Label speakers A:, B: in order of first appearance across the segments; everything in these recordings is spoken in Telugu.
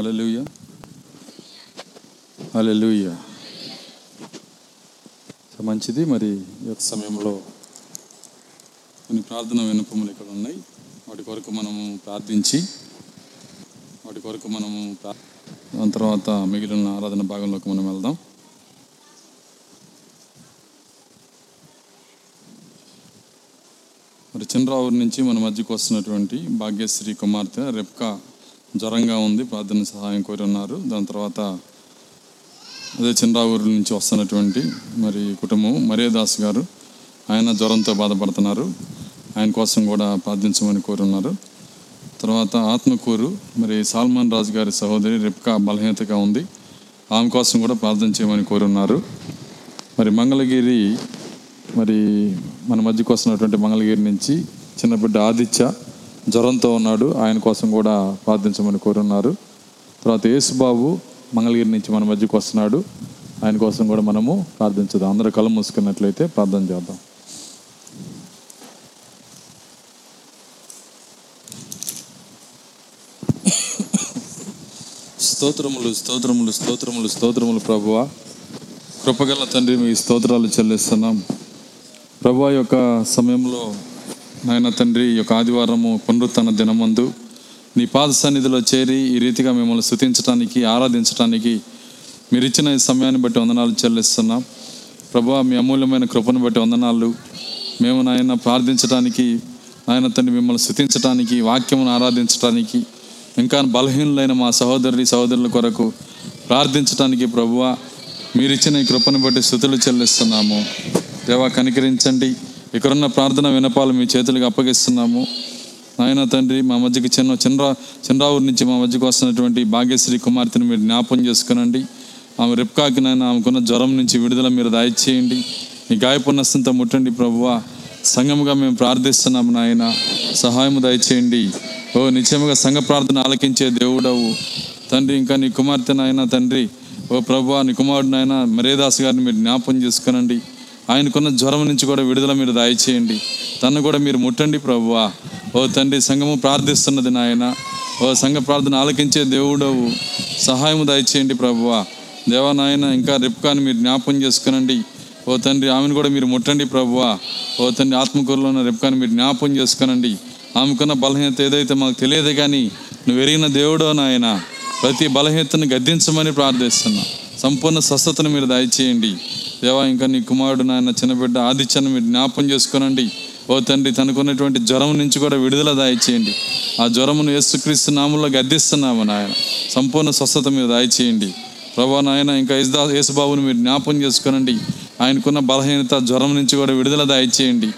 A: హల్లెలూయ హల్లెలూయ మంచిది మరి ఈ సమయంలో కొన్ని ప్రార్థన వినపములు ఇక్కడ ఉన్నాయి. వాటి కొరకు మనము ప్రార్థించి వాటి కొరకు మనము దాని తర్వాత మిగిలిన ఆరాధన భాగంలోకి మనం వెళ్దాం. మరి చంద్రావూరు నుంచి మన మధ్యకు వస్తున్నటువంటి భాగ్యశ్రీ కుమార్తె రెప్కా జ్వరంగా ఉంది ప్రార్థన సహాయం కోరి ఉన్నారు. దాని తర్వాత అదే చంద్రావూరు నుంచి వస్తున్నటువంటి మరి కుటుంబం మరేదాస్ గారు ఆయన జ్వరంతో బాధపడుతున్నారు. ఆయన కోసం కూడా ప్రార్థించమని కోరి ఉన్నారు. తర్వాత ఆత్మకూరు మరి సాల్మాన్ రాజు గారి సహోదరి రెప్కా బలహీనతగా ఉంది. ఆమె కోసం కూడా ప్రార్థన చేయమని కోరి ఉన్నారు. మరి మంగళగిరి మరి మన మధ్యకు వస్తున్నటువంటి మంగళగిరి నుంచి చిన్న బిడ్డ ఆదిత్య జ్వరంతో ఉన్నాడు. ఆయన కోసం కూడా ప్రార్థించమని కోరున్నారు. తర్వాత యేసుబాబు మంగళగిరి నుంచి మన మధ్యకు వస్తున్నాడు. ఆయన కోసం కూడా మనము ప్రార్థించుదాం. అందరూ కళ్ళు మూసుకున్నట్లయితే ప్రార్థన చేద్దాం. స్తోత్రములు స్తోత్రములు స్తోత్రములు స్తోత్రములు ప్రభువ. కృపగల తండ్రి మీ స్తోత్రాలు చెల్లిస్తున్నాం. ప్రభు యొక్క సమయంలో నాయన తండ్రి ఈ యొక్క ఆదివారము పునరుత్న దినమందు నీ పాద సన్నిధిలో చేరి ఈ రీతిగా మిమ్మల్ని స్థుతించడానికి ఆరాధించడానికి మీరు ఇచ్చిన ఈ సమయాన్ని బట్టి వందనాలు చెల్లిస్తున్నాం. ప్రభు మీ అమూల్యమైన కృపను బట్టి వందనాలు. మేము నాయన ప్రార్థించడానికి నాయన తండ్రి మిమ్మల్ని స్థుతించడానికి వాక్యమును ఆరాధించడానికి ఇంకా బలహీనులైన మా సహోదరి సహోదరుల కొరకు ప్రార్థించడానికి ప్రభువ మీరిచ్చిన ఈ కృపను బట్టి స్థుతులు చెల్లిస్తున్నాము. దేవా కనికరించండి. ఇక్కడున్న ప్రార్థన వినపాలు మీ చేతులకు అప్పగిస్తున్నాము. నాయన తండ్రి మా మధ్యకి చిన్న చంద్ర చంద్రావూరు నుంచి మా మధ్యకు వస్తున్నటువంటి భాగ్యశ్రీ కుమార్తెను మీరు జ్ఞాపం చేసుకునండి. ఆమె రిప్కాకి నాయన ఆమెకున్న జ్వరం నుంచి విడుదల మీరు దయచేయండి మీ గాయపున్నస్తంతో ముట్టండి ప్రభువా. సంఘముగా మేము ప్రార్థిస్తున్నాము నాయన. సహాయము దయచేయండి ఓ నిత్యముగా సంఘ ప్రార్థన ఆలకించే దేవుడవు. తండ్రి ఇంకా నీ కుమార్తె నాయన తండ్రి. ఓ ప్రభు నీ కుమారుడు నాయన మరేదాస్ గారిని మీరు జ్ఞాపం చేసుకునండి. ఆయనకున్న జ్వరం నుంచి కూడా విడుదల మీరు దయచేయండి. తను కూడా మీరు ముట్టండి ప్రభువా. ఓ తండ్రి సంఘము ప్రార్థిస్తున్నది నాయన. ఓ సంఘ ప్రార్థన ఆలకించే దేవుడవు. సహాయము దయచేయండి ప్రభువా. దేవా నాయన ఇంకా రిప్కాని మీరు జ్ఞాపం చేసుకునండి. ఓ తండ్రి ఆమెను కూడా మీరు ముట్టండి ప్రభువా. ఓ తండ్రి ఆత్మకూరులో ఉన్న రిప్కాని మీరు జ్ఞాపం చేసుకునండి. ఆమెకున్న బలహీనత ఏదైతే మాకు తెలియదు కానీ నువ్వు ఎరిగిన దేవుడో నాయన. ప్రతి బలహీనతను గద్దించమని ప్రార్థిస్తున్నా. సంపూర్ణ స్వస్థతను మీరు దయచేయండి. దేవా ఇంకా నీ కుమారుడు నాయన చిన్నబిడ్డ ఆదిత్యను మీరు జ్ఞాపం చేసుకునండి. ఓ తండ్రి తనకున్నటువంటి జ్వరం నుంచి కూడా విడుదల దయచేయండి. ఆ జ్వరమును యేసుక్రీస్తు నామంలో గద్దిస్తున్నాము నాయన. సంపూర్ణ స్వస్థత మీరు దయచేయండి. ప్రభా నాయన ఇంకా యేసుదా యేసుబాబుని మీరు జ్ఞాపం చేసుకునండి. ఆయనకున్న బలహీనత జ్వరం నుంచి కూడా విడుదల దయచేయండి.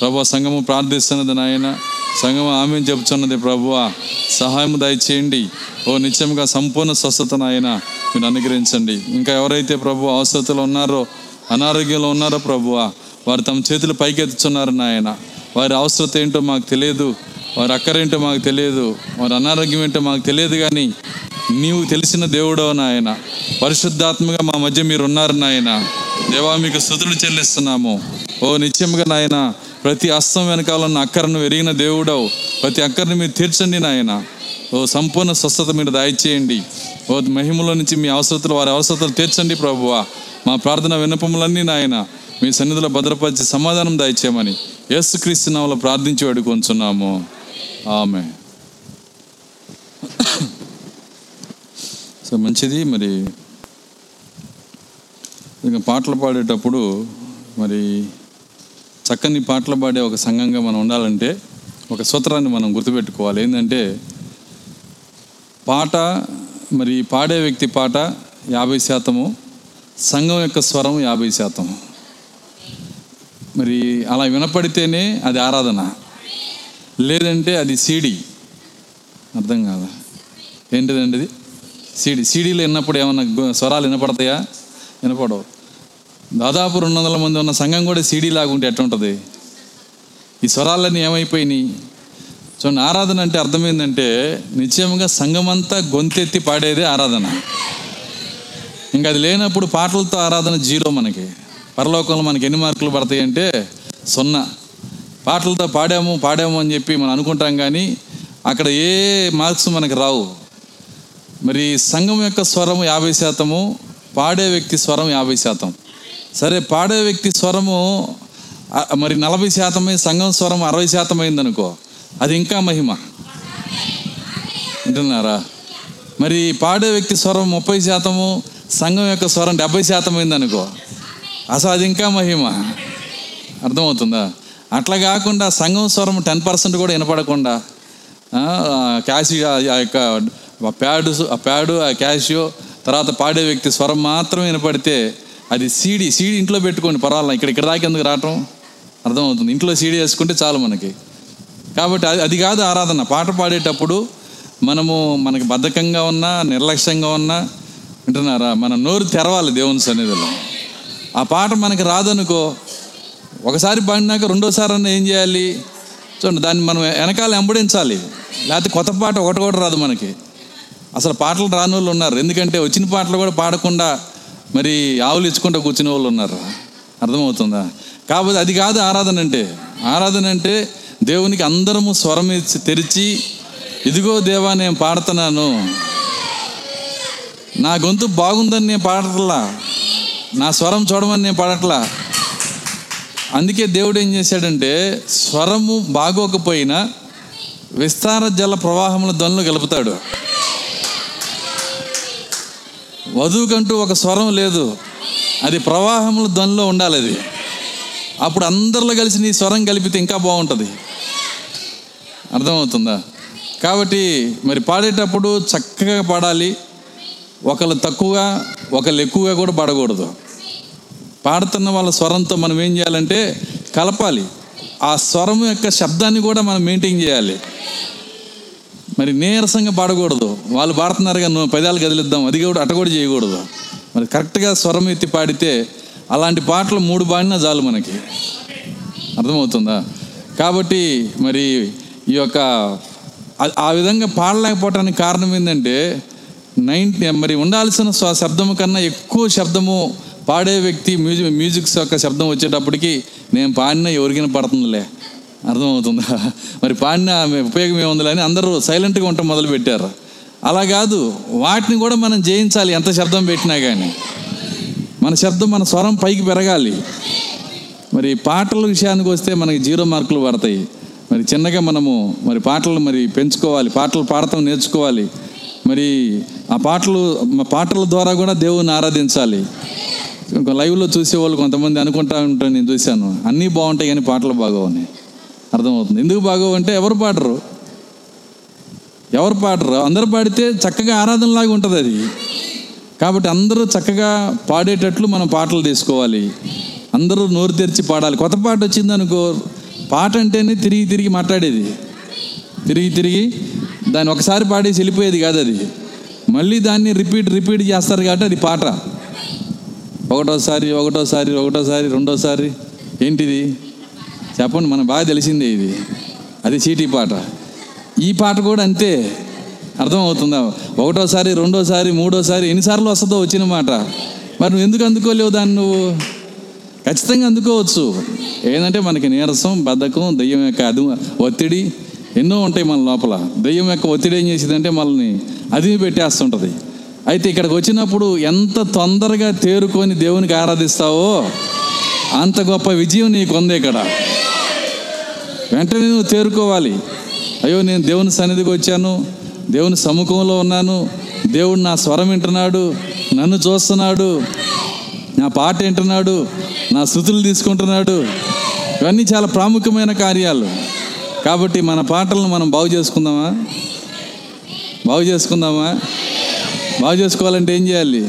A: ప్రభా సంఘము ప్రార్థిస్తున్నది నాయన. సంఘం ఆమె చెప్తున్నది ప్రభువా సహాయం దయచేయండి. ఓ నిత్యంగా సంపూర్ణ స్వస్థత నాయన. మీరు అనుగ్రహించండి. ఇంకా ఎవరైతే ప్రభు అవసరతలో ఉన్నారో అనారోగ్యంలో ఉన్నారో ప్రభువా? వారు తమ చేతులు పైకెత్తుచున్నారు నాయన. వారి అవసరత ఏంటో మాకు తెలియదు. వారి అక్కరేంటో మాకు తెలియదు. వారి అనారోగ్యం ఏంటో మాకు తెలియదు కానీ నీవు తెలిసిన దేవుడో నాయన. పరిశుద్ధాత్మగా మా మధ్య మీరు ఉన్నారు నాయన. దేవా మీకు స్థుతులు చెల్లిస్తున్నాము. ఓ నిత్యముగా నాయన ప్రతి అస్తం వెనకాల ఉన్న అక్కరను ఎరిగిన దేవుడవు. ప్రతి అక్కరిని మీరు తీర్చండి నాయన. ఓ సంపూర్ణ స్వస్థత మీరు దయచేయండి. ఓ మహిమలో నుంచి మీ అవసరతలు వారి అవసరతలు తీర్చండి ప్రభువా. మా ప్రార్థన విన్నపములన్నీ నాయన మీ సన్నిధిలో భద్రపరిచి సమాధానం దయచేయమని యేసుక్రీస్తు నామములో ప్రార్థించి వేడుకొంచున్నాము. ఆమె సో మంచిది మరి. ఇంకా పాటలు పాడేటప్పుడు మరి చక్కని పాటలు పాడే ఒక సంఘంగా మనం ఉండాలంటే ఒక సూత్రాన్ని మనం గుర్తుపెట్టుకోవాలి. ఏంటంటే పాట మరి పాడే వ్యక్తి పాట యాభై శాతము సంఘం యొక్క స్వరం యాభై శాతం మరి అలా వినపడితేనే అది ఆరాధన. లేదంటే అది సీడీ అర్థం కాదా? ఏంటిదండి అది సీడీ సీడీలో విన్నప్పుడు ఏమన్నా స్వరాలు వినపడతాయా? వినపడవు. దాదాపు రెండు వందల మంది ఉన్న సంఘం కూడా సీడీ లాగుంటే ఎట్టుంటుంది ఈ స్వరాలన్నీ ఏమైపోయినాయి? చూడండి ఆరాధన అంటే అర్థమైందంటే నిశ్చయంగా సంఘమంతా గొంతెత్తి పాడేదే ఆరాధన. ఇంకా అది లేనప్పుడు పాటలతో ఆరాధన జీరో మనకి. పరలోకంలో మనకి ఎన్ని మార్కులు పడతాయి అంటే సున్నా. పాటలతో పాడాము పాడాము అని చెప్పి మనం అనుకుంటాం కానీ అక్కడ ఏ మార్క్స్ మనకి రావు. మరి సంఘం యొక్క స్వరము యాభై శాతము పాడే వ్యక్తి స్వరం యాభై శాతం. సరే పాడే వ్యక్తి స్వరము మరి నలభై శాతమే సంఘం స్వరం అరవై శాతం అయిందనుకో. అది ఇంకా మహిమ. వింటున్నారా? మరి పాడే వ్యక్తి స్వరం ముప్పై శాతము సంఘం యొక్క స్వరం డెబ్బై శాతం అయిందనుకో. అసలు అది ఇంకా మహిమ. అర్థమవుతుందా? అట్లా కాకుండా సంఘం స్వరం టెన్ పర్సెంట్ కూడా వినపడకుండా క్యాషియో ఆ యొక్క ప్యాడు ఆ ప్యాడు ఆ క్యాషియో తర్వాత పాడే వ్యక్తి స్వరం మాత్రం వినపడితే అది సీడీ సీడీ ఇంట్లో పెట్టుకోండి పర్వాలేదు. ఇక్కడ ఇక్కడ దాకా ఎందుకు రావటం? అర్థమవుతుంది. ఇంట్లో సీడీ వేసుకుంటే చాలు మనకి. కాబట్టి అది అది కాదు ఆరాధన. పాట పాడేటప్పుడు మనము మనకి బద్ధకంగా ఉన్నా నిర్లక్ష్యంగా ఉన్నా వింటున్నారా? మన నోరు తెరవాలి దేవుని సన్నిధిలో. ఆ పాట మనకి రాదనుకో ఒకసారి పాడినాక రెండోసారి అన్న ఏం చేయాలి? చూడండి దాన్ని మనం వెనకాల ఎంబడించాలి లేకపోతే కొత్త పాట ఒకటి కూడా రాదు మనకి. అసలు పాటలు రాని వాళ్ళు ఉన్నారు. ఎందుకంటే వచ్చిన పాటలు కూడా పాడకుండా మరి ఆవులు ఇచ్చుకుంటూ కూర్చునే వాళ్ళు ఉన్నారు. అర్థమవుతుందా? కాబట్టి అది కాదు ఆరాధన అంటే. ఆరాధన అంటే దేవునికి అందరము స్వరం తెరిచి ఇదిగో దేవా నేను పాడుతున్నాను. నా గొంతు బాగుందని నేను పాడట్లా? నా స్వరం చూడమని నేను పాడట్లా? అందుకే దేవుడు ఏం చేశాడంటే స్వరము బాగోకపోయినా విస్తార జల ప్రవాహముల ధ్వనులు కలుపుతాడు వధువుకంటూ ఒక స్వరం లేదు. అది ప్రవాహముల ధ్వనిలో ఉండాలి అది. అప్పుడు అందరిలో కలిసి నీ స్వరం కలిపితే ఇంకా బాగుంటుంది. అర్థమవుతుందా? కాబట్టి మరి పాడేటప్పుడు చక్కగా పాడాలి. ఒకళ్ళు తక్కువగా ఒకళ్ళు ఎక్కువగా కూడా పాడకూడదు. పాడుతున్న వాళ్ళ స్వరంతో మనం ఏం చేయాలంటే కలపాలి. ఆ స్వరం యొక్క శబ్దాన్ని కూడా మనం మెయింటైన్ చేయాలి. మరి నీరసంగా పాడకూడదు. వాళ్ళు పాడుతున్నారుగా నువ్వు పదాలు కదిలిద్దాం అది కూడా అట కూడా చేయకూడదు. మరి కరెక్ట్గా స్వరం ఎత్తి పాడితే అలాంటి పాటలు మూడు పాడినా చాలు మనకి. అర్థమవుతుందా? కాబట్టి మరి ఈ యొక్క ఆ- విధంగా పాడలేకపోవటానికి కారణం ఏంటంటే నైన్టీ మరి ఉండాల్సిన శబ్దము కన్నా ఎక్కువ శబ్దము పాడే వ్యక్తి మ్యూజిక్ మ్యూజిక్స్ యొక్క శబ్దం వచ్చేటప్పటికి నేను పాడినా ఎవరికైనా పడుతుందిలే. అర్థమవుతుందా? మరి పాడిన ఉపయోగం ఏముందిలే అని అందరూ సైలెంట్గా ఉండటం మొదలు పెట్టారు అలా కాదు వాటిని కూడా మనం జయించాలి ఎంత శబ్దం పెట్టినా కానీ మన శబ్దం మన స్వరం పైకి పెరగాలి. మరి పాటల విషయానికి వస్తే మనకి జీరో మార్కులు పడతాయి. మరి చిన్నగా మనము మరి పాటలు మరి పెంచుకోవాలి పాటలు పాడటం నేర్చుకోవాలి. మరి ఆ పాటలు పాటల ద్వారా కూడా దేవుని ఆరాధించాలి. లైవ్లో చూసేవాళ్ళు కొంతమంది అనుకుంటా ఉంటాను నేను చూశాను. అన్నీ బాగుంటాయి కానీ పాటలు బాగోవని. అర్థమవుతుంది. ఎందుకు బాగోవు అంటే ఎవరు పాడరు? ఎవరు పాడరు? అందరు పాడితే చక్కగా ఆరాధనలాగా ఉంటుంది అది. కాబట్టి అందరూ చక్కగా పాడేటట్లు మనం పాటలు తీసుకోవాలి. అందరూ నోరు తెరిచి పాడాలి. కొత్త పాట వచ్చిందనుకో పాట అంటేనే తిరిగి తిరిగి మాట్లాడేది. తిరిగి తిరిగి దాన్ని ఒకసారి పాడేసి వెళ్ళిపోయేది కాదు అది. మళ్ళీ దాన్ని రిపీట్ రిపీట్ చేస్తారు కాబట్టి అది పాట. ఒకటోసారి ఒకటోసారి ఒకటోసారి రెండోసారి ఏంటిది? చెప్పండి మనకు బాగా తెలిసిందే ఇది. అది చీటీ పాట. ఈ పాట కూడా అంతే. అర్థమవుతుందా? ఒకటోసారి రెండోసారి మూడోసారి ఎన్నిసార్లు వస్తుందో వచ్చిన మాట. మరి నువ్వు ఎందుకు అందుకోలేవు దాన్ని నువ్వు? ఖచ్చితంగా అందుకోవచ్చు. ఏంటంటే మనకి నీరసం బద్ధకం దెయ్యం యొక్క అది ఒత్తిడి ఎన్నో ఉంటాయి మన లోపల. దెయ్యం యొక్క ఒత్తిడి ఏం చేసిందంటే మనల్ని అదిమి పెట్టేస్తుంటుంది. అయితే ఇక్కడికి వచ్చినప్పుడు ఎంత తొందరగా తేరుకొని దేవునికి ఆరాధిస్తావో అంత గొప్ప విజయం నీకు ఉంది ఇక్కడ. వెంటనే నువ్వు తేరుకోవాలి. అయ్యో నేను దేవుని సన్నిధికి వచ్చాను. దేవుని సముఖంలో ఉన్నాను. దేవుడు నా స్వరం వింటున్నాడు. నన్ను చూస్తున్నాడు. నా పాట వింటున్నాడు నా శృతులు తీసుకుంటున్నాడు. ఇవన్నీ చాలా ప్రాముఖ్యమైన కార్యాలు. కాబట్టి మన పాటలను మనం బాగు చేసుకుందామా? బాగు చేసుకుందామా? బాగు చేసుకోవాలంటే ఏం చేయాలి?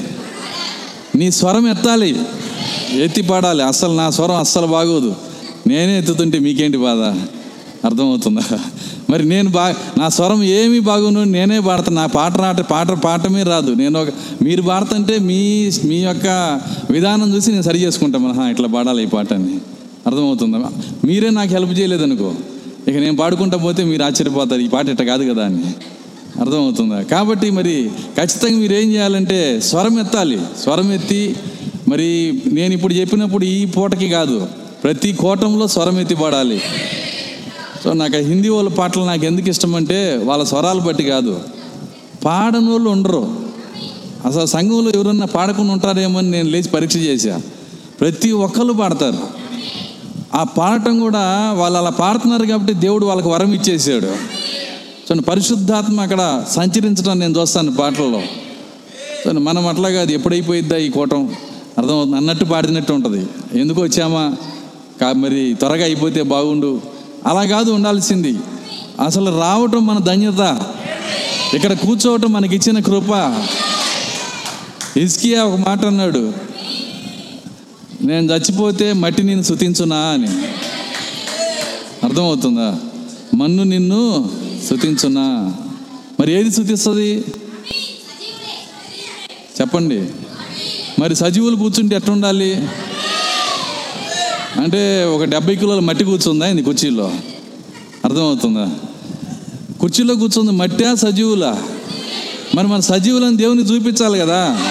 A: నీ స్వరం ఎత్తాలి. ఎత్తి పాడాలి. అస్సలు నా స్వరం అస్సలు బాగోదు. నేనే ఎత్తుతుంటే మీకేంటి బాధ? అర్థమవుతుందా? మరి నేను బా నా స్వరం ఏమి బాగును నేనే పాడతాను నా పాట రాట పాట పాడటమే రాదు. నేను ఒక మీరు పాడుతుంటే మీ మీ యొక్క విధానం చూసి నేను సరి చేసుకుంటాను మన ఇట్లా పాడాలి ఈ పాట అని అర్థమవుతుందా? మీరే నాకు హెల్ప్ చేయలేదనుకో. ఇక నేను పాడుకుంటా పోతే మీరు ఆశ్చర్యపోతారు ఈ పాట ఇట్ట కాదు కదా అని. అర్థమవుతుందా? కాబట్టి మరి ఖచ్చితంగా మీరు ఏం చేయాలంటే స్వరం ఎత్తాలి. స్వరం ఎత్తి మరి నేను ఇప్పుడు చెప్పినప్పుడు ఈ పూటకి కాదు ప్రతి కోటంలో స్వరం ఎత్తి పాడాలి. సో నాకు ఆ హిందీ వాళ్ళ పాటలు నాకు ఎందుకు ఇష్టం అంటే వాళ్ళ స్వరాలు బట్టి కాదు. పాడని వాళ్ళు ఉండరు. అసలు సంఘంలో ఎవరన్నా పాడకుండా ఉంటారేమో అని నేను లేచి పరీక్ష చేశా. ప్రతి ఒక్కళ్ళు పాడతారు. ఆ పాడటం కూడా వాళ్ళు అలా పాడుతున్నారు కాబట్టి దేవుడు వాళ్ళకి వరం ఇచ్చేసాడు. సో పరిశుద్ధాత్మ అక్కడ సంచరించడం నేను చూస్తాను పాటల్లో. సో మనం అట్లాగా అది ఎప్పుడైపోయిద్దా ఈ కూటం? అర్థమవుతుంది అన్నట్టు పాడినట్టు ఉంటుంది. ఎందుకు వచ్చామా? మరి త్వరగా అయిపోతే బాగుండు. అలా కాదు ఉండాల్సింది. అసలు రావటం మన ధన్యత. ఇక్కడ కూర్చోవటం మనకిచ్చిన కృప. ఇస్కియా ఒక మాట అన్నాడు. నేను చచ్చిపోతే మట్టి నేను శుతించునా అని. అర్థమవుతుందా? మన్ను నిన్ను శుతించునా. మరి ఏది శుతిస్తుంది? చెప్పండి. మరి సజీవులు కూర్చుంటే ఎట్లా ఉండాలి అంటే ఒక డెబ్బై కిలోల మట్టి కూర్చుందా ఇది కుర్చీలో? అర్థమవుతుందా? కుర్చీలో కూర్చుంది మట్టా సజీవులా? మరి మన సజీవులను దేవుని చూపించాలి కదా?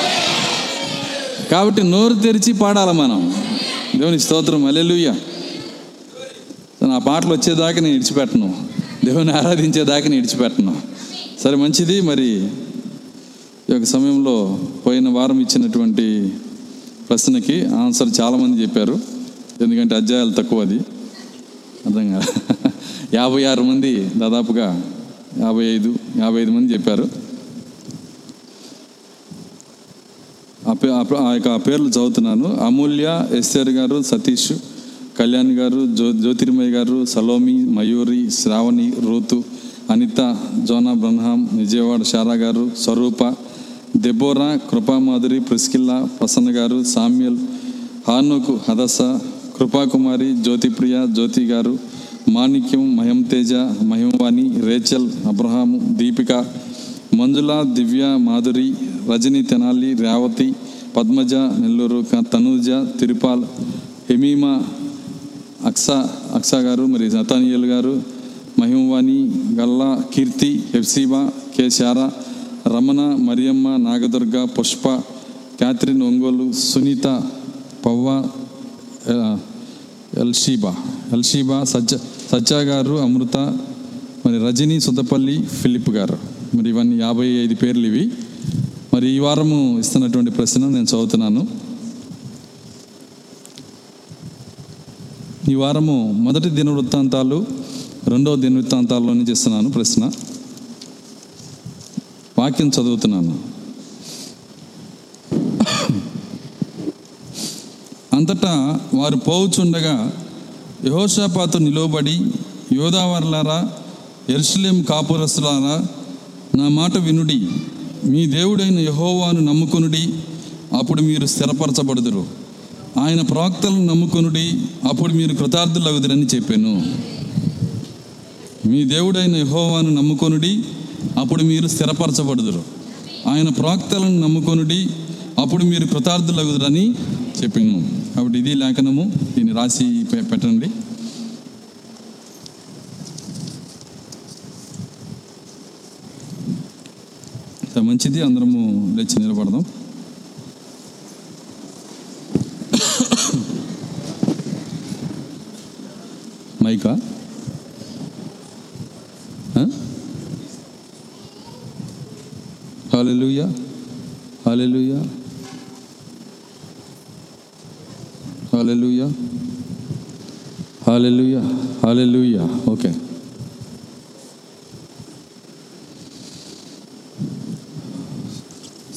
A: కాబట్టి నోరు తెరిచి పాడాలి మనం. దేవుని స్తోత్రం అల్లెలుయ్య నా పాటలు వచ్చేదాకా నేను ఇడిచిపెట్టను. దేవుని ఆరాధించేదాకా నేను ఇడిచిపెట్టను. సరే మంచిది. మరి ఈ యొక్క సమయంలో పోయిన వారం ఇచ్చినటువంటి ప్రశ్నకి ఆన్సర్ చాలామంది చెప్పారు. ఎందుకంటే అధ్యాయాలు తక్కువ అది. అర్థం కాదు యాభై ఆరు మంది దాదాపుగా యాభై ఐదు యాభై ఐదు మంది చెప్పారు. ఆ ఆ యొక్క పేర్లు చదువుతున్నాను. అమూల్య ఎస్ఆర్ గారు సతీష్ కళ్యాణ్ గారు జ్యో జ్యోతిర్మయ్య గారు Salome Mayuri Sravani Ruth Anitha Jonah Brahmam Vijayawada Sarah గారు స్వరూప దెబోరా కృపామాధురి ప్రిస్కిల్లా ప్రసన్న గారు సామ్యల్ హానుకు హదస కృపాకుమారి జ్యోతిప్రియ జ్యోతి గారు మాణిక్యం మహం తేజ మహిమవాణి రేచల్ అబ్రహాము దీపిక మంజుల దివ్య మాధురి రజని తెనాలి రేవతి పద్మజ నెల్లూరు క- తనూజ తిరుపాల్ హెమీమా అక్స అక్సా గారు మరి నతానియల్ గారు Mahimavani Galla Keerthi Hephzibah K Sarah Ramana Mariyamma Nagadurga Pushpa Catherine Ongole Sunitha పవ్వ ఎల్షీబా. ఎల్షీబా Sajja Sajja గారు అమృత మరి రజని సుద్దపల్లి ఫిలిప్ గారు. మరి ఇవన్నీ యాభై ఐదు పేర్లు ఇవి. మరి ఈ వారము ఇస్తున్నటువంటి ప్రశ్న నేను చదువుతున్నాను. ఈ వారము మొదటి దిన వృత్తాంతాలు రెండవ దిన వృత్తాంతాల్లో నుంచి ఇస్తున్నాను ప్రశ్న. వాక్యం చదువుతున్నాను. అంతటా వారు పోవుచుండగా యహోషాపాతు నిలువబడి యోధావర్లారా ఎరుసలేం కాపురస్తులారా నా మాట వినుడి. మీ దేవుడైన యహోవాను నమ్ముకొనుడి అప్పుడు మీరు స్థిరపరచబడుదురు. ఆయన ప్రవక్తలను నమ్ముకొనుడి అప్పుడు మీరు కృతార్థులవుదురని చెప్పాను. మీ దేవుడైన యహోవాను నమ్ముకొనుడి అప్పుడు మీరు స్థిరపరచబడుదురు. ఆయన ప్రవక్తలను నమ్ముకొనుడి అప్పుడు మీరు కృతార్థులగుదరని చెప్పాను. కాబట్టి ఇది లేఖనము దీన్ని రాసి పె- పెట్టండి. మంచిది అందరము లేచి నిలబడదాం. Mica? Hallelujah? Hallelujah? Hallelujah hallelujah hallelujah okay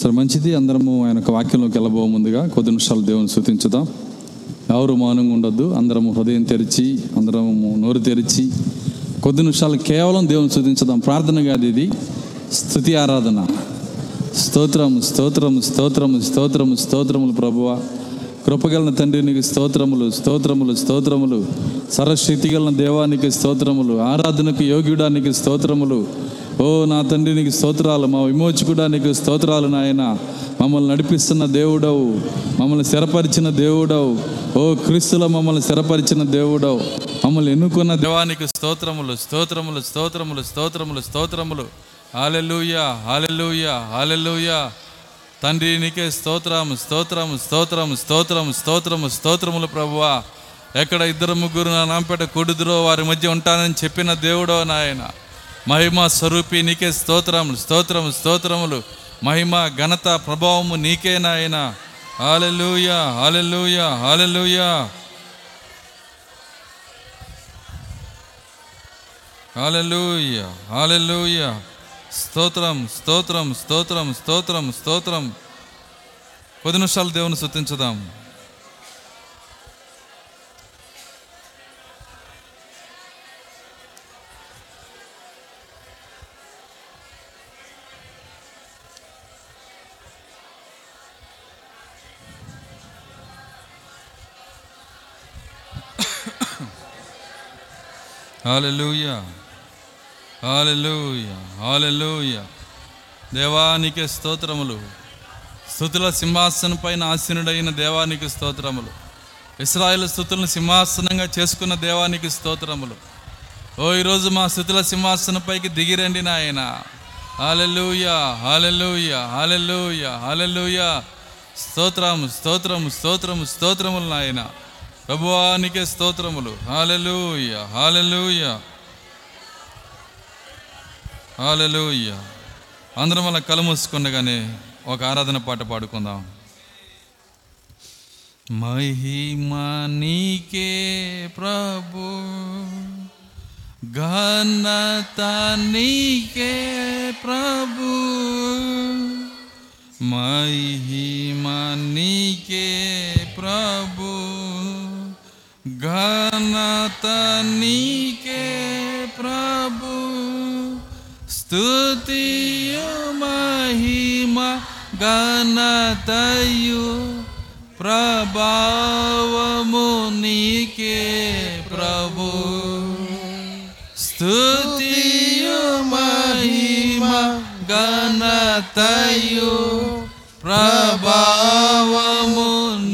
A: సరే మంచిది. అందరము ఆయన యొక్క వాక్యంలోకి వెళ్ళబో ముందుగా కొద్ది నిమిషాలు దేవుని సూచించుదాం ఎవరు మౌనంగా ఉండొద్దు. అందరము హృదయం తెరిచి అందరము నోరు తెరిచి కొద్ది నిమిషాలు కేవలం దేవుని సూచించుదాం ప్రార్థన కాదు ఇది. స్థుతి ఆరాధన. స్తోత్రము స్తోత్రము స్తోత్రము స్తోత్రము స్తోత్రములు ప్రభువా. కృపగలన తండ్రి నీకు స్తోత్రములు స్తోత్రములు స్తోత్రములు. సరశక్తి గలన దేవానికి స్తోత్రములు. ఆరాధనకు యోగ్యుడానికి స్తోత్రములు. ఓ నా తండ్రి నీకు స్తోత్రాలు. మా విమోచకుడానికి స్తోత్రాలు నాయన. మమ్మల్ని నడిపిస్తున్న దేవుడవు. మమ్మల్ని స్థిరపరిచిన దేవుడవు. ఓ క్రీస్తులో మమ్మల్ని స్థిరపరిచిన దేవుడవు. మమ్మల్ని ఎన్నుకున్న దేవానికి స్తోత్రములు స్తోత్రములు స్తోత్రములు స్తోత్రములు స్తోత్రములు. Hallelujah hallelujah hallelujah. తండ్రి నీకే స్తోత్రము స్తోత్రము స్తోత్రము స్తోత్రము స్తోత్రము స్తోత్రములు ప్రభువా. ఎక్కడ ఇద్దరు ముగ్గురు నా నాంపేట కొడుదురో వారి మధ్య ఉంటానని చెప్పిన దేవుడో నాయన. మహిమ స్వరూపి నీకే స్తోత్రములు స్తోత్రము స్తోత్రములు. మహిమ ఘనత ప్రభావము నీకే నాయన. Hallelujah hallelujah hallelujah hallelujah hallelujah స్తోత్రం స్తోత్రం స్తోత్రం స్తోత్రం స్తోత్రం పది నిమిషాలు దేవుని స్తుతించుదాం Hallelujah. Hallelujah. హాలెలూయ. దేవానికి స్తోత్రములు. స్థుతుల సింహాసనం పైన ఆసీనుడైన దేవానికి స్తోత్రములు. ఇస్రాయేల్ స్థుతులను సింహాసనంగా చేసుకున్న దేవానికి స్తోత్రములు. ఓ ఈరోజు మా స్థుతుల సింహాసనం పైకి దిగిరండి నాయన. Hallelujah hallelujah hallelujah hallelujah. స్తోత్రము స్తోత్రము స్తోత్రము స్తోత్రములు నాయన. ప్రభువానికే స్తోత్రములు. Hallelujah hallelujah. హాలెలూయ. అందరం అలా కలమూసుకుండగానే ఒక ఆరాధన పాట పాడుకుందాం. మహిమా నీకే ప్రభు ఘనత నీకే ప్రభు. మహిమా నీకే ప్రభు ఘనత నీకే ప్రభు. స్తుతియు మహిమ ఘనతయు ప్రభావము నీకే ప్రభు స్తుతియు మహిమ ఘనతయు ప్రభావము నీకే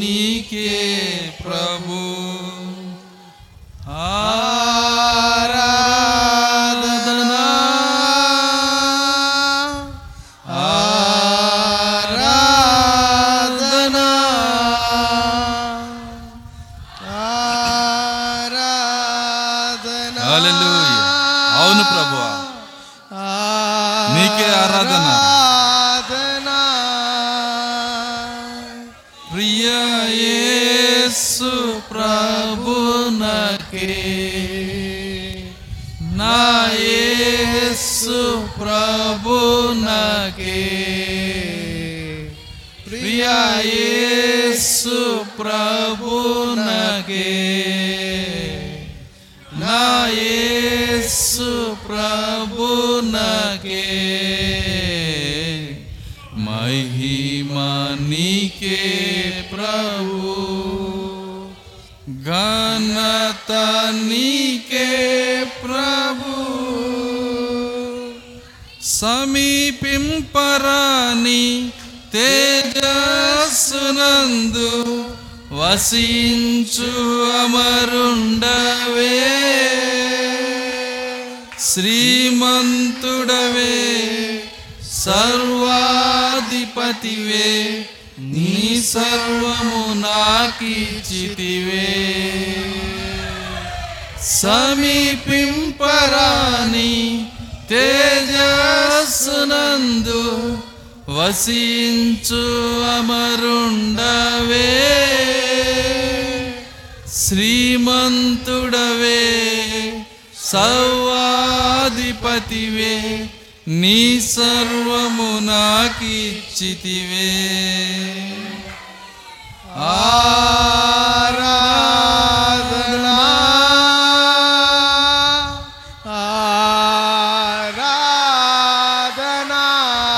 A: యేసు ప్రభునకే నా యేసు ప్రభునకే మహిమా నీకే ప్రభు ఘనత నీకే ప్రభు సమీపింపరాని తేజస్సునందు వసించు అమరుండవే. శ్రీమంతుడవే సర్వాధిపతివే నీ సర్వము నాకిచితివే సమీపింపరాని తేజస్సునందు వసించు అమరుండవే. శ్రీమంతుడవే సర్వాధిపతివే నీ సర్వము నాకిచ్చితివే. ఆరాధనా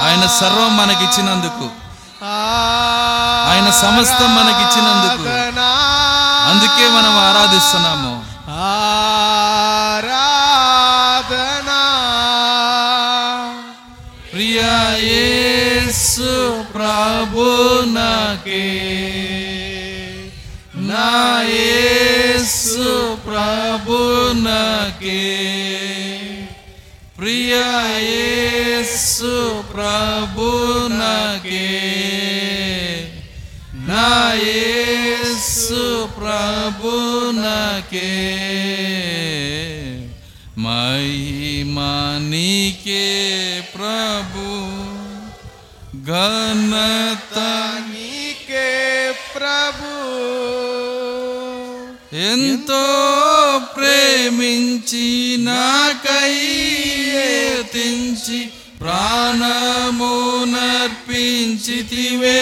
A: ఆయన సర్వం మనకిచ్చినందుకు. ఆయన సమస్తం మనకిచ్చినందుకు. అందుకే మనం ఆరాధిస్తున్నాము.
B: ఆరాధనా.
A: ప్రియ యేసు ప్రభునకే. నా యేసు ప్రభునకే. ప్రియ యేసు के महिमानी के प्रभु घनतानी
B: के प्रभु
A: ఎంతో ప్రేమించి నాకై ఏతించి ప్రాణమునర్పించితివే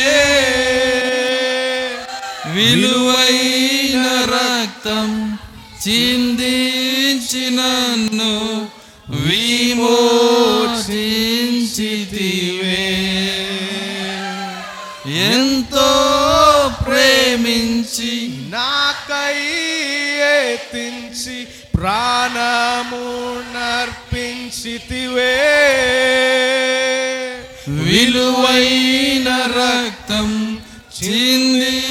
A: విలువైన రక్తం చిందించి నన్ను విమోచించితివే. ఎంతో ప్రేమించి
B: నాకై ఎత్తించి ప్రాణము నర్పించితివే
A: విలువైన రక్తం చిందించి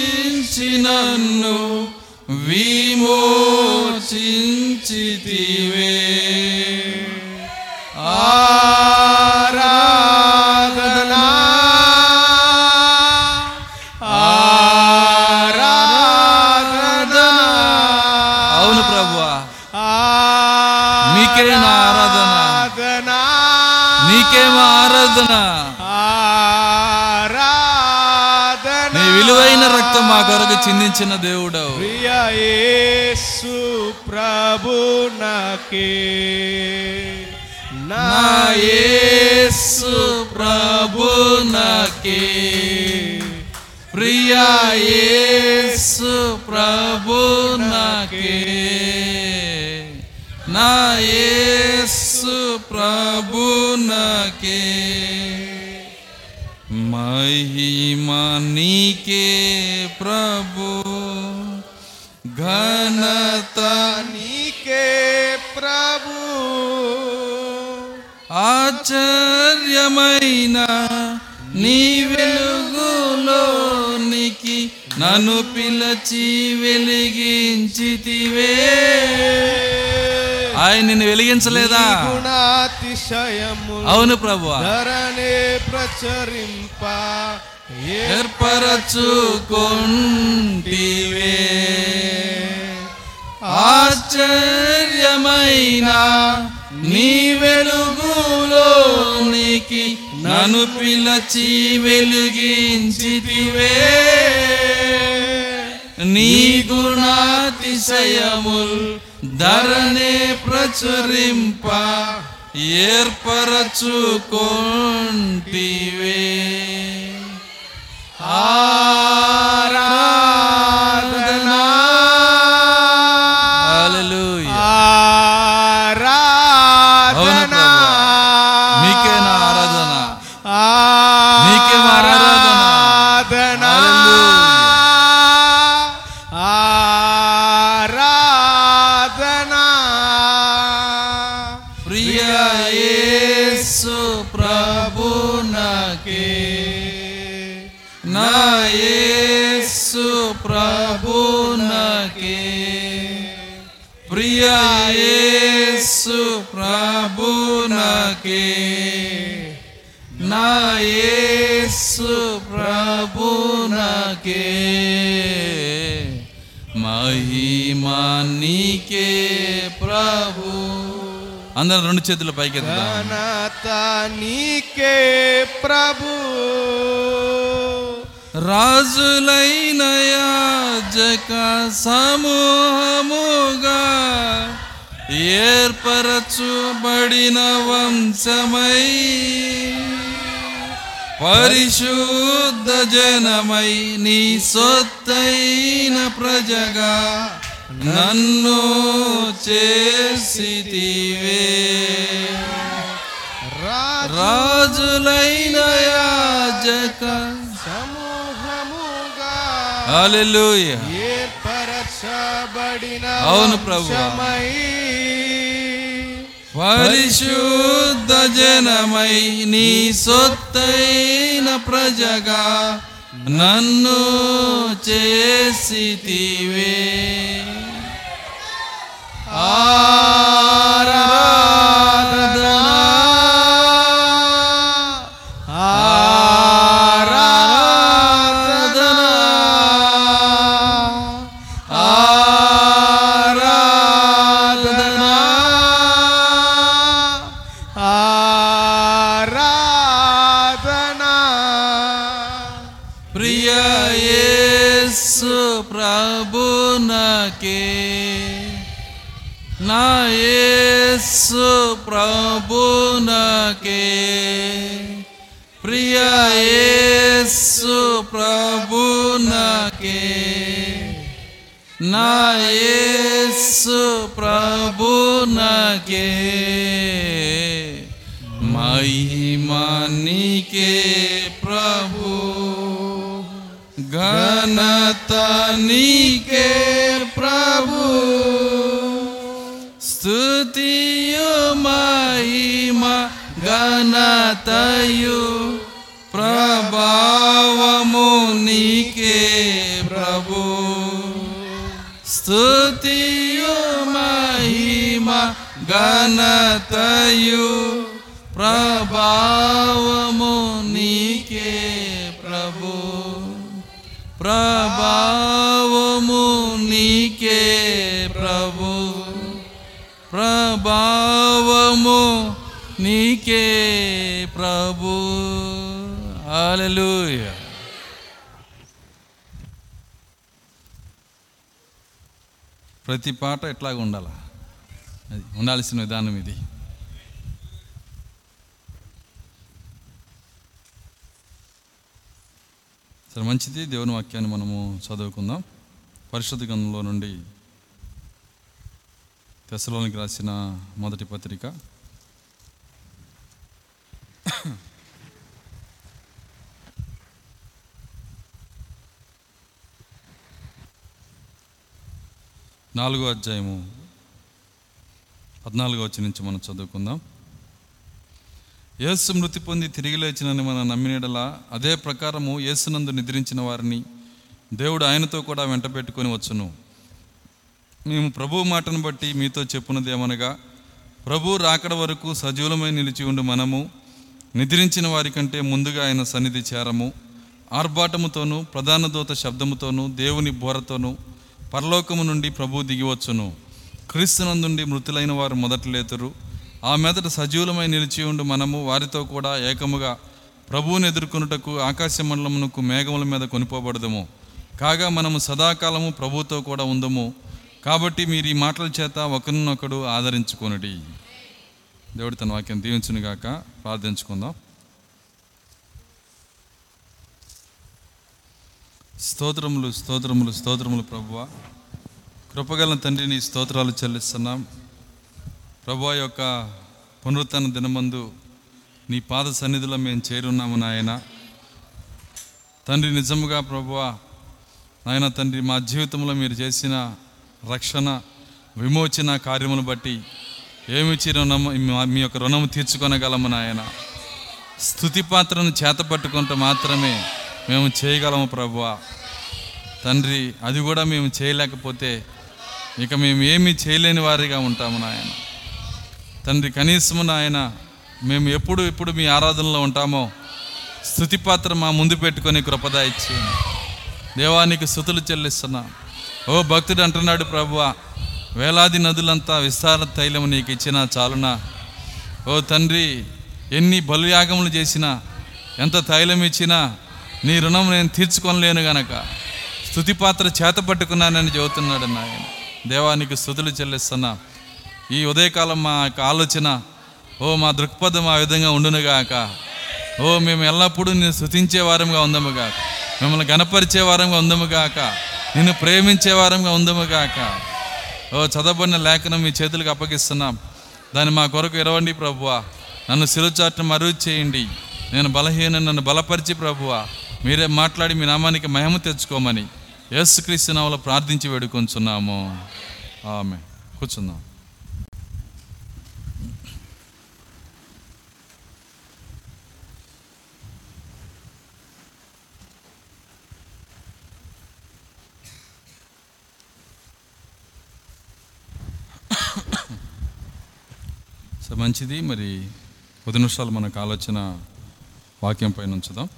A: నన్ను విమోచించితివే. కొరకు చిందించిన దేవుడవు
B: ప్రియ యేసు ప్రభు నాకే. నా
A: నా యేసు ప్రభు నాకే. ప్రియా యేసు ప్రభు నాకే. నా యేసు ప్రభు నాకే. మహిమా నీకే ఆశ్చర్యమైన నీ వెలుగులోనికి నన్ను పిలచి వెలిగించితివే. ఆయన నిన్ను వెలిగించలేదా? అవును ప్రభు
B: ప్రచరింప
A: ఏర్పరచుకొంటివే. ఆశ్చర్యమైన నీ వెలుగులోనికి నను పిలచి వెలిగించితివే. నీ గుణాతిశయముల్ ధరనే ప్రచురింప ఏర్పరచుకొంటివే. ఆరా అందరం రెండు చేతుల పైకి
B: నీకే ప్రభు.
A: రాజులైన యాజక సమూహముగా ఏర్పరచుబడిన వంశమై పరిశుద్ధ జనమై నీ సొత్తైన ప్రజగా నన్ను చేసితివే.
B: రాజు
A: రాజులైన యాజక
B: సమూహముగా
A: హల్లెలూయా.
B: ఏర్పరచబడిన
A: అవును.
B: వంశమై
A: పరిశుద్ధ జనమై నీ సొత్తైన ప్రజగా నన్ను చేసితివే. ఆరాధనా ప్రభునకే ప్రియ యేసు ప్రభునకే నా యేసు ప్రభునకే మహిమానికే ప్రభు ఘనత మహిమ ఘనతయు ప్రభావము నీకే ప్రభు స్తుతియు మహిమ ఘనతయు ప్రభావము నీకే ప్రభు ప్రభావము హల్లెలూయా ప్రతి పాట ఎట్లాగ ఉండాల? అది ఉండాల్సిన విధానం ఇది. సరే మంచిది. దేవుని వాక్యాన్ని మనము చదువుకుందాం. పరిశుద్ధ గ్రంథంలో నుండి తెసలోనికి రాసిన మొదటి పత్రిక. నాలుగో అధ్యాయము పద్నాలుగో వచ్చి నుంచి మనం చదువుకుందాం. యేసు మృతి పొంది తిరిగి లేచినని మనం నమ్మినడలా అదే ప్రకారము యేసునందు నిద్రించిన వారిని దేవుడు ఆయనతో కూడా వెంట పెట్టుకొని వచ్చును. మేము ప్రభు మాటను బట్టి మీతో చెప్పున్నది ఏమనగా ప్రభు రాకడ వరకు సజీవులమై నిలిచి ఉండి మనము నిద్రించిన వారి కంటే ముందుగా ఆయన సన్నిధి చేరము. ఆర్భాటముతోనూ ప్రధాన దూత శబ్దముతోనూ దేవుని బోరతోనూ పరలోకము నుండి ప్రభు దిగివచ్చును. క్రీస్తునందుండి మృతులైన వారు మొదట లేతురు. ఆ మీదట సజీవులమై నిలిచి ఉండి మనము వారితో కూడా ఏకముగా ప్రభువుని ఎదుర్కొనుటకు ఆకాశ మండలమునకు మేఘముల మీద కొనిపోబడదము. కాగా మనము సదాకాలము ప్రభువుతో కూడా ఉందము. కాబట్టి మీరు ఈ మాటల చేత ఒకరినొకడు ఆదరించుకొనుడి. దేవుడు తన వాక్యం దీవించునుగాక. ప్రార్థించుకుందాం. స్తోత్రములు స్తోత్రములు స్తోత్రములు ప్రభువ. కృపగల తండ్రిని స్తోత్రాలు చెల్లిస్తున్నాం. ప్రభు యొక్క పునరుత్న దినమందు నీ పాద సన్నిధిలో మేము చేరున్నాము నాయన. తండ్రి నిజముగా ప్రభువ నాయన తండ్రి మా జీవితంలో మీరు చేసిన రక్షణ విమోచన కార్యమును బట్టి ఏమి రుణము మీ యొక్క రుణము తీర్చుకొనగలము నాయన. స్థుతి పాత్రను చేతపట్టుకుంటే మాత్రమే మేము చేయగలము ప్రభువా. తండ్రి అది కూడా మేము చేయలేకపోతే ఇక మేము ఏమీ చేయలేని వారిగా ఉంటాము నాయన. తండ్రి కనీసము నాయన మేము ఎప్పుడు ఎప్పుడు మీ ఆరాధనలో ఉంటామో స్థుతి పాత్ర మా ముందు పెట్టుకొని కృపద ఇచ్చి దేవానికి స్థుతులు చెల్లిస్తున్నా. ఓ భక్తుడు అంటున్నాడు ప్రభువా వేలాది నదులంతా విస్తార తైలము నీకు ఇచ్చిన చాలునా? ఓ తండ్రి ఎన్ని బలుయాగములు చేసినా ఎంత తైలం ఇచ్చినా నీ రుణం నేను తీర్చుకొనలేను గనక. స్థుతి పాత్ర చేత పట్టుకున్నానని చెబుతున్నాడు నాయన. దేవానికి స్థుతులు చెల్లిస్తున్నా ఈ ఉదయకాలం మా యొక్క ఆలోచన ఓ మా దృక్పథం ఆ విధంగా ఉండునుగాక ఓ మేము ఎల్లప్పుడూ నిన్ను స్థుతించే వారంగా ఉందము గాక. మిమ్మల్ని గణపరిచే వారంగా ఉందము గాక. నిన్ను ప్రేమించే వారంగా ఉందము గాక. ఓ చదవబడిన లేఖనం మీ చేతులకు అప్పగిస్తున్నాం. దాన్ని మా కొరకు ఇరవండి ప్రభువా. నన్ను సిరుచాట్ను మరుగు చేయండి. నేను బలహీన నన్ను బలపరిచి ప్రభువా. మీరే మాట్లాడి మీ నామానికి మహిమ తెచ్చుకోమని యేసుక్రీస్తు నామలో ప్రార్థించి వేడుకొంచున్నాము. ఆమె కూర్చుందాం. సో మంచిది. మరి పది నిమిషాలు మనకు ఆలోచన వాక్యం పైన ఉంచుదాం.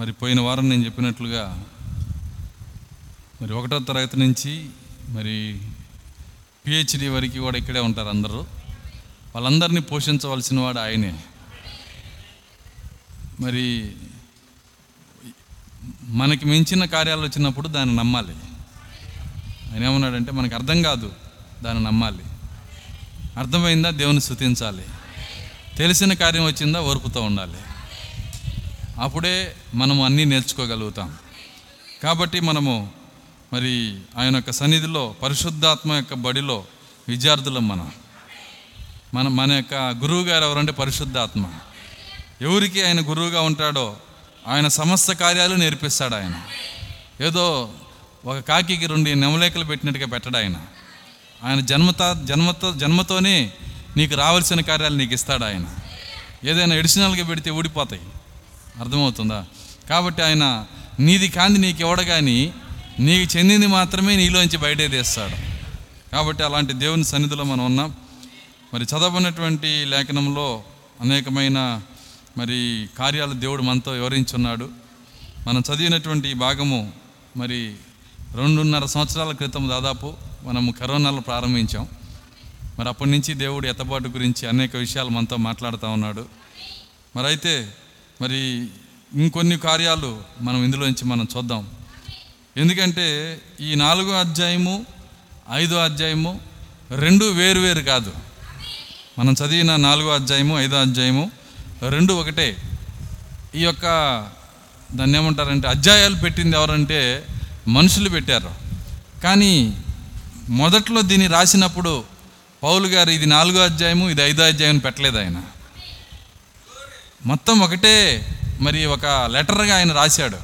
A: మరి పోయిన వారం నేను చెప్పినట్లుగా మరి ఒకటో తరగతి నుంచి మరి పిహెచ్డి వరకు కూడా ఇక్కడే ఉంటారు అందరూ. వాళ్ళందరినీ పోషించవలసిన వాడు ఆయనే. మరి మనకి మించిన కార్యాలు వచ్చినప్పుడు దాన్ని నమ్మాలి. ఆయన ఏమన్నాడంటే మనకు అర్థం కాదు దాన్ని నమ్మాలి. అర్థమైందా? దేవుని స్థుతించాలి తెలిసిన కార్యం వచ్చిందా? ఓర్పుతో ఉండాలి. అప్పుడే మనము అన్నీ నేర్చుకోగలుగుతాం. కాబట్టి మనము మరి ఆయన యొక్క సన్నిధిలో పరిశుద్ధాత్మ యొక్క బడిలో విద్యార్థులం మనం. మన మన యొక్క గురువు గారు ఎవరంటే పరిశుద్ధాత్మ. ఎవరికి ఆయన గురువుగా ఉంటాడో ఆయన సమస్త కార్యాలు నేర్పిస్తాడు ఆయన. ఏదో ఒక కాకికి రెండు నెమలేకలు పెట్టినట్టుగా పెట్టడు ఆయన. ఆయన జన్మత జన్మతో జన్మతోనే నీకు రావాల్సిన కార్యాలు నీకు ఇస్తాడు ఆయన. ఏదైనా ఎడిషనల్గా పెడితే ఊడిపోతాయి. అర్థమవుతుందా? కాబట్టి ఆయన నీది కాంది నీకు ఇవ్వడగాని నీకు చెందింది మాత్రమే నీలోంచి బయటే తీస్తాడు. కాబట్టి అలాంటి దేవుని సన్నిధిలో మనం ఉన్నాం. మరి చదవనటువంటి లేఖనంలో అనేకమైన మరి కార్యాలు దేవుడు మనతో వివరించున్నాడు. మనం చదివినటువంటి ఈ భాగము మరి రెండున్నర సంవత్సరాల క్రితం దాదాపు మనము కరోనాలో ప్రారంభించాం. మరి అప్పటి నుంచి దేవుడు ఎత్తబాటు గురించి అనేక విషయాలు మనతో మాట్లాడుతూ ఉన్నాడు. మరి అయితే మరి ఇంకొన్ని కార్యాలు మనం ఇందులోంచి మనం చూద్దాం. ఎందుకంటే ఈ నాలుగో అధ్యాయము ఐదో అధ్యాయము రెండు వేరు వేరు కాదు. మనం చదివిన నాలుగో అధ్యాయము ఐదో అధ్యాయము రెండు ఒకటే. ఈ యొక్క దాన్ని ఏమంటారంటే అధ్యాయాలు పెట్టింది ఎవరంటే మనుషులు పెట్టారు. కానీ మొదట్లో దీన్ని రాసినప్పుడు పౌలు గారు ఇది నాలుగో అధ్యాయము ఇది ఐదో అధ్యాయం పెట్టలేదు ఆయన. మొత్తం ఒకటే మరి ఒక లెటర్గా ఆయన రాశాడు.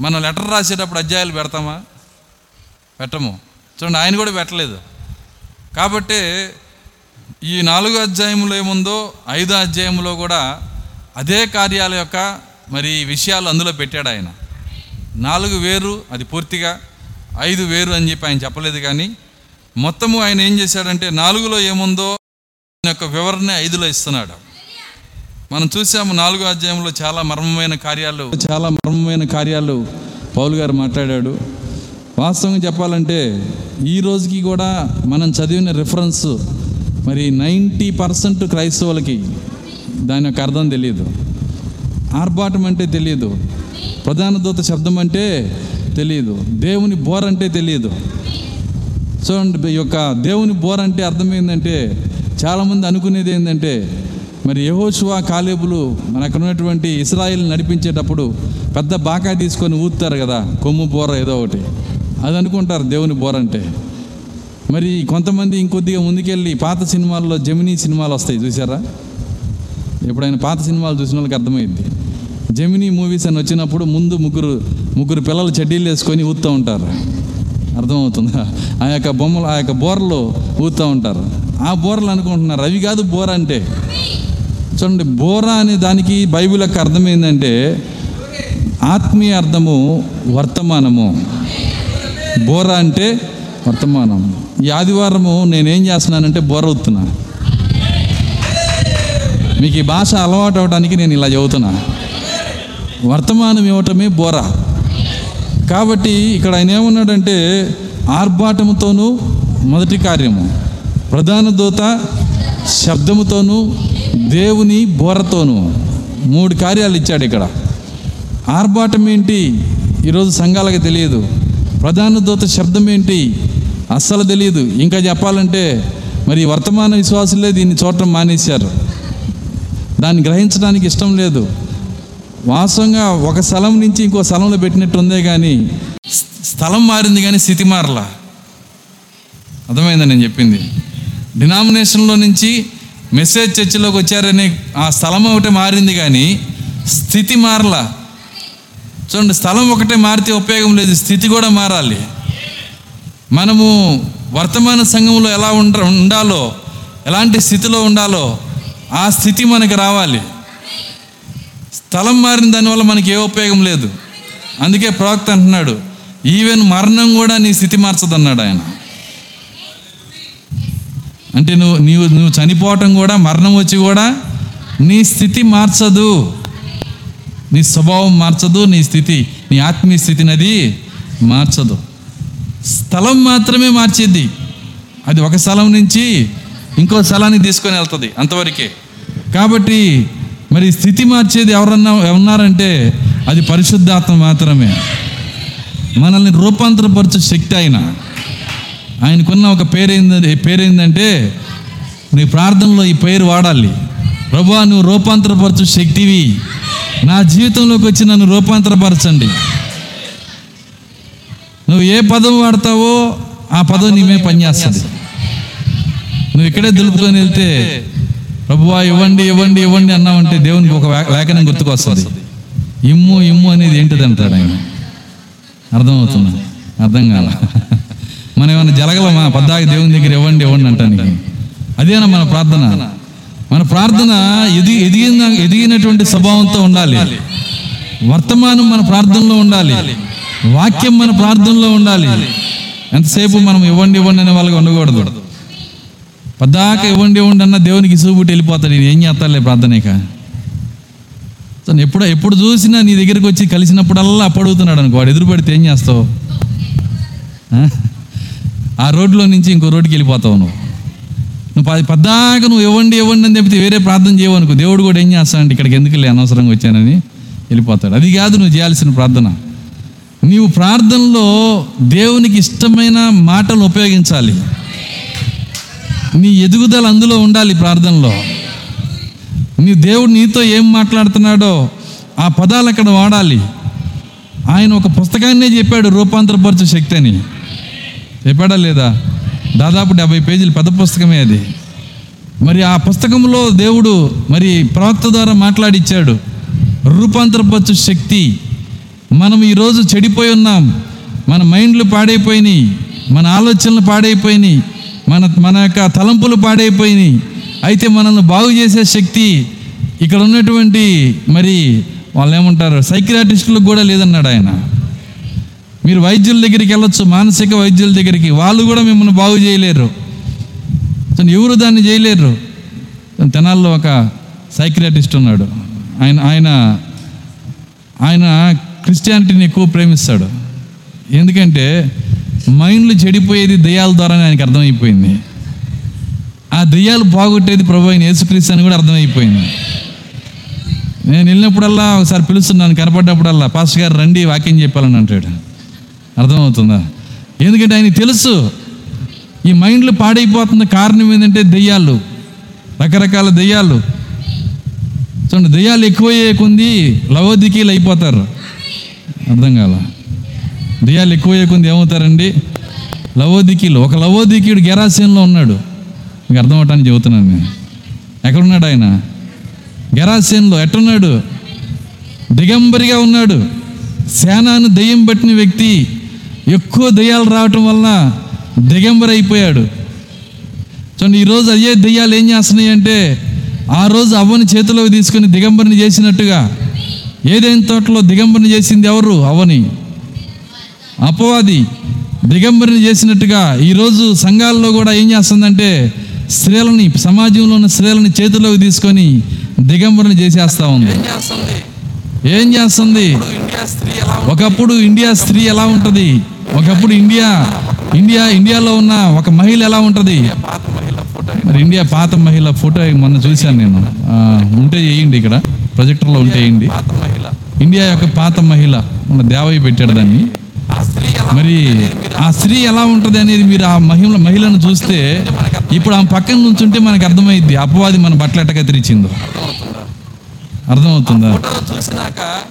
A: మనం లెటర్ రాసేటప్పుడు అధ్యాయాలు పెడతామా? పెట్టము. చూడండి ఆయన కూడా పెట్టలేదు. కాబట్టి ఈ నాలుగో అధ్యాయంలో ఏముందో ఐదో అధ్యాయంలో కూడా అదే కార్యాల యొక్క మరి విషయాలు అందులో పెట్టాడు ఆయన. నాలుగు వేరు అది పూర్తిగా ఐదు వేరు అని చెప్పి ఆయన చెప్పలేదు కానీ మొత్తము ఆయన ఏం చేశాడంటే నాలుగులో ఏముందో ఆయన యొక్క వివరణ ఐదులో ఇస్తున్నాడు. మనం చూసాము నాలుగో అధ్యాయంలో చాలా మర్మమైన కార్యాలు. చాలా మర్మమైన కార్యాలు పౌలు గారు మాట్లాడాడు. వాస్తవంగా చెప్పాలంటే ఈ రోజుకి కూడా మనం చదివిన రిఫరెన్స్ మరి నైంటీ పర్సెంట్ క్రైస్తవులకి దాని యొక్క అర్థం తెలియదు ఆర్భాటం అంటే తెలియదు ప్రధాన దూత శబ్దం అంటే తెలియదు దేవుని బోర్ అంటే తెలియదు చూడండి ఈ యొక్క దేవుని బోర్ అంటే అర్థమైందంటే చాలామంది అనుకునేది ఏంటంటే మరి యహోషువా కాలేబులు మన అక్కడ ఉన్నటువంటి ఇస్రాయిల్ నడిపించేటప్పుడు పెద్ద బాకా తీసుకొని ఊతారు కదా కొమ్ము బోర ఏదో ఒకటి. అది అనుకుంటారు దేవుని బోర అంటే. మరి కొంతమంది ఇంకొద్దిగా ముందుకెళ్ళి పాత సినిమాల్లో జమినీ సినిమాలు వస్తాయి చూసారా ఎప్పుడైనా పాత సినిమాలు చూసిన వాళ్ళకి అర్థమైంది. జమినీ మూవీస్ అని వచ్చినప్పుడు ముందు ముగ్గురు ముగ్గురు పిల్లలు చెడ్డీలు వేసుకొని ఊతూ ఉంటారు. అర్థమవుతుందా? ఆ యొక్క బొమ్మలు ఆ యొక్క బోర్లు ఊతూ ఉంటారు. ఆ బోర్లు అనుకుంటున్నారు అవి కాదు బోర్ అంటే. చూడండి బోరా అనే దానికి బైబిల్ యొక్క అర్థం ఏంటంటే ఆత్మీయ అర్థము వర్తమానము. బోర అంటే వర్తమానం. ఈ ఆదివారము నేనేం చేస్తున్నానంటే బోర అవుతున్నా మీకు ఈ భాష అలవాటు అవడానికి నేను ఇలా చదువుతున్నా వర్తమానం ఇవ్వటమే బోర. కాబట్టి ఇక్కడ ఆయన ఏమన్నాడంటే ఆర్భాటముతోనూ మొదటి కార్యము ప్రధాన దూత శబ్దముతోనూ దేవుని బోరతోను మూడు కార్యాలు ఇచ్చాడు ఇక్కడ. ఆర్భాటం ఏంటి? ఈరోజు సంఘాలకు తెలియదు. ప్రధాన దూత శబ్దం ఏంటి? అస్సలు తెలియదు. ఇంకా చెప్పాలంటే మరి వర్తమాన విశ్వాసులే దీన్ని చూడటం మానేశారు. దాన్ని గ్రహించడానికి ఇష్టం లేదు. వాస్తవంగా ఒక స్థలం నుంచి ఇంకో స్థలంలో పెట్టినట్టు ఉందే కానీ స్థలం మారింది కానీ స్థితి మారలా? అర్థమైందని నేను చెప్పింది? డినామినేషన్లో నుంచి మెసేజ్ చర్చిలోకి వచ్చారని ఆ స్థలం ఒకటే మారింది కానీ స్థితి మారలా. చూడండి స్థలం ఒకటే మారితే ఉపయోగం లేదు స్థితి కూడా మారాలి. మనము వర్తమాన సంఘంలో ఎలా ఉండ ఉండాలో ఎలాంటి స్థితిలో ఉండాలో ఆ స్థితి మనకి రావాలి. స్థలం మారిన దానివల్ల మనకి ఏ ఉపయోగం లేదు. అందుకే ప్రవక్త అంటున్నాడు ఈవెన్ మరణం కూడా నీ స్థితి మార్చదన్నాడు ఆయన. అంటే నువ్వు నీవు నువ్వు చనిపోవటం కూడా మరణం వచ్చి కూడా నీ స్థితి మార్చదు. నీ స్వభావం మార్చదు నీ స్థితి నీ ఆత్మీయ స్థితిని అది మార్చదు. స్థలం మాత్రమే మార్చేది అది ఒక స్థలం నుంచి ఇంకో స్థలానికి తీసుకొని వెళ్తుంది అంతవరకే. కాబట్టి మరి స్థితి మార్చేది ఎవరన్నా ఉన్నారంటే అది పరిశుద్ధాత్మ మాత్రమే. మనల్ని రూపాంతరపరచు శక్తి అయినా ఆయనకున్న ఒక పేరేంది పేరేందంటే నీ ప్రార్థనలో ఈ పేరు వాడాలి. ప్రభా నువ్వు రూపాంతరపరచు శక్తివి. నా జీవితంలోకి వచ్చి నన్ను రూపాంతరపరచండి. నువ్వు ఏ పదం వాడతావో ఆ పదం నీమే పనిచేస్తుంది. నువ్వు ఇక్కడే దులుపుకొని వెళ్తే ప్రభువా ఇవ్వండి ఇవ్వండి ఇవ్వండి అన్నావంటే దేవునికి ఒక లేఖనం గుర్తుకొస్తుంది. ఇమ్ము ఇమ్ము అనేది ఏంటిది అంటాడు ఆయన? అర్థమవుతున్నా అర్థం కాల. మనం ఏమైనా జరగలమా? పద్దాకి దేవుని దగ్గర ఇవ్వండి ఇవ్వండి అంటాను అదేనా మన ప్రార్థన? మన ప్రార్థన ఎది ఎదిగిన ఎదిగినటువంటి స్వభావంతో ఉండాలి. వర్తమానం మన ప్రార్థనలో ఉండాలి. వాక్యం మన ప్రార్థనలో ఉండాలి. ఎంతసేపు మనం ఇవ్వండి ఇవ్వండి అనే వాళ్ళకి ఉండకూడదు. పద్దాక ఇవ్వండి ఇవ్వండి అన్న దేవునికి ఇసుగుబుట్టి వెళ్ళిపోతాడు. నేను ఏం చేస్తాలే ప్రార్థనేక తను ఎప్పుడు ఎప్పుడు చూసినా నీ దగ్గరికి వచ్చి కలిసినప్పుడల్లా అప్పడుగుతున్నాడు అనుకో. వాడు ఎదురు పడితే ఏం చేస్తావు? ఆ? రోడ్లో నుంచి ఇంకో రోడ్డుకి వెళ్ళిపోతావు నువ్వు. నువ్వు పది పద్దాక నువ్వు ఇవ్వండి ఇవ్వండి అని చెప్తే వేరే ప్రార్థన చేయవనుకో దేవుడు కూడా ఏం చేస్తాడంటే ఇక్కడికి ఎందుకు వెళ్ళి అనవసరంగా వచ్చానని వెళ్ళిపోతాడు. అది కాదు నువ్వు చేయాల్సిన ప్రార్థన. నీవు ప్రార్థనలో దేవునికి ఇష్టమైన మాటలు ఉపయోగించాలి. నీ ఎదుగుదల అందులో ఉండాలి ప్రార్థనలో. నీ దేవుడు నీతో ఏం మాట్లాడుతున్నాడో ఆ పదాలు అక్కడ వాడాలి. ఆయన ఒక పుస్తకాన్నే చెప్పాడు రూపాంతరపరచు శక్తి అని. చెప్పాడా లేదా దాదాపు డెబ్బై పేజీలు పెద్ద పుస్తకమే అది. మరి ఆ పుస్తకంలో దేవుడు మరి ప్రవక్త ద్వారా మాట్లాడిచ్చాడు రూపాంతరపరచు శక్తి. మనం ఈరోజు చెడిపోయి ఉన్నాం మన మైండ్లు పాడైపోయినాయి మన ఆలోచనలు పాడైపోయినాయి మన మన యొక్క తలంపులు పాడైపోయినాయి. అయితే మనల్ని బాగు చేసే శక్తి ఇక్కడ ఉన్నటువంటి మరి వాళ్ళు ఏమంటారు సైకియాటిస్టులకు కూడా లేదన్నాడు ఆయన. మీరు వైద్యుల దగ్గరికి వెళ్ళొచ్చు మానసిక వైద్యుల దగ్గరికి. వాళ్ళు కూడా మిమ్మల్ని బాగు చేయలేరు. ఎవరు దాన్ని చేయలేరు. తెనాల్లో ఒక సైక్రియాటిస్ట్ ఉన్నాడు. ఆయన ఆయన ఆయన క్రిస్టియానిటీని ఎక్కువ ప్రేమిస్తాడు. ఎందుకంటే మైండ్లు చెడిపోయేది దయ్యాల ద్వారానే ఆయనకు అర్థమైపోయింది. ఆ దయ్యాలు బాగొట్టేది ప్రభు అయిన యేసుక్రీస్తు అని కూడా అర్థమైపోయింది. నేను వెళ్ళినప్పుడల్లా ఒకసారి పిలుస్తున్నాను కనపడ్డప్పుడల్లా. పాస్టర్ గారు రండి వాక్యం చెప్పాలని అంటాడు. అర్థమవుతుందా? ఎందుకంటే ఆయనకి తెలుసు ఈ మైండ్లు పాడైపోతున్న కారణం ఏంటంటే దెయ్యాలు రకరకాల దెయ్యాలు. చూడండి దెయ్యాలు ఎక్కువయ్యే కొంది లవోదికీలు అయిపోతారు. అర్థం కాల? దెయ్యాలు ఎక్కువయ్యే కొంది ఏమవుతారండి? లవోదికీలు. ఒక లవోదికీయుడు గెరాసీన్లో ఉన్నాడు. మీకు అర్థం అవటానికి చెబుతున్నాను నేను. ఎక్కడున్నాడు ఆయన? గెరాసీన్లో ఎట్టున్నాడు? దిగంబరిగా ఉన్నాడు. సేనాను దెయ్యం పట్టిన వ్యక్తి ఎక్కువ దెయ్యాలు రావటం వలన దిగంబరి అయిపోయాడు చూడండి ఈరోజు అయ్యే దెయ్యాలు ఏం చేస్తున్నాయి అంటే ఆ రోజు అవ్వని చేతిలోకి తీసుకుని దిగంబరిని చేసినట్టుగా ఏదైనా తోటలో దిగంబరిని చేసింది ఎవరు? అవ్వని అపవాది. దిగంబరిని చేసినట్టుగా ఈరోజు సంఘాల్లో కూడా ఏం చేస్తుందంటే స్త్రీలని సమాజంలో ఉన్న స్త్రీలని చేతిలోకి తీసుకొని దిగంబరిని చేసేస్తా ఉంది. ఏం చేస్తుంది? ఒకప్పుడు ఇండియా స్త్రీ ఎలా ఉంటుంది? ఒకప్పుడు ఇండియా ఇండియా ఇండియాలో ఉన్న ఒక మహిళ ఎలా ఉంటుంది? మరి ఇండియా పాత మహిళ ఫోటో మొన్న చూశాను నేను. ఉంటే చేయండి ఇక్కడ. ప్రొజెక్టర్లో ఉంటే చేయండి. ఇండియా యొక్క పాత మహిళ మన దేవయ్య పెట్టాడు దాన్ని. మరి ఆ స్త్రీ ఎలా ఉంటుంది అనేది మీరు ఆ మహిళ మహిళను చూస్తే ఇప్పుడు ఆమె పక్కన నుంచుంటే మనకు అర్థమైద్ది. అపవాది మన బట్టలు ఎట్ట కత్తిరించిందో అర్థమవుతుందా?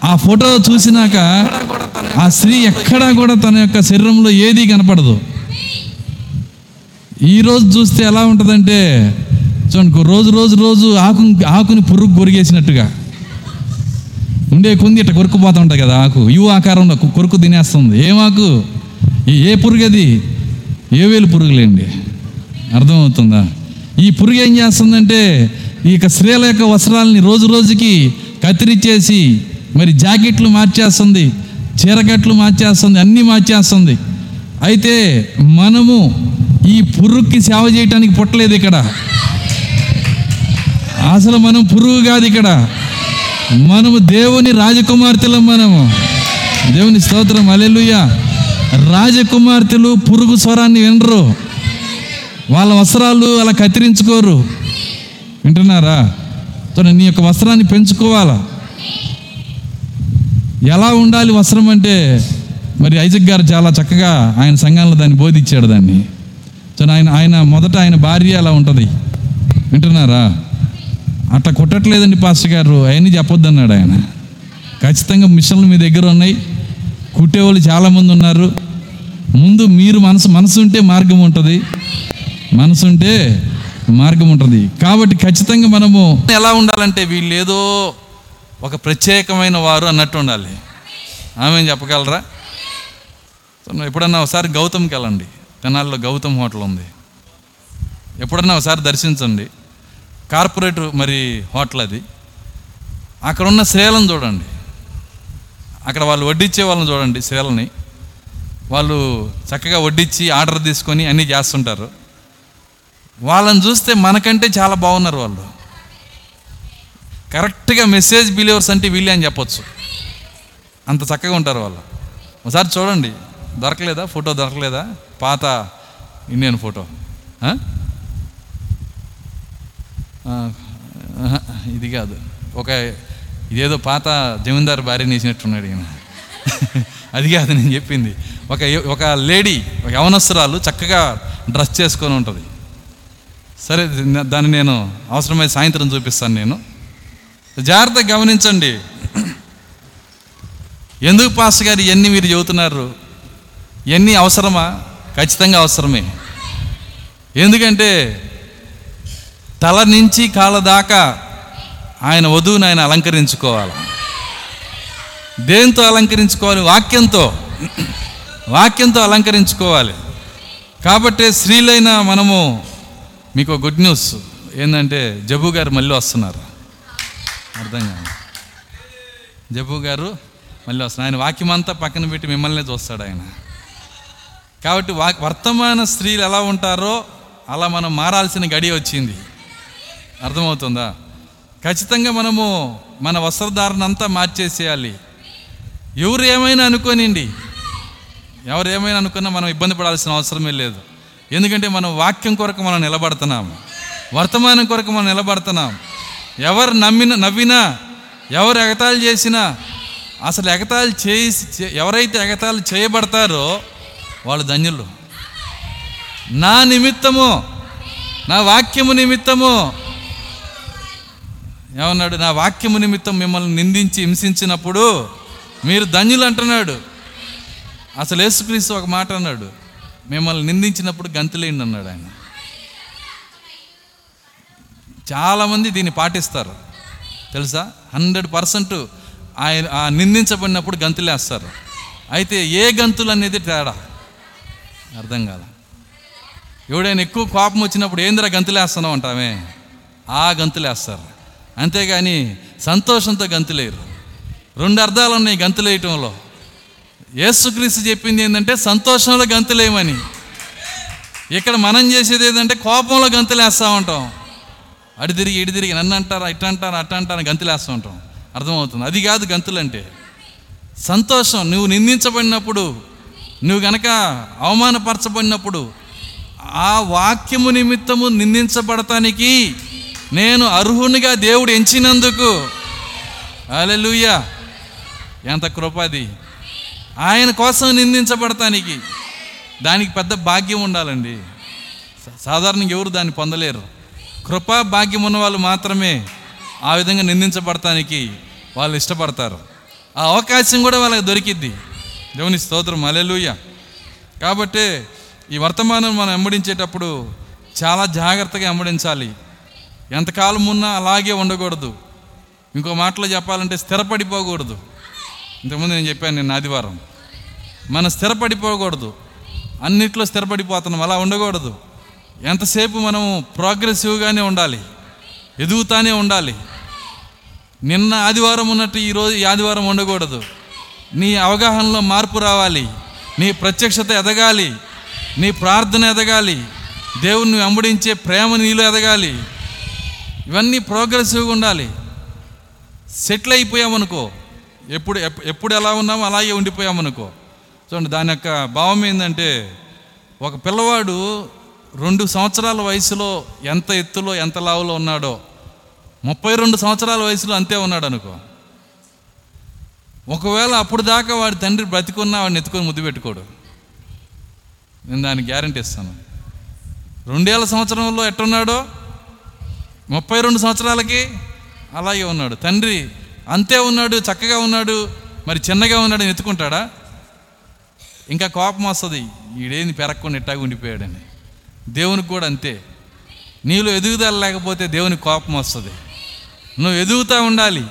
A: ఆ ఫోటో చూసినాక ఆ స్త్రీ ఎక్కడా కూడా తన యొక్క శరీరంలో ఏది కనపడదు. ఈ రోజు చూస్తే ఎలా ఉంటుందంటే చూడండి రోజు రోజు రోజు ఆకు ఆకుని పురుగు కొరిగేసినట్టుగా. ఉండే కొంది ఇట్లా కొరుకుపోతూ ఉంటుంది కదా ఆకు. యు ఆకారంలో కొరుకు తినేస్తుంది. ఏం ఆకు? ఈ- ఏ పురుగు అది ఏ వేలు పురుగులేండి. అర్థమవుతుందా? ఈ పురుగు ఏం చేస్తుందంటే ఈ యొక్క స్త్రీల యొక్క వస్త్రాలని రోజు రోజుకి కత్తిరించేసి మరి జాకెట్లు మార్చేస్తుంది. చీరకట్లు మార్చేస్తుంది అన్నీ మార్చేస్తుంది. అయితే మనము ఈ పురుగుకి సేవ చేయటానికి పుట్టలేదు ఇక్కడ. అసలు మనం పురుగు కాదు ఇక్కడ. మనము దేవుని రాజకుమార్తెలం మనము. దేవుని స్తోత్రం అలెలుయ్య రాజకుమార్తెలు పురుగు స్వరాన్ని వినరు. వాళ్ళ వస్త్రాలు అలా కత్తిరించుకోరు. వింటున్నారా? నీ యొక్క వస్త్రాన్ని పెంచుకోవాలా? ఎలా ఉండాలి వస్త్రం అంటే మరి ఐజక్ గారు చాలా చక్కగా ఆయన సంఘంలో దాన్ని బోధించాడు దాన్ని. సో ఆయన ఆయన మొదట ఆయన భార్య అలా ఉంటుంది. వింటున్నారా? అట్లా కొట్టట్లేదండి పాస్టర్ గారు అవన్నీ చెప్పొద్దు అన్నాడు ఆయన. ఖచ్చితంగా మిషన్లు మీ దగ్గర ఉన్నాయి. కుట్టేవాళ్ళు చాలామంది ఉన్నారు. ముందు మీరు మనసు మనసు ఉంటే మార్గం ఉంటుంది. మనసు ఉంటే మార్గం ఉంటుంది. కాబట్టి ఖచ్చితంగా మనము ఎలా ఉండాలంటే వీళ్ళు ఏదో ఒక ప్రత్యేకమైన వారు అన్నట్టు ఉండాలి. ఆమె చెప్పగలరా? ఎప్పుడన్నా ఒకసారి గౌతమ్కి వెళ్ళండి. తెనాలిలో గౌతమ్ హోటల్ ఉంది. ఎప్పుడన్నా ఒకసారి దర్శించండి. కార్పొరేట్ మరి హోటల్ అది. అక్కడ ఉన్న శ్రేలను చూడండి. అక్కడ వాళ్ళు వడ్డించే వాళ్ళని చూడండి స్త్రీలని వాళ్ళు చక్కగా వడ్డించి ఆర్డర్ తీసుకొని అన్నీ చేస్తుంటారు. వాళ్ళని చూస్తే మనకంటే చాలా బాగున్నారు వాళ్ళు. కరెక్ట్గా మెసేజ్ బిలీవర్స్ అంటే వీళ్ళే అని చెప్పొచ్చు. అంత చక్కగా ఉంటారు వాళ్ళు. ఒకసారి చూడండి. దొరకలేదా? ఫోటో దొరకలేదా? పాత ఇండియన్ ఫోటో. ఇది కాదు. ఒక ఇదేదో పాత జమీందారు భార్యని వేసినట్టున్నాడు ఈయన. అది కాదు నేను చెప్పింది. ఒక ఒక లేడీ ఒక యవనస్తురాలు చక్కగా డ్రెస్ చేసుకొని ఉంటుంది. సరే దాన్ని నేను అవసరమైతే సాయంత్రం చూపిస్తాను నేను. జాగ్రత్తగా గమనించండి. ఎందుకు పాస్ గారు ఇవన్నీ మీరు చెబుతున్నారు ఇవన్నీ అవసరమా? ఖచ్చితంగా అవసరమే. ఎందుకంటే తల నుంచి కాళ్ళ దాకా ఆయన వధువుని ఆయన అలంకరించుకోవాలి. దేంతో అలంకరించుకోవాలి? వాక్యంతో. వాక్యంతో అలంకరించుకోవాలి. కాబట్టి స్త్రీలైన మనము మీకు గుడ్ న్యూస్. ఏంటంటే జబ్బు గారు మళ్ళీ వస్తున్నారు. అర్థం కాదు. జబ్బు గారు మళ్ళీ వస్తాను ఆయన వాక్యం అంతా పక్కన పెట్టి మిమ్మల్ని చూస్తాడు ఆయన. కాబట్టి వా వర్తమాన స్త్రీలు ఎలా ఉంటారో అలా మనం మారాల్సిన గడి వచ్చింది. అర్థమవుతుందా? ఖచ్చితంగా మనము మన వస్త్రధారణ అంతా మార్చేసేయాలి. ఎవరు ఏమైనా అనుకోనండి. ఎవరు ఏమైనా అనుకున్నా మనం ఇబ్బంది పడాల్సిన అవసరమే లేదు. ఎందుకంటే మనం వాక్యం కొరకు మనం నిలబడుతున్నాము. వర్తమానం కొరకు మనం నిలబడుతున్నాం ఎవరు నమ్మిన నవ్వినా ఎవరు ఎగతాళి చేసినా అసలు ఎగతాళి చేసి ఎవరైతే ఎగతాళి చేయబడతారో వాళ్ళు ధన్యులు. నా నిమిత్తము నా వాక్యము నిమిత్తము ఏమన్నాడు? నా వాక్యము నిమిత్తం మిమ్మల్ని నిందించి హింసించినప్పుడు మీరు ధన్యులు అంటున్నాడు. అసలు యేసుక్రీస్తు ఒక మాట అన్నాడు. మిమ్మల్ని నిందించినప్పుడు గంతులేండి అన్నాడు ఆయన. చాలామంది దీన్ని పాటిస్తారు. తెలుసా? హండ్రెడ్ పర్సెంట్ ఆయన ఆ నిందించబడినప్పుడు గంతులేస్తారు. అయితే ఏ గంతులు అనేది తేడా? అర్థం కాల. ఎవడైనా ఎక్కువ కోపం వచ్చినప్పుడు ఏందిరా గంతులేస్తున్నావు అంటామే ఆ గంతులేస్తారు. అంతేగాని సంతోషంతో గంతులేరు రెండు అర్థాలు ఉన్నాయి గంతులేయటంలో. యేసుక్రీస్తు చెప్పింది ఏంటంటే సంతోషంలో గంతులేయమని. ఇక్కడ మనం చేసేది ఏంటంటే కోపంలో గంతులేస్తూ ఉంటాం అడి తిరిగి ఇడి తిరిగి నన్ను అంటారా ఇట్ట అంటారా అట్ట అంటారా గంతులేస్తూ ఉంటాం. అర్థమవుతుంది. అది కాదు గంతులంటే సంతోషం. నువ్వు నిందించబడినప్పుడు నువ్వు గనక అవమానపరచబడినప్పుడు ఆ వాక్యము నిమిత్తము నిందించబడటానికి నేను అర్హునిగా దేవుడు ఎంచినందుకు అలెలుయ్యా ఎంత కృపది ఆయన కోసం నిందించబడటానికి దానికి పెద్ద భాగ్యం ఉండాలండి. సా- సాధారణంగా ఎవరు దాన్ని పొందలేరు. కృపా భాగ్యం ఉన్న వాళ్ళు మాత్రమే ఆ విధంగా నిందించబడటానికి వాళ్ళు ఇష్టపడతారు. ఆ అవకాశం కూడా వాళ్ళకి దొరికిద్ది. దేవుని స్తోత్రం. అలెలుయ్య కాబట్టి ఈ వర్తమానం మనం వెంబడించేటప్పుడు చాలా జాగ్రత్తగా వెంబడించాలి. ఎంతకాలం ఉన్నా అలాగే ఉండకూడదు. ఇంకో మాటలో చెప్పాలంటే స్థిరపడిపోకూడదు. ఇంతకుముందు నేను చెప్పాను నేను ఆదివారం. మనం స్థిరపడిపోకూడదు. అన్నిట్లో స్థిరపడిపోతున్నాం. అలా ఉండకూడదు. ఎంతసేపు మనము ప్రోగ్రెసివ్గానే ఉండాలి ఎదుగుతానే ఉండాలి. నిన్న ఆదివారం ఉన్నట్టు ఈరోజు ఆదివారం ఉండకూడదు. నీ అవగాహనలో మార్పు రావాలి నీ ప్రత్యక్షత ఎదగాలి నీ ప్రార్థన ఎదగాలి దేవుణ్ణి వెంబడించే ప్రేమ నీలో ఎదగాలి. ఇవన్నీ ప్రోగ్రెసివ్గా ఉండాలి. సెటిల్ అయిపోయామనుకో ఎప్పుడు ఎప్- ఎప్పుడు ఎలా ఉన్నామో అలాగే ఉండిపోయామనుకో. చూడండి దాని యొక్క భావం ఏంటంటే ఒక పిల్లవాడు రెండు సంవత్సరాల వయసులో ఎంత ఎత్తులో ఎంత లావులో ఉన్నాడో ముప్పై రెండు సంవత్సరాల వయసులో అంతే ఉన్నాడు అనుకో. ఒకవేళ అప్పుడు దాకా వాడి తండ్రి బ్రతికున్నా వాడిని ఎత్తుకొని ముద్దు పెట్టుకోడు. నేను దానికి గ్యారంటీ ఇస్తాను. రెండేళ్ళ సంవత్సరంలో ఎట్టున్నాడో? ముప్పై రెండు సంవత్సరాలకి అలాగే ఉన్నాడు. తండ్రి అంతే ఉన్నాడు చక్కగా ఉన్నాడు మరి చిన్నగా ఉన్నాడు అని ఎత్తుకుంటాడా? ఇంకా కోపం వస్తుంది. ఈడేంది పెరగకుండా ఎట్టాగా ఉండిపోయాడని. దేవునికి కూడా అంతే. నీలో ఎదుగుదల లేకపోతే దేవునికి కోపం వస్తుంది. నువ్వు ఎదుగుతూ ఉండాలి.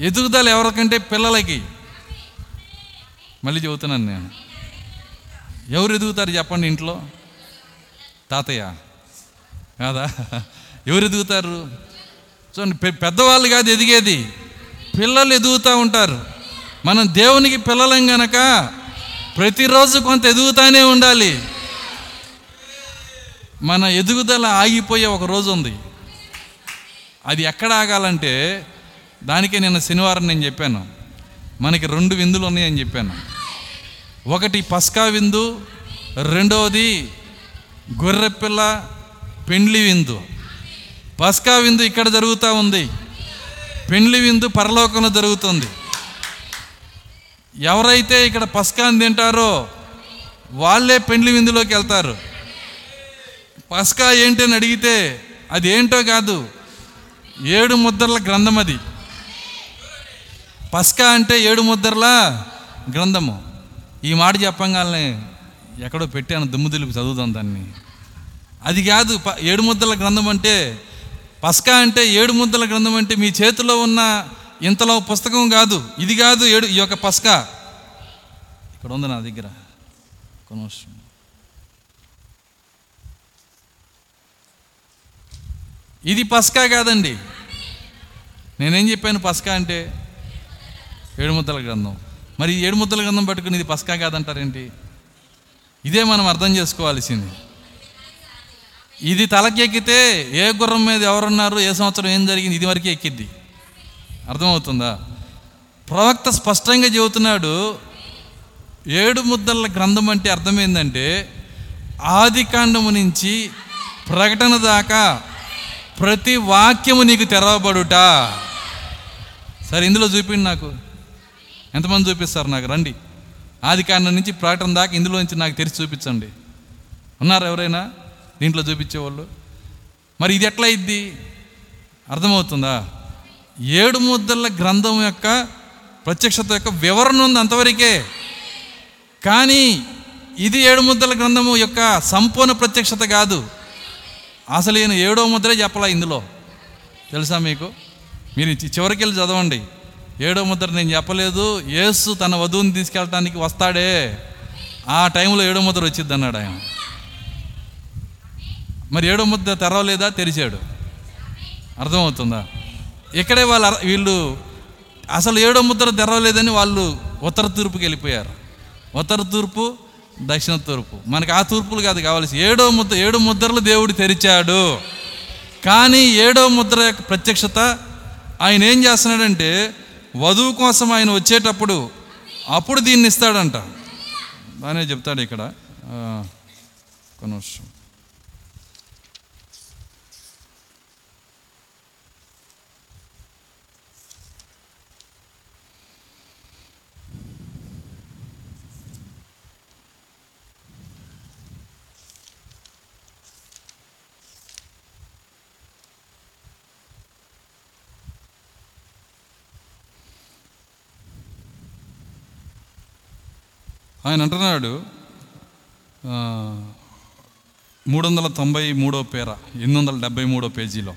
A: ఎదుగుదల ఎవరికంటే పిల్లలకి. మళ్ళీ చెబుతున్నాను నేను. ఎవరు ఎదుగుతారు చెప్పండి ఇంట్లో? తాతయ్య. కాదా? ఎవరు ఎదుగుతారు? చూడండి పెద్దవాళ్ళు కాదు ఎదిగేది. పిల్లలు ఎదుగుతూ ఉంటారు. మనం దేవునికి పిల్లలం గనక ప్రతిరోజు కొంత ఎదుగుతానే ఉండాలి. మన ఎదుగుదల ఆగిపోయే ఒక రోజు ఉంది. అది ఎక్కడ ఆగాలంటే దానికే నిన్న శనివారం నేను చెప్పాను. మనకి రెండు విందులు ఉన్నాయని చెప్పాను. ఒకటి పస్కా విందు రెండవది గొర్రెపిల్ల పెండ్లి విందు. పస్కా విందు ఇక్కడ జరుగుతూ ఉంది. పెండ్లి విందు పరలోకంలో జరుగుతుంది. ఎవరైతే ఇక్కడ పస్కాని తింటారో వాళ్ళే పెండ్లి విందులోకి వెళ్తారు. పస్కా ఏంటి అని అడిగితే అది ఏంటో కాదు. ఏడు ముద్రల గ్రంథం అది. పస్కా అంటే ఏడు ముద్రల గ్రంథము. ఈ మాట చెప్పంగానే ఎక్కడో పెట్టాను దుమ్ము దులిపి చదువుతాం దాన్ని. అది కాదు ప- ఏడు ముద్రల గ్రంథం అంటే పస్కా అంటే ఏడు ముద్రల గ్రంథం అంటే మీ చేతిలో ఉన్న ఇంతలో పుస్తకం కాదు. ఇది కాదు ఏడు ఈ యొక్క పస్కా. ఇక్కడ ఉంది నా దగ్గర. ఒక ఇది పస్కా కాదండి. నేనేం చెప్పాను పస్కా అంటే ఏడు ముద్దల గ్రంథం. మరి ఏడుముద్దల ఏడు ముద్దల గ్రంథం పట్టుకుని ఇది పస్కా కాదంటారేంటి? ఇదే మనం అర్థం చేసుకోవాల్సింది. ఇది తలకెక్కితే ఏ గుర్రం మీద ఎవరున్నారు ఏ సంవత్సరం ఏం జరిగింది ఇది వరకే ఎక్కిద్ది. అర్థమవుతుందా? ప్రవక్త స్పష్టంగా చెబుతున్నాడు ఏడు ముద్దల గ్రంథం అంటే అర్థమైందంటే ఆది కాండము నుంచి ప్రకటన దాకా ప్రతి వాక్యము నీకు తెరవబడుట. సరే ఇందులో చూపిండి నాకు. ఎంతమంది చూపిస్తారు నాకు? రండి. ఆది కాండం నుంచి ప్రకటన దాకా ఇందులో నుంచి నాకు తెరిచి చూపించండి. ఉన్నారు ఎవరైనా? దీంట్లో చూపించేవాళ్ళు? మరి ఇది ఎట్లా ఇద్ది అర్థమవుతుందా? ఏడు ముద్దల గ్రంథం యొక్క ప్రత్యక్షత యొక్క వివరణ ఉంది అంతవరకే. కానీ ఇది ఏడు ముద్దల గ్రంథము యొక్క సంపూర్ణ ప్రత్యక్షత కాదు. అసలు ఈయన ఏడో ముద్రే చెప్పలా ఇందులో. తెలుసా మీకు? మీరు చివరికి వెళ్ళి చదవండి. ఏడో ముద్ర నేను చెప్పలేదు. యేసు తన వధువుని తీసుకెళ్ళటానికి వస్తాడే. ఆ టైంలో ఏడో ముద్ర వచ్చింది అన్నాడు ఆయన. మరి ఏడో ముద్ర తెరవలేదా? తెరిచాడు. అర్థమవుతుందా? ఇక్కడే వాళ్ళు వీళ్ళు అసలు ఏడో ముద్ర తెరవలేదని వాళ్ళు ఉత్తర తూర్పుకి వెళ్ళిపోయారు. ఉత్తర తూర్పు దక్షిణ తూర్పు. మనకి ఆ తూర్పులు కాదు కావాల్సి ఏడో ముద్ర ఏడు ముద్రలు దేవుడు తెరిచాడు. కానీ ఏడో ముద్ర యొక్క ప్రత్యక్షత ఆయన ఏం చేస్తున్నాడంటే వధువు కోసం ఆయన వచ్చేటప్పుడు అప్పుడు దీన్ని ఇస్తాడంట. బాగానే చెప్తాడు ఇక్కడ. ఆ, ఆయన అంటున్నాడు మూడు వందల తొంభై మూడో పేర ఎనిమిది వందల డెబ్బై మూడో పేజీలో.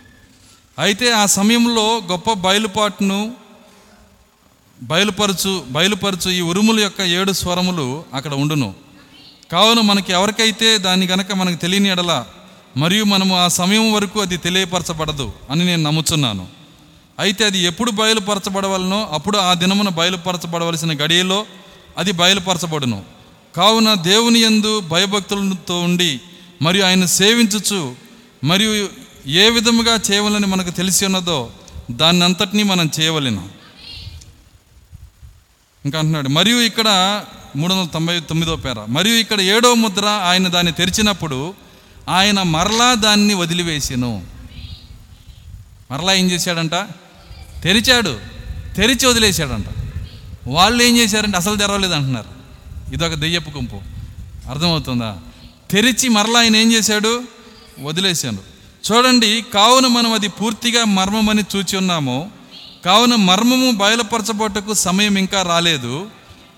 A: అయితే ఆ సమయంలో గొప్ప బయలుపాటును బయలుపరచు బయలుపరచు ఈ ఉరుముల యొక్క ఏడు స్వరములు అక్కడ ఉండును. కావున మనకి ఎవరికైతే దాన్ని గనక మనకు తెలియని ఎడల మరియు మనము ఆ సమయం వరకు అది తెలియపరచబడదు అని నేను నమ్ముచున్నాను. అయితే అది ఎప్పుడు బయలుపరచబడవలనో అప్పుడు ఆ దినమున బయలుపరచబడవలసిన గడియలో అది బయలుపరచబడును. కావున దేవుని యందు భయభక్తులతో ఉండి మరియు ఆయన సేవించుచు మరియు ఏ విధముగా చేయవలని మనకు తెలిసి ఉన్నదో దాన్ని అంతటినీ మనం చేయవలెను. ఇంకా అంటున్నాడు మరియు ఇక్కడ మూడు వందల తొంభై తొమ్మిదో పేర మరియు ఇక్కడ ఏడో ముద్ర ఆయన దాన్ని తెరిచినప్పుడు ఆయన మరలా దాన్ని వదిలివేసాను. మరలా ఏం చేశాడంట? తెరిచాడు. తెరిచి వదిలేశాడంట. వాళ్ళు ఏం చేశారంటే అసలు తెరవలేదు అంటున్నారు. ఇదొక దెయ్యపు గుంపు అర్థమవుతుందా? తెరిచి మరలా ఆయన ఏం చేశాడు? వదిలేశాడు చూడండి కావున మనం అది పూర్తిగా మర్మమని చూచి ఉన్నాము. కావున మర్మము బయలుపరచబోటకు సమయం ఇంకా రాలేదు.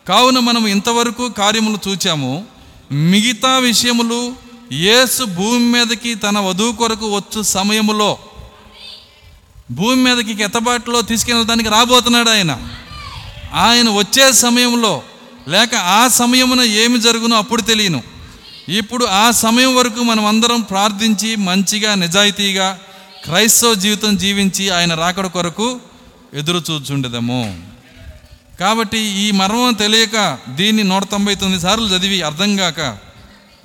A: కావున మనం ఇంతవరకు కార్యములు చూచాము. మిగతా విషయములు యేసు భూమి మీదకి తన వధువు కొరకు వచ్చు సమయములో. భూమి మీదకి ఎత్తబాటులో తీసుకెళ్ళడానికి రాబోతున్నాడు ఆయన. ఆయన వచ్చే సమయంలో లేక ఆ సమయమున ఏమి జరుగునో అప్పుడు తెలియను. ఇప్పుడు ఆ సమయం వరకు మనం అందరం ప్రార్థించి మంచిగా నిజాయితీగా క్రైస్తవ జీవితం జీవించి ఆయన రాకడ కొరకు ఎదురు చూచుండదము. కాబట్టి ఈ మర్మం తెలియక దీన్ని నూట తొంభై తొమ్మిది సార్లు చదివి అర్థం కాక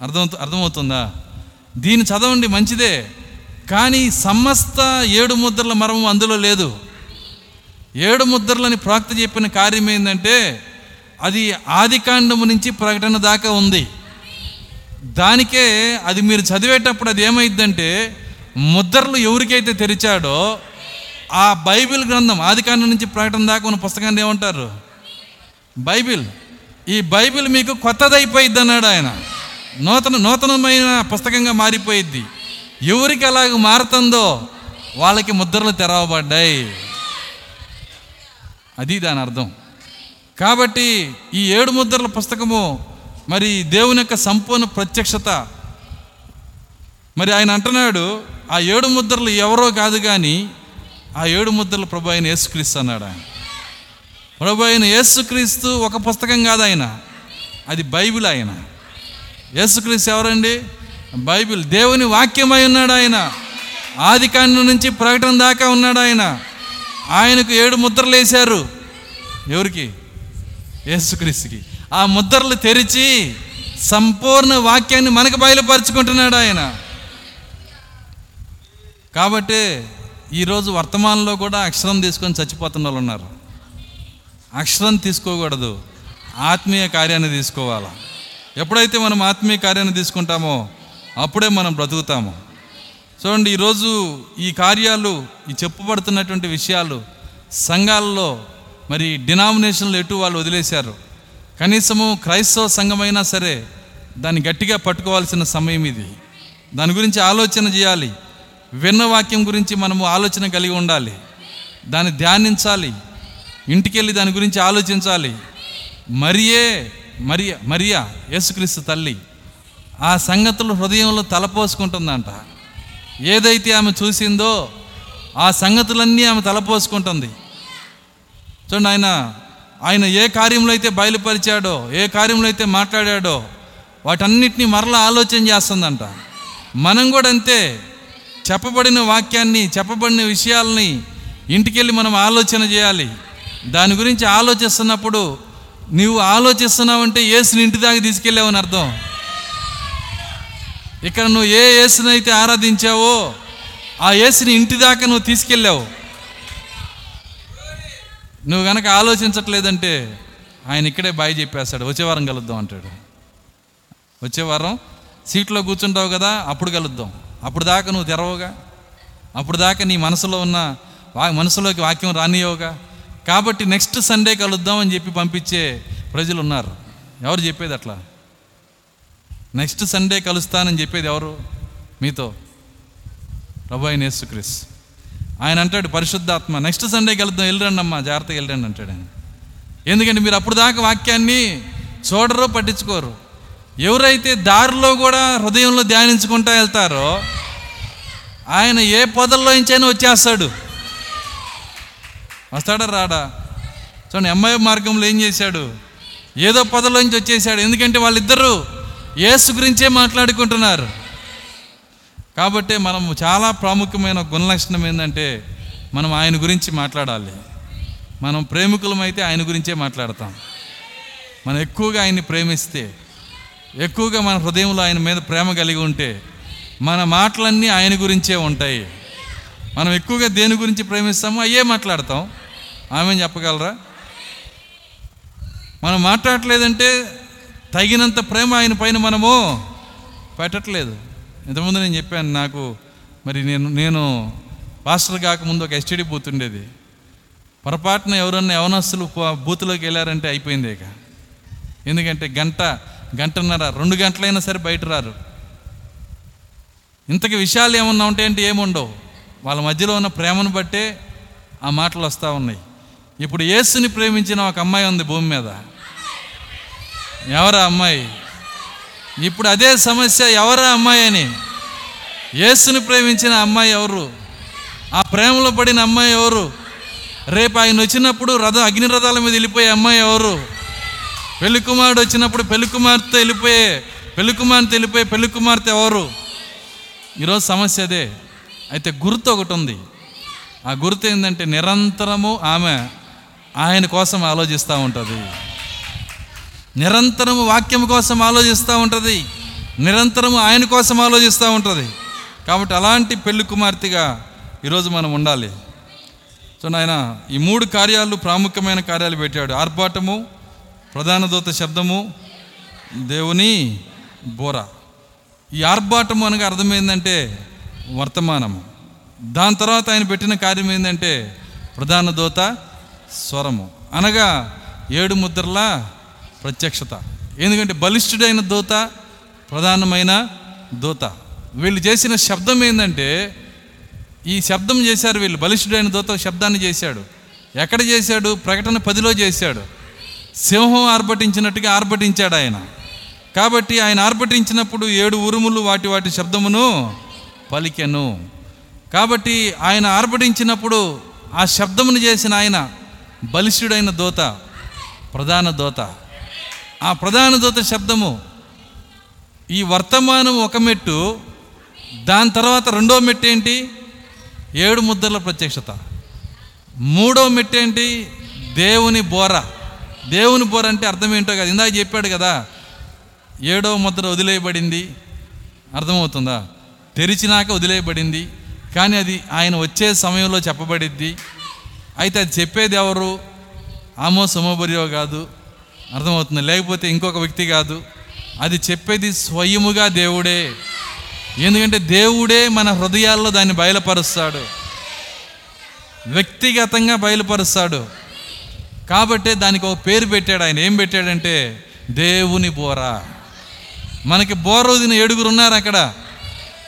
A: అర్థం అర్థమవుతుందా? దీన్ని చదవండి మంచిదే. కానీ సమస్త ఏడు ముద్రల మర్మం అందులో లేదు. ఏడు ముద్రలని ప్రాక్త చెప్పిన కార్యం ఏంటంటే అది ఆదికాండము నుంచి ప్రకటన దాకా ఉంది. దానికే అది మీరు చదివేటప్పుడు అది ఏమైందంటే ముద్రలు ఎవరికైతే తెరిచాడో ఆ బైబిల్ గ్రంథం ఆదికాండం నుంచి ప్రకటన దాకా ఉన్న పుస్తకాన్ని ఏమంటారు? బైబిల్. ఈ బైబిల్ మీకు కొత్తదైపోయిద్ది అన్నాడు ఆయన. నూతన నూతనమైన పుస్తకంగా మారిపోయిద్ది. ఎవరికి అలాగ మారుతుందో వాళ్ళకి ముద్రలు తెరవబడ్డాయి. అది దాని అర్థం. కాబట్టి ఈ ఏడు ముద్రల పుస్తకము మరి దేవుని యొక్క సంపూర్ణ ప్రత్యక్షత. మరి ఆయన అంటున్నాడు ఆ ఏడు ముద్రలు ఎవరో కాదు కానీ ఆ ఏడు ముద్రలు ప్రభు అయిన యేసుక్రీస్తు అన్నాడు ఆయన. ప్రభు అయిన యేసుక్రీస్తు ఒక పుస్తకం కాదు ఆయన అది బైబిల్ ఆయన. యేసుక్రీస్తు ఎవరండి? బైబిల్ దేవుని వాక్యమై ఉన్నాడు ఆయన. ఆది నుంచి ప్రకటన దాకా ఉన్నాడు ఆయన. ఆయనకు ఏడు ముద్రలు వేశారు. ఎవరికి? యేసుక్రీస్తుకి. ఆ ముద్రలు తెరిచి సంపూర్ణ వాక్యాన్ని మనకు బయలుపరుచుకుంటున్నాడు ఆయన. కాబట్టి ఈరోజు వర్తమానంలో కూడా అక్షరం తీసుకొని చచ్చిపోతున్న వాళ్ళు ఉన్నారు. అక్షరం తీసుకోకూడదు. ఆత్మీయ కార్యాన్ని తీసుకోవాలా. ఎప్పుడైతే మనం ఆత్మీయ కార్యాన్ని తీసుకుంటామో అప్పుడే మనం బ్రతుకుతాము. చూడండి ఈరోజు ఈ కార్యాలు ఈ చెప్పబడుతున్నటువంటి విషయాలు సంఘాల్లో మరి డినామినేషన్లు ఎటు వాళ్ళు వదిలేశారు. కనీసము క్రైస్తవ సంఘమైనా సరే దాన్ని గట్టిగా పట్టుకోవాల్సిన సమయం ఇది. దాని గురించి ఆలోచన చేయాలి. విన్న వాక్యం గురించి మనము ఆలోచన కలిగి ఉండాలి. దాన్ని ధ్యానించాలి. ఇంటికెళ్ళి దాని గురించి ఆలోచించాలి. మరియే మరియ మరియా యేసుక్రీస్తు తల్లి. ఆ సంగతులు హృదయంలో తలపోసుకుంటుందంట. ఏదైతే ఆమె చూసిందో ఆ సంగతులన్నీ ఆమె తలపోసుకుంటుంది. చూడండి ఆయన ఆయన ఏ కార్యంలో అయితే బయలుపరిచాడో ఏ కార్యంలో అయితే మాట్లాడాడో వాటన్నిటిని మరలా ఆలోచన చేస్తుందంట. మనం కూడా అంతే చెప్పబడిన వాక్యాన్ని చెప్పబడిన విషయాల్ని ఇంటికెళ్ళి మనం ఆలోచన చేయాలి. దాని గురించి ఆలోచిస్తున్నప్పుడు నీవు ఆలోచిస్తున్నావంటే ఏసుని ఇంటి దాకా తీసుకెళ్ళావని అర్థం. ఇక్కడ నువ్వు ఏ యేసుని అయితే ఆరాధించావో ఆ యేసుని ఇంటి దాకా నువ్వు తీసుకెళ్ళావు. నువ్వు గనక ఆలోచించట్లేదంటే ఆయన ఇక్కడే బాయ్ చెప్పేస్తాడు వచ్చే వారం కలుద్దాం అంటాడు. వచ్చే వారం సీట్లో కూర్చుంటావు కదా అప్పుడు కలుద్దాం. అప్పుడు దాకా నువ్వు తెరవగా అప్పుడు దాకా నీ మనసులో ఉన్న వా మనసులోకి వాక్యం రానియోగా కాబట్టి నెక్స్ట్ సండే కలుద్దాం అని చెప్పి పంపించే ప్రజలు ఉన్నారు ఎవరు చెప్పేది అట్లా? నెక్స్ట్ సండే కలుస్తానని చెప్పేది ఎవరు? మీతో. ప్రభు అయిన యేసుక్రీస్ ఆయన అంటాడు పరిశుద్ధాత్మ నెక్స్ట్ సండే కలుద్దాం వెళ్ళరండి అమ్మా జాగ్రత్తగా వెళ్ళండి అంటాడు ఆయన. ఎందుకంటే మీరు అప్పుడు దాకా వాక్యాన్ని చూడరు పట్టించుకోరు. ఎవరైతే దారిలో కూడా హృదయంలో ధ్యానించుకుంటా వెళ్తారో ఆయన ఏ పొదల్లో నుంచైనా వచ్చేస్తాడు. వస్తాడా రాడా? చూడండి ఎంఐ మార్గంలో ఏం చేశాడు? ఏదో పొదలో నుంచి వచ్చేసాడు. ఎందుకంటే వాళ్ళిద్దరూ యేసు గురించే మాట్లాడుకుంటున్నారు. కాబట్టి మనం చాలా ప్రాముఖ్యమైన గుణలక్షణం ఏంటంటే మనం ఆయన గురించి మాట్లాడాలి. మనం ప్రేమికులమైతే ఆయన గురించే మాట్లాడతాం. మనం ఎక్కువగా ఆయన్ని ప్రేమిస్తే ఎక్కువగా మన హృదయంలో ఆయన మీద ప్రేమ కలిగి ఉంటే మన మాటలన్నీ ఆయన గురించే ఉంటాయి. మనం ఎక్కువగా దేని గురించి ప్రేమిస్తామో అయ్యే మాట్లాడతాం. ఆమె చెప్పగలరా? మనం మాట్లాడలేదంటే తగినంత ప్రేమ ఆయన పైన మనము పెట్టట్లేదు. ఇంతకుముందు నేను చెప్పాను నాకు మరి నేను నేను పాస్టర్ కాకముందు ఒక ఎస్టీడీ బూత్ ఉండేది. పొరపాటున ఎవరన్నా యవనస్తులు బూత్లోకి వెళ్ళారంటే అయిపోయింది ఇక. ఎందుకంటే గంట గంటన్నర రెండు గంటలైనా సరే బయట రారు. ఇంతకి విషయాలు ఏమన్నా ఉంటాయంటే ఏముండవు. వాళ్ళ మధ్యలో ఉన్న ప్రేమను బట్టే ఆ మాటలు వస్తూ ఉన్నాయి. ఇప్పుడు యేసుని ప్రేమించిన ఒక అమ్మాయి ఉంది భూమి మీద. ఎవరా అమ్మాయి? ఇప్పుడు అదే సమస్య ఎవరా అమ్మాయి అని? యేసుని ప్రేమించిన అమ్మాయి ఎవరు? ఆ ప్రేమలో పడిన అమ్మాయి ఎవరు? రేపు ఆయన వచ్చినప్పుడు రథం అగ్ని రథాల మీద వెళ్ళిపోయే అమ్మాయి ఎవరు? పెళ్ళి కుమారుడు వచ్చినప్పుడు పెళ్ళి కుమార్తె వెళ్ళిపోయే పెళ్ళి కుమార్తె వెళ్ళిపోయే పెళ్ళి కుమార్తె ఎవరు? ఈరోజు సమస్య అదే. అయితే గుర్తు ఒకటి ఉంది. ఆ గుర్తు ఏంటంటే నిరంతరము ఆమె ఆయన కోసం ఆలోచిస్తూ ఉంటుంది. నిరంతరము వాక్యం కోసం ఆలోచిస్తూ ఉంటుంది. నిరంతరము ఆయన కోసం ఆలోచిస్తూ ఉంటుంది. కాబట్టి అలాంటి పెళ్ళి కుమార్తెగా ఈరోజు మనం ఉండాలి. సో నాయన ఈ మూడు కార్యాలు ప్రాముఖ్యమైన కార్యాలు పెట్టాడు. ఆర్భాటము ప్రధాన దూత శబ్దము దేవుని బోర. ఈ ఆర్భాటము అనగా అర్థమైందంటే వర్తమానము. దాని తర్వాత ఆయన పెట్టిన కార్యం ఏంటంటే ప్రధాన దూత స్వరము. అనగా ఏడు ముద్రల ప్రత్యక్షత. ఎందుకంటే బలిష్ఠుడైన దూత ప్రధానమైన దూత. వీళ్ళు చేసిన శబ్దం ఏంటంటే ఈ శబ్దం చేశారు వీళ్ళు. బలిష్ఠుడైన దూత శబ్దాన్ని చేశాడు. ఎక్కడ చేశాడు? ప్రకటన పదిలో చేశాడు. సింహం ఆర్భటించినట్టుగా ఆర్భటించాడు ఆయన. కాబట్టి ఆయన ఆర్భటించినప్పుడు ఏడు ఉరుములు వాటి వాటి శబ్దమును పలికెను. కాబట్టి ఆయన ఆర్భటించినప్పుడు ఆ శబ్దమును చేసిన ఆయన బలిష్ఠుడైన దోత ప్రధాన దోత. ఆ ప్రధాన దూత శబ్దము ఈ వర్తమానం ఒక మెట్టు దాని తర్వాత రెండో మెట్టు ఏంటి? ఏడు ముద్రల ప్రత్యక్షత. మూడో మెట్టు ఏంటి? దేవుని బోర. దేవుని బోర అంటే అర్థం ఏంటో కదా. ఇందాక చెప్పాడు కదా ఏడో ముద్ర వదిలేయబడింది. అర్థమవుతుందా? తెరిచినాక వదిలేయబడింది. కానీ అది ఆయన వచ్చే సమయంలో చెప్పబడిద్ది. అయితే అది చెప్పేది ఎవరు? ఆమో సమోబరియో కాదు. అర్థమవుతుంది. లేకపోతే ఇంకొక వ్యక్తి కాదు. అది చెప్పేది స్వయముగా దేవుడే. ఎందుకంటే దేవుడే మన హృదయాల్లో దాన్ని బయలుపరుస్తాడు. వ్యక్తిగతంగా బయలుపరుస్తాడు. కాబట్టే దానికి ఒక పేరు పెట్టాడు ఆయన. ఏం పెట్టాడంటే దేవుని బోర. మనకి బోర వదిన ఏడుగురు ఉన్నారు అక్కడ.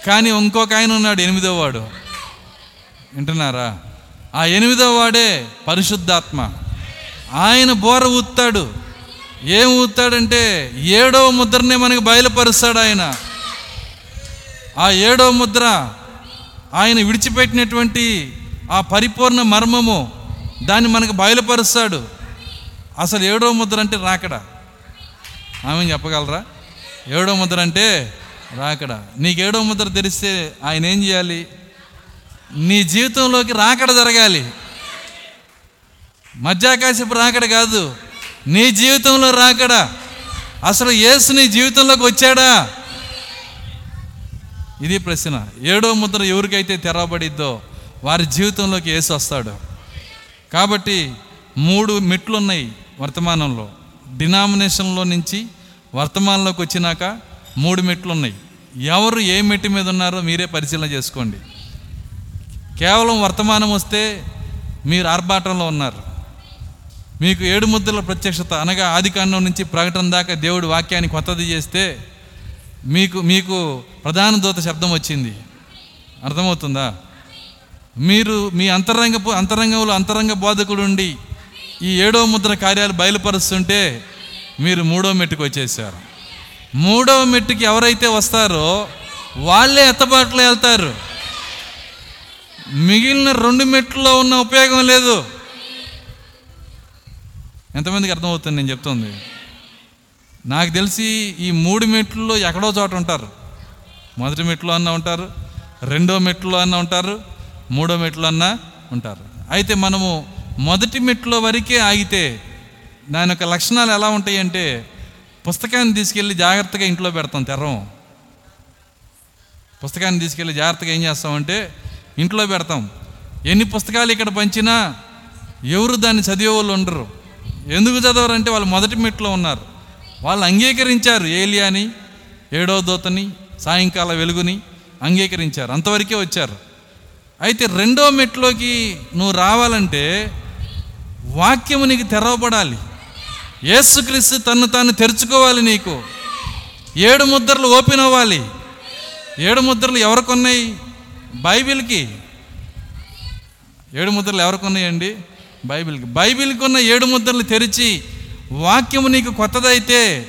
A: కానీ ఇంకొక ఆయన ఉన్నాడు ఎనిమిదో వాడు. వింటున్నారా? ఆ ఎనిమిదో వాడే పరిశుద్ధాత్మ. ఆయన బోర ఊతాడు ఏం ఊతాడంటే ఏడవ ముద్రనే మనకి బయలుపరుస్తాడు ఆయన. ఆ ఏడవ ముద్ర ఆయన విడిచిపెట్టినటువంటి ఆ పరిపూర్ణ మర్మము దాన్ని మనకు బయలుపరుస్తాడు. అసలు ఏడవ ముద్ర అంటే రాకడ? ఆమె చెప్పగలరా? ఏడవ ముద్ర అంటే రాకడ? నీకు ఏడవ ముద్ర తెరిస్తే ఆయన ఏం చేయాలి? నీ జీవితంలోకి రాకడ జరగాలి. మధ్యాకాశపు రాకడ కాదు నీ జీవితంలో రాకడా? అసలు యేసు నీ జీవితంలోకి వచ్చాడా? ఇది ప్రశ్న. ఏడో ముద్ర ఎవరికైతే తెరవబడిద్దో వారి జీవితంలోకి యేసు వస్తాడు. కాబట్టి మూడు మెట్లు ఉన్నాయి వర్తమానంలో. డినామినేషన్లో నుంచి వర్తమానంలోకి వచ్చినాక మూడు మెట్లు ఉన్నాయి ఎవరు ఏ మెట్టు మీద ఉన్నారో మీరే పరిశీలన చేసుకోండి. కేవలం వర్తమానం వస్తే మీరు ఆర్భాటంలో ఉన్నారు. మీకు ఏడు ముద్రల ప్రత్యక్షత అనగా ఆదికాండం నుంచి ప్రకటన దాకా దేవుడు వాక్యాన్ని కొత్తది చేస్తే మీకు మీకు ప్రధాన దూత శబ్దం వచ్చింది. అర్థమవుతుందా? మీరు మీ అంతరంగ అంతరంగంలో అంతరంగ బోధకుడు ఉండి ఈ ఏడో ముద్ర కార్యాలు బయలుపరుస్తుంటే మీరు మూడో మెట్టుకు వచ్చేసారు. మూడవ మెట్టుకి ఎవరైతే వస్తారో వాళ్ళే ఎత్తబాట్లో వెళ్తారు. మిగిలిన రెండు మెట్లలో ఉన్న ఉపయోగం లేదు. ఎంతమందికి అర్థమవుతుంది నేను చెప్తుంది? నాకు తెలిసి ఈ మూడు మెట్లలో ఎక్కడో చోట ఉంటారు. మొదటి మెట్లో అన్న ఉంటారు రెండో మెట్లో అన్న ఉంటారు మూడో మెట్లో అన్న ఉంటారు. అయితే మనము మొదటి మెట్లో వరకే ఆగితే దాని యొక్క లక్షణాలు ఎలా ఉంటాయి అంటే పుస్తకాన్ని తీసుకెళ్ళి జాగ్రత్తగా ఇంట్లో పెడతాం తెర్రం పుస్తకాన్ని తీసుకెళ్ళి జాగ్రత్తగా ఏం చేస్తామంటే ఇంట్లో పెడతాం. ఎన్ని పుస్తకాలు ఇక్కడ పంచినా ఎవరు దాన్ని చదివే వాళ్ళు ఉండరు. ఎందుకు చదవరంటే వాళ్ళు మొదటి మెట్లో ఉన్నారు. వాళ్ళు అంగీకరించారు ఏలియాని ఏడో దూతని సాయంకాల వెలుగుని అంగీకరించారు. అంతవరకే వచ్చారు. అయితే రెండో మెట్లోకి నువ్వు రావాలంటే వాక్యము నీకు తెరవబడాలి. యేసుక్రీస్తు తను తాను తెరుచుకోవాలి నీకు. ఏడు ముద్రలు ఓపెన్ అవ్వాలి. ఏడు ముద్రలు ఎవరికి ఉన్నాయి బైబిల్కి. ఏడు ముద్రలు ఎవరికి ఉన్నాయండి బైబిల్కి. బైబిల్కి ఉన్న ఏడు ముద్రలు తెరిచి వాక్యము నీకు కొత్తదైతే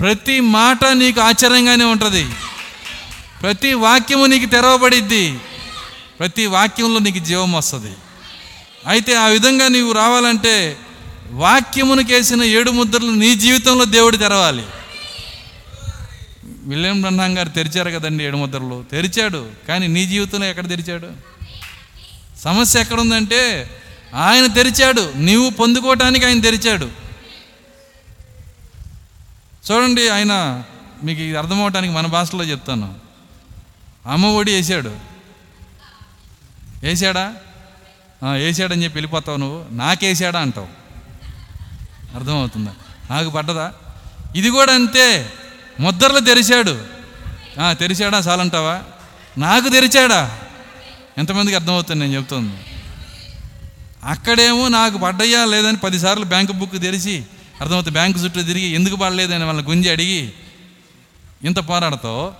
A: ప్రతి మాట నీకు ఆశ్చర్యంగానే ఉంటుంది. ప్రతి వాక్యము నీకు తెరవబడిద్ది. ప్రతి వాక్యంలో నీకు జీవం వస్తుంది. అయితే ఆ విధంగా నీవు రావాలంటే వాక్యమును కేసిన ఏడు ముద్రలు నీ జీవితంలో దేవుడు తెరవాలి. విలియం బ్రహ్మాం గారు తెరిచారు కదండి ఏడు ముద్రలు. తెరిచాడు. కానీ నీ జీవితంలో ఎక్కడ తెరిచాడు? సమస్య ఎక్కడుందంటే ఆయన తెరిచాడు. నీవు పొందుకోవటానికి ఆయన తెరిచాడు. చూడండి ఆయన మీకు ఇది అర్థమవటానికి మన భాషలో చెప్తాను. అమ్మ ఒడి వేసాడు? వేసాడా వేసాడని చెప్పి వెళ్ళిపోతావు నువ్వు. నాకేసాడా అంటావు. అర్థమవుతుందా? నాకు పడ్డదా? ఇది కూడా అంతే. ముద్దర్లు తెరిచాడు. తెరిచాడా? చాలంటావా? నాకు తెరిచాడా? ఎంతమందికి అర్థమవుతుంది నేను చెప్తుంది అక్కడేమో నాకు పడ్డయ్యా లేదని పదిసార్లు బ్యాంకు బుక్ తెరిచి అర్థమవుతుంది బ్యాంకు చుట్టూ తిరిగి ఎందుకు పడలేదని వాళ్ళని గుంజి అడిగి ఇంత పోరాడతావు?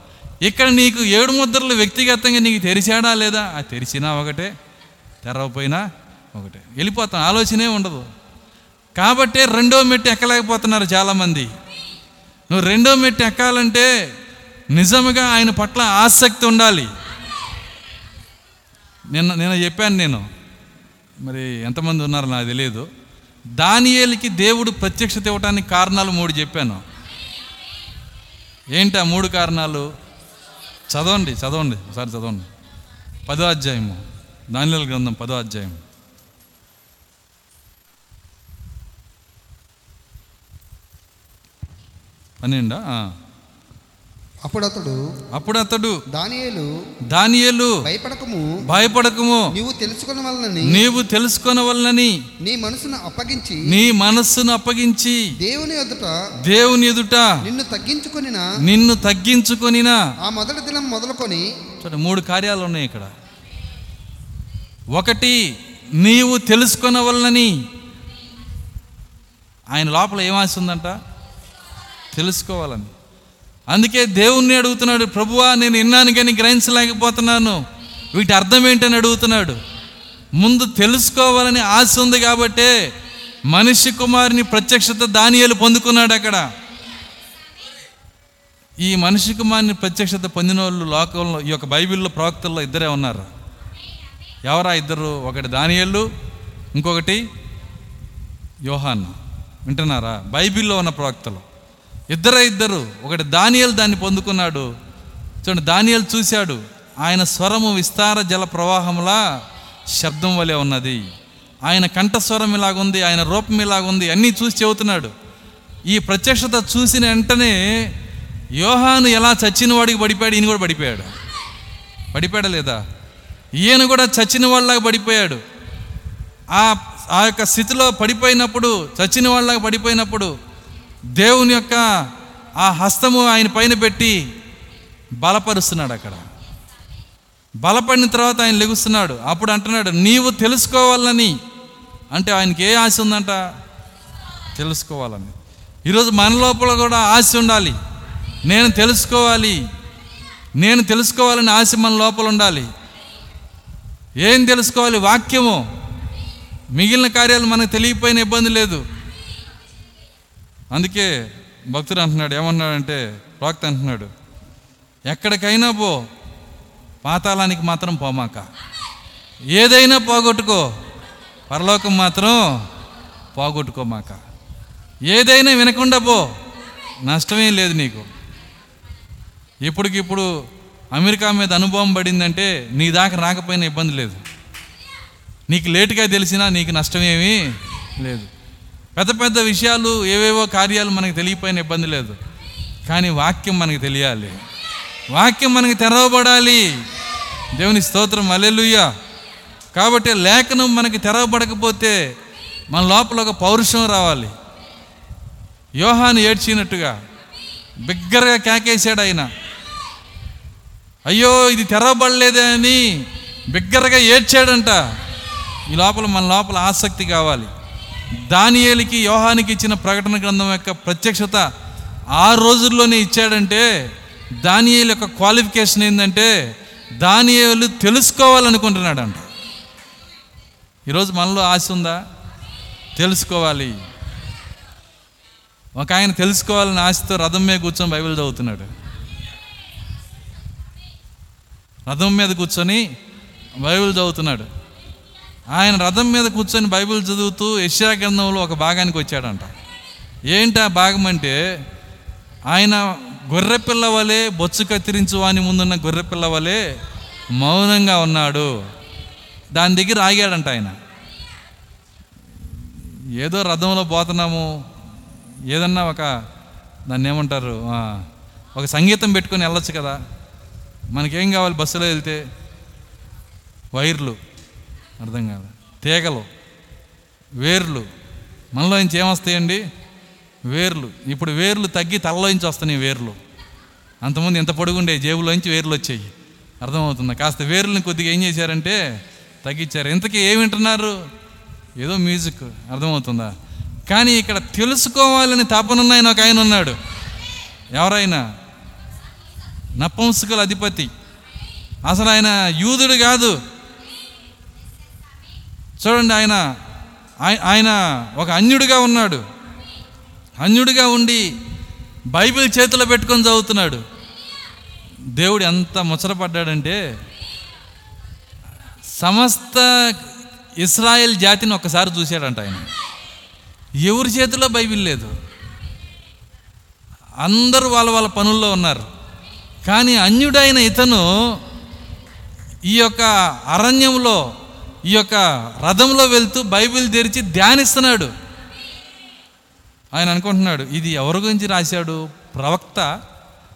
A: ఇక్కడ నీకు ఏడు ముద్రలు వ్యక్తిగతంగా నీకు తెరిచాడా లేదా? ఆ తెరిచినా ఒకటే తెరవపోయినా ఒకటే. వెళ్ళిపోతాం ఆలోచనే ఉండదు. కాబట్టే రెండో మెట్టు ఎక్కలేకపోతున్నారు చాలామంది. నువ్వు రెండో మెట్టు ఎక్కాలంటే నిజముగా ఆయన పట్ల ఆసక్తి ఉండాలి. నిన్న నిన్న చెప్పాను నేను. మరి ఎంతమంది ఉన్నారో నాకు తెలియదు. దానియేలికి దేవుడు ప్రత్యక్షత ఇవ్వటానికి కారణాలు మూడు చెప్పాను. ఏంటి ఆ మూడు కారణాలు? చదవండి చదవండి ఒకసారి చదవండి. పదో అధ్యాయము. దానిల గ్రంథం పదో అధ్యాయం పన్నెండా?
C: అప్పుడు అతడు
A: అప్పుడు అతడు
C: దానియేలు
A: దానియేలు
C: భయపడకము.
A: భయపడకము.
C: నీవు తెలుసుకున్న వలనని
A: నీవు తెలుసుకొనవలనని
C: నీ మనసును అప్పగించి
A: నీ మనస్సును అప్పగించి
C: దేవుని ఎదుట
A: దేవుని ఎదుట
C: నిన్ను తగ్గించుకొనిన
A: నిన్ను తగ్గించుకొనినా
C: ఆ మొదటి దినం మొదలుకొని
A: చూడండి మూడు కార్యాలు ఉన్నాయి ఇక్కడ. ఒకటి నీవు తెలుసుకొనవలనని ఆయన లోపల ఏం ఆశ ఉందంట తెలుసుకోవాలని. అందుకే దేవుణ్ణి అడుగుతున్నాడు ప్రభువా నేను విన్నాను కానీ గ్రహించలేకపోతున్నాను. వీటి అర్థం ఏంటని అడుగుతున్నాడు. ముందు తెలుసుకోవాలని ఆశ ఉంది కాబట్టే మనిషి కుమారుని ప్రత్యక్షత దానియలు పొందుకున్నాడు అక్కడ. ఈ మనిషి కుమారుని ప్రత్యక్షత పొందిన వాళ్ళు లోకంలో ఈ యొక్క బైబిల్లో ప్రవక్తల్లో ఇద్దరే ఉన్నారు. ఎవరా ఇద్దరు? ఒకటి దానియళ్ళు ఇంకొకటి యోహాన్. వింటున్నారా? బైబిల్లో ఉన్న ప్రవక్తలు. ఇద్దరే ఇద్దరు. ఒకటి దానియల్ దాన్ని పొందుకున్నాడు. చూడండి దానియల్ చూశాడు. ఆయన స్వరము విస్తార జల ప్రవాహంలా శబ్దం వలె ఉన్నది. ఆయన కంఠస్వరం ఇలాగుంది ఆయన రూపం ఇలాగుంది అన్నీ చూసి చెబుతున్నాడు. ఈ ప్రత్యక్షత చూసిన వెంటనే యోహాను ఎలా చచ్చిన వాడికి పడిపోయాడు ఈయన కూడా పడిపోయాడు. పడిపోయాడు లేదా? ఈయన కూడా చచ్చిన వాళ్ళలాగా పడిపోయాడు. ఆ ఆ యొక్క స్థితిలో పడిపోయినప్పుడు చచ్చిన వాళ్ళలాగా పడిపోయినప్పుడు దేవుని యొక్క ఆ హస్తము ఆయన పైన పెట్టి బలపరుస్తున్నాడు అక్కడ. బలపడిన తర్వాత ఆయన లెగుస్తున్నాడు. అప్పుడు అంటున్నాడు నీవు తెలుసుకోవాలని. అంటే ఆయనకి ఏ ఆశ ఉందంట? తెలుసుకోవాలని. ఈరోజు మన లోపల కూడా ఆశ ఉండాలి. నేను తెలుసుకోవాలి. నేను తెలుసుకోవాలని ఆశ మన లోపల ఉండాలి. ఏం తెలుసుకోవాలి? వాక్యము. మిగిలిన కార్యాలు మనకు తెలియపోయిన ఇబ్బంది లేదు. అందుకే భక్తుడు అంటున్నాడు ఏమన్నాడంటే ప్రవక్త అంటున్నాడు ఎక్కడికైనా పో పాతాళానికి మాత్రం పోమాక. ఏదైనా పోగొట్టుకో పరలోకం మాత్రం పోగొట్టుకోమాక. ఏదైనా వినకుండా పో నష్టమేం లేదు నీకు. ఇప్పటికిప్పుడు అమెరికా మీద అనుభవం పడిందంటే నీ దాకా రాకపోయినా ఇబ్బంది లేదు. నీకు లేటుగా తెలిసినా నీకు నష్టమేమీ లేదు. పెద్ద పెద్ద విషయాలు ఏవేవో కార్యాలు మనకు తెలియపోయిన ఇబ్బంది లేదు. కానీ వాక్యం మనకి తెలియాలి. వాక్యం మనకి తెరవబడాలి. దేవుని స్తోత్రం అలెలుయ్య కాబట్టి లేఖనం మనకి తెరవబడకపోతే మన లోపల ఒక పౌరుషం రావాలి. యోహాను ఏడ్చినట్టుగా బిగ్గరగా కేకేశాడు ఆయన. అయ్యో ఇది తెరవబడలేదే అని బిగ్గరగా ఏడ్చాడంట. ఈ లోపల మన లోపల ఆసక్తి కావాలి. దానియేలికి యోహానికి ఇచ్చిన ప్రకటన గ్రంథం యొక్క ప్రత్యక్షత ఆ రోజుల్లోనే ఇచ్చాడంటే దానియేలు యొక్క క్వాలిఫికేషన్ ఏంటంటే దానియేలు తెలుసుకోవాలనుకుంటున్నాడంట. ఈరోజు మనలో ఆశ ఉందా? తెలుసుకోవాలి. ఒక ఆయన తెలుసుకోవాలని ఆశతో రథం మీద కూర్చొని బైబిల్ చదువుతున్నాడు. రథం మీద కూర్చొని బైబిల్ చదువుతున్నాడు. ఆయన రథం మీద కూర్చొని బైబిల్ చదువుతూ యెషయా గ్రంథంలో ఒక భాగానికి వచ్చాడంట. ఏంటి ఆ భాగం అంటే ఆయన గొర్రె వలె బొచ్చు కత్తిరించు వాని ముందున్న గొర్రె వలె మౌనంగా ఉన్నాడు. దాని దగ్గర ఆగాడంట ఆయన. ఏదో రథంలో పోతున్నాము ఏదన్నా ఒక దాన్ని ఏమంటారు ఒక సంగీతం పెట్టుకొని వెళ్ళొచ్చు కదా. మనకేం కావాలి బస్సులో వెళ్తే? వైర్లు. అర్థం కాదు తీగలు వేర్లు. మనలో నుంచి ఏమొస్తాయండి? వేర్లు. ఇప్పుడు వేర్లు తగ్గి తలలో నుంచి వస్తున్నాయి వేర్లు. అంతకుముందు ఎంత పొడుగుండే జేబులోంచి వేర్లు వచ్చాయి అర్థమవుతుందా? కాస్త వేర్లను కొద్దిగా ఏం చేశారంటే తగ్గించారు ఇంతకీ ఏమి వింటున్నారు? ఏదో మ్యూజిక్. అర్థమవుతుందా? కానీ ఇక్కడ తెలుసుకోవాలని తపనున్న ఆయన ఒక ఆయన ఉన్నాడు. ఎవరైనా? నపంసకుల అధిపతి. అసలు ఆయన యూదుడు కాదు. చూడండి ఆయన ఆయన ఒక అన్యుడిగా ఉన్నాడు. అన్యుడిగా ఉండి బైబిల్ చేతిలో పెట్టుకొని చదువుతున్నాడు. దేవుడు ఎంత ముచ్చటపడ్డాడంటే సమస్త ఇస్రాయెల్ జాతిని ఒక్కసారి చూశాడంట ఆయన. ఎవరి చేతిలో బైబిల్ లేదు. అందరూ వాళ్ళ వాళ్ళ పనుల్లో ఉన్నారు. కానీ అన్యుడైన ఇతను ఈ యొక్క అరణ్యంలో ఈ యొక్క రథంలో వెళ్తూ బైబిల్ తెరిచి ధ్యానిస్తున్నాడు. ఆయన అనుకుంటున్నాడు ఇది ఎవరి గురించి రాశాడు? ప్రవక్త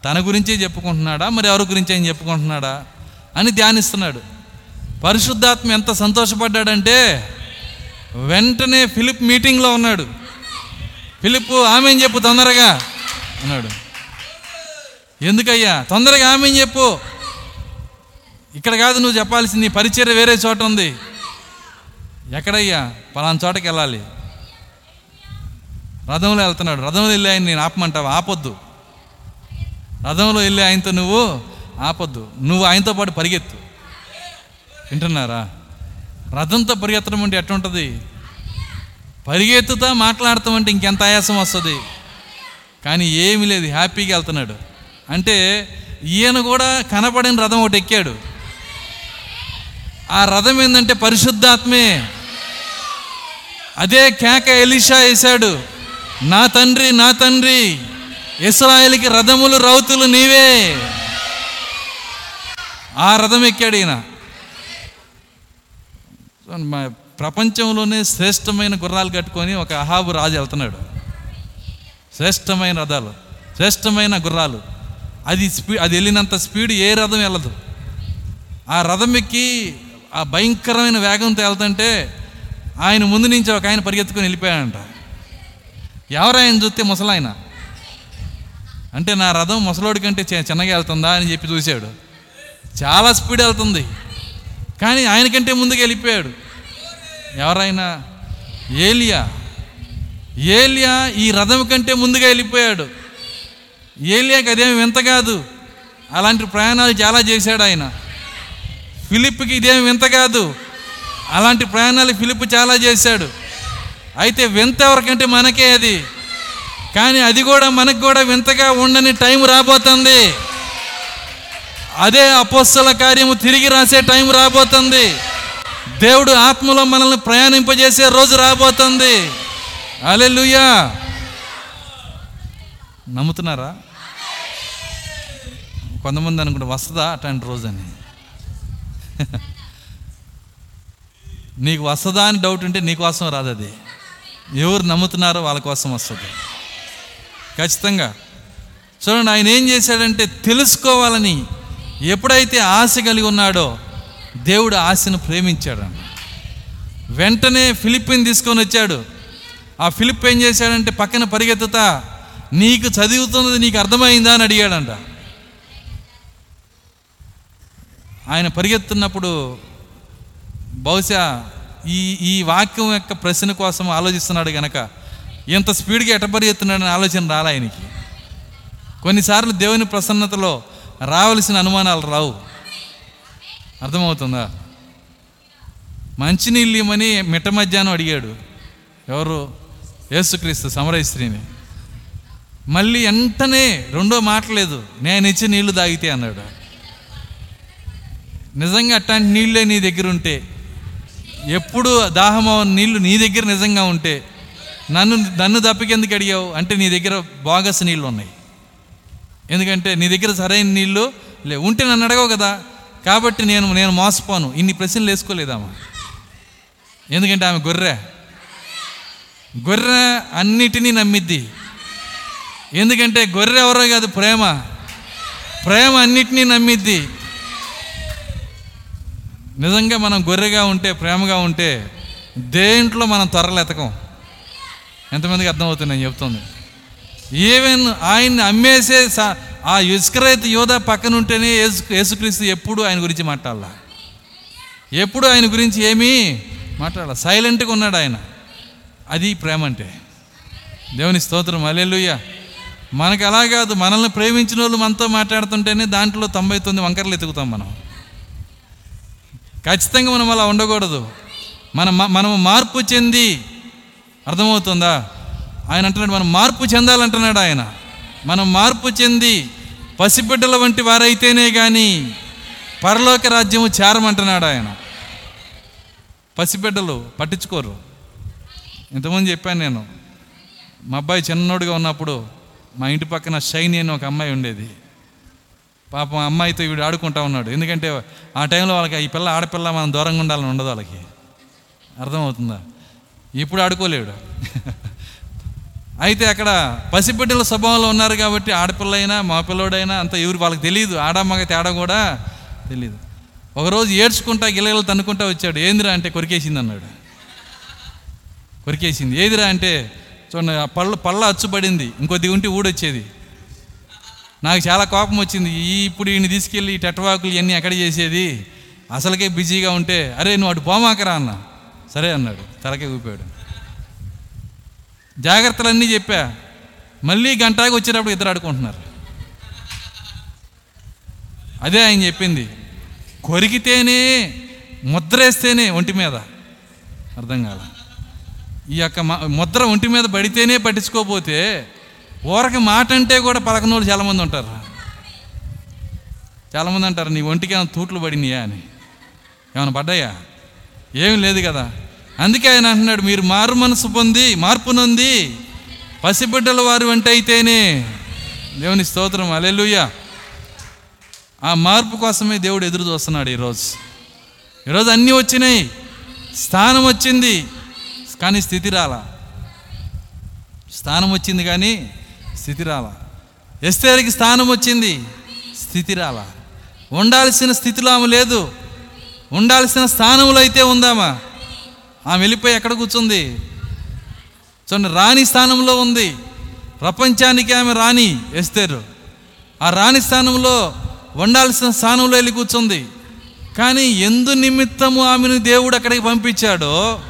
A: తన గురించే చెప్పుకుంటున్నాడా? మరి ఎవరి గురించి ఆయన చెప్పుకుంటున్నాడా? అని ధ్యానిస్తున్నాడు. పరిశుద్ధాత్మ ఎంత సంతోషపడ్డాడంటే వెంటనే ఫిలిప్ మీటింగ్లో ఉన్నాడు. ఫిలిప్ ఆమె చెప్పు తొందరగా అన్నాడు. ఎందుకయ్యా? తొందరగా ఆమె చెప్పు. ఇక్కడ కాదు నువ్వు చెప్పాల్సింది నీ పరిచర్య వేరే చోట ఉంది. ఎక్కడయ్యా? పలానా చోటకి వెళ్ళాలి. రథంలో వెళ్తున్నాడు. రథంలో వెళ్ళి ఆయన నేను ఆపమంటావా? ఆపొద్దు. రథంలో వెళ్ళి ఆయనతో నువ్వు ఆపొద్దు. నువ్వు ఆయనతో పాటు పరిగెత్తు. వింటున్నారా? రథంతో పరిగెత్తడం అంటే ఎట్టుంటుంది పరిగెత్తుతా మాట్లాడతాం అంటే ఇంకెంత ఆయాసం వస్తుంది? కానీ ఏమీ లేదు. హ్యాపీగా వెళ్తున్నాడు. అంటే ఈయన కూడా కనపడిన రథం ఒకటి ఎక్కాడు. ఆ రథం ఏంటంటే పరిశుద్ధాత్మే. అదే కేక ఎలిషా వేశాడు. నా తండ్రి నా తండ్రి ఇస్రాయేల్కి రథములు రౌతులు నీవే. ఆ రథం ఎక్కాడు ఈయన. మా ప్రపంచంలోనే శ్రేష్టమైన గుర్రాలు కట్టుకొని ఒక అహాబు రాజు వెళ్తున్నాడు. శ్రేష్టమైన రథాలు శ్రేష్టమైన గుర్రాలు. అది స్పీ అది వెళ్ళినంత స్పీడ్ ఏ రథం వెళ్ళదు. ఆ రథం ఎక్కి ఆ భయంకరమైన వేగంతో వెళ్తుంటే ఆయన ముందు నుంచి ఒక ఆయన పరిగెత్తుకొని వెళ్ళిపోయాడంట. ఎవరు ఆయన చూస్తే ముసలాయన? అంటే నా రథం ముసలోడి కంటే చిన్నగా వెళ్తుందా అని చెప్పి చూశాడు. చాలా స్పీడ్ వెళ్తుంది. కానీ ఆయనకంటే ముందుకు వెళ్ళిపోయాడు. ఎవరైనా? ఏలియా. ఏలియా ఈ రథం కంటే ముందుగా వెళ్ళిపోయాడు. ఏలియాకి అదేమి వింత కాదు. అలాంటి ప్రయాణాలు చాలా చేశాడు ఆయన. ఫిలిప్కి ఇదేమి వింత కాదు. అలాంటి ప్రయాణాలు ఫిలిప్ చాలా చేశాడు. అయితే వింత ఎవరికంటే మనకే అది. కానీ అది కూడా మనకు కూడా వింతగా ఉండని టైం రాబోతుంది. అదే అపోస్తల కార్యము తిరిగి రాసే టైం రాబోతుంది. దేవుడు ఆత్మలో మనల్ని ప్రయాణింపజేసే రోజు రాబోతుంది. అలెలుయా నమ్ముతున్నారా? కొంతమంది అనుకుంటే వస్తుందా అట్లాంటి రోజు అని? నీకు వస్తుందా అని డౌట్ ఉంటే నీకోసం రాదు అది. ఎవరు నమ్ముతున్నారో వాళ్ళ కోసం వస్తుంది. ఖచ్చితంగా. చూడండి ఆయన ఏం చేశాడంటే తెలుసుకోవాలని ఎప్పుడైతే ఆశ కలిగి ఉన్నాడో దేవుడు ఆశను ప్రేమించాడు వెంటనే ఫిలిప్పిని తీసుకొని వచ్చాడు. ఆ ఫిలిప్ ఏం చేశాడంటే పక్కన పరిగెత్తుతా నీకు చదువుతున్నది నీకు అర్థమైందా అని అడిగాడంట. ఆయన పరిగెత్తున్నప్పుడు బహుశా ఈ ఈ వాక్యం యొక్క ప్రశ్న కోసం ఆలోచిస్తున్నాడు గనక. ఇంత స్పీడ్గా ఎట పరిగెత్తున్నాడని ఆలోచన రాలే ఆయనకి? కొన్నిసార్లు దేవుని ప్రసన్నతలో రావలసిన అనుమానాలు రావు. అర్థమవుతుందా? మంచినీళ్ళు ఇమ్మని మిట్ట మధ్యాహ్నం అడిగాడు. ఎవరు? యేసుక్రీస్తు సమరయ స్త్రీని. మళ్ళీ వెంటనే రెండో మాటలేదు నేను ఇచ్చి నీళ్ళు తాగితే అన్నాడు. నిజంగా అట్లాంటి నీళ్ళే నీ దగ్గర ఉంటే ఎప్పుడు దాహమో నీళ్ళు నీ దగ్గర నిజంగా ఉంటే నన్ను నన్ను తప్పికెందుకు అడిగావు? అంటే నీ దగ్గర బాగస్ నీళ్ళు ఉన్నాయి. ఎందుకంటే నీ దగ్గర సరైన నీళ్ళు లే ఉంటే నన్ను అడగవు కదా. కాబట్టి నేను నేను మోసపోను. ఇన్ని ప్రశ్నలు వేసుకోలేదామా ఎందుకంటే ఆమె గొర్రె. గొర్రె అన్నిటినీ నమ్మిద్ది. ఎందుకంటే గొర్రె ఎవరో కాదు ప్రేమ. ప్రేమ అన్నిటినీ నమ్మిద్ది. నిజంగా మనం గొర్రెగా ఉంటే ప్రేమగా ఉంటే దేంట్లో మనం త్వరలు ఎతకం? ఎంతమందికి అర్థమవుతుంది నేను చెప్తుంది? ఈవెన్ ఆయన్ని అమ్మేసే ఆ ఇస్కరైత్ యోధ పక్కన ఉంటేనే యేసు యేసుక్రీస్తు ఎప్పుడు ఆయన గురించి మాట్లాడాల. ఎప్పుడు ఆయన గురించి ఏమీ మాట్లాడాల. సైలెంట్గా ఉన్నాడు ఆయన. అది ప్రేమ అంటే. దేవుని స్తోత్రం. అలెలుయ్య మనకు అలా కాదు. మనల్ని ప్రేమించిన వాళ్ళు మనతో మాట్లాడుతుంటేనే దాంట్లో తొంభై తొమ్మిది వంకరలు ఎత్తుకుతాం మనం. ఖచ్చితంగా మనం అలా ఉండకూడదు. మనం మనం మార్పు చెంది. అర్థమవుతుందా? ఆయన అంటున్నాడు మనం మార్పు చెందాలంటున్నాడు ఆయన. మనం మార్పు చెంది పసిబిడ్డల వంటి వారైతేనే కానీ పరలోక రాజ్యము చేరమంటున్నాడు ఆయన. పసిబిడ్డలు పట్టించుకోరు. ఇంతకుముందు చెప్పాను నేను మా అబ్బాయి చిన్నోడుగా ఉన్నప్పుడు మా ఇంటి పక్కన షైని అని ఒక అమ్మాయి ఉండేది. పాపం అమ్మాయితో వీడు ఆడుకుంటా ఉన్నాడు. ఎందుకంటే ఆ టైంలో వాళ్ళకి ఈ పిల్ల ఆడపిల్ల మనం దూరంగా ఉండాలని ఉండదు వాళ్ళకి. అర్థమవుతుందా? ఇప్పుడు ఆడుకోలేడు. అయితే అక్కడ పసిబిడ్డల స్వభావంలో ఉన్నారు కాబట్టి ఆడపిల్ల అయినా మా పిల్లోడైనా అంత ఎవరు వాళ్ళకి తెలియదు ఆడమ్మగ తేడా కూడా తెలియదు ఒకరోజు ఏడ్చుకుంటా గిలగలు తన్నుకుంటా వచ్చాడు. ఏందిరా అంటే కొరికేసింది అన్నాడు. కొరికేసింది. ఏదిరా అంటే చూడండి ఆ పళ్ళు పళ్ళ అచ్చుబడింది. ఇంకొద్ది ఉంటే ఊడొచ్చేది. నాకు చాలా కోపం వచ్చింది. ఈ ఇప్పుడు ఈయన తీసుకెళ్ళి ఈ టెట్వాకులు ఇవన్నీ ఎక్కడ చేసేది? అసలుకే బిజీగా ఉంటే అరే నువ్వు అటు పోమాకరా అన్న. సరే అన్నాడు. తలకే ఊపాడు. జాగ్రత్తలన్నీ చెప్పా. మళ్ళీ గంటాకి వచ్చేటప్పుడు ఇద్దరు ఆడుకుంటున్నారు. అదే ఆయన చెప్పింది. కొరికితేనే ముద్రేస్తేనే ఒంటి మీద. అర్థం కాదు ఈ యొక్క ముద్ర ఒంటి మీద పడితేనే పట్టించుకోపోతే ఊరకి మాట అంటే కూడా పలకనోళ్ళు చాలామంది ఉంటారు. చాలామంది అంటారు నీ ఒంటికి ఏమైనా తూట్లు పడినాయా? అని. ఏమైనా పడ్డాయా? ఏమి లేదు కదా. అందుకే ఆయన అంటున్నాడు మీరు మారు మనసు పొంది మార్పు నొంది పసిబిడ్డల వారు అంటే అయితేనే. దేవుని స్తోత్రం అలెలుయ్య ఆ మార్పు కోసమే దేవుడు ఎదురు చూస్తున్నాడు ఈరోజు. ఈరోజు అన్నీ వచ్చినాయి స్థానం వచ్చింది కానీ స్థితి రాలా. స్థానం వచ్చింది కానీ స్థితి రాలా. ఎస్తేరికి స్థానం వచ్చింది స్థితి రాలా. ఉండాల్సిన స్థితిలో ఆమె లేదు. ఉండాల్సిన స్థానంలో అయితే ఉందామా ఆమె. వెళ్ళిపోయి ఎక్కడ కూర్చుంది? చూడండి రాణి స్థానంలో ఉంది. ప్రపంచానికి ఆమె రాణి ఎస్తేరు. ఆ రాణి స్థానంలో ఉండాల్సిన స్థానంలో వెళ్ళి కూర్చుంది. కానీ ఎందు నిమిత్తము ఆమెను దేవుడు అక్కడికి పంపించాడో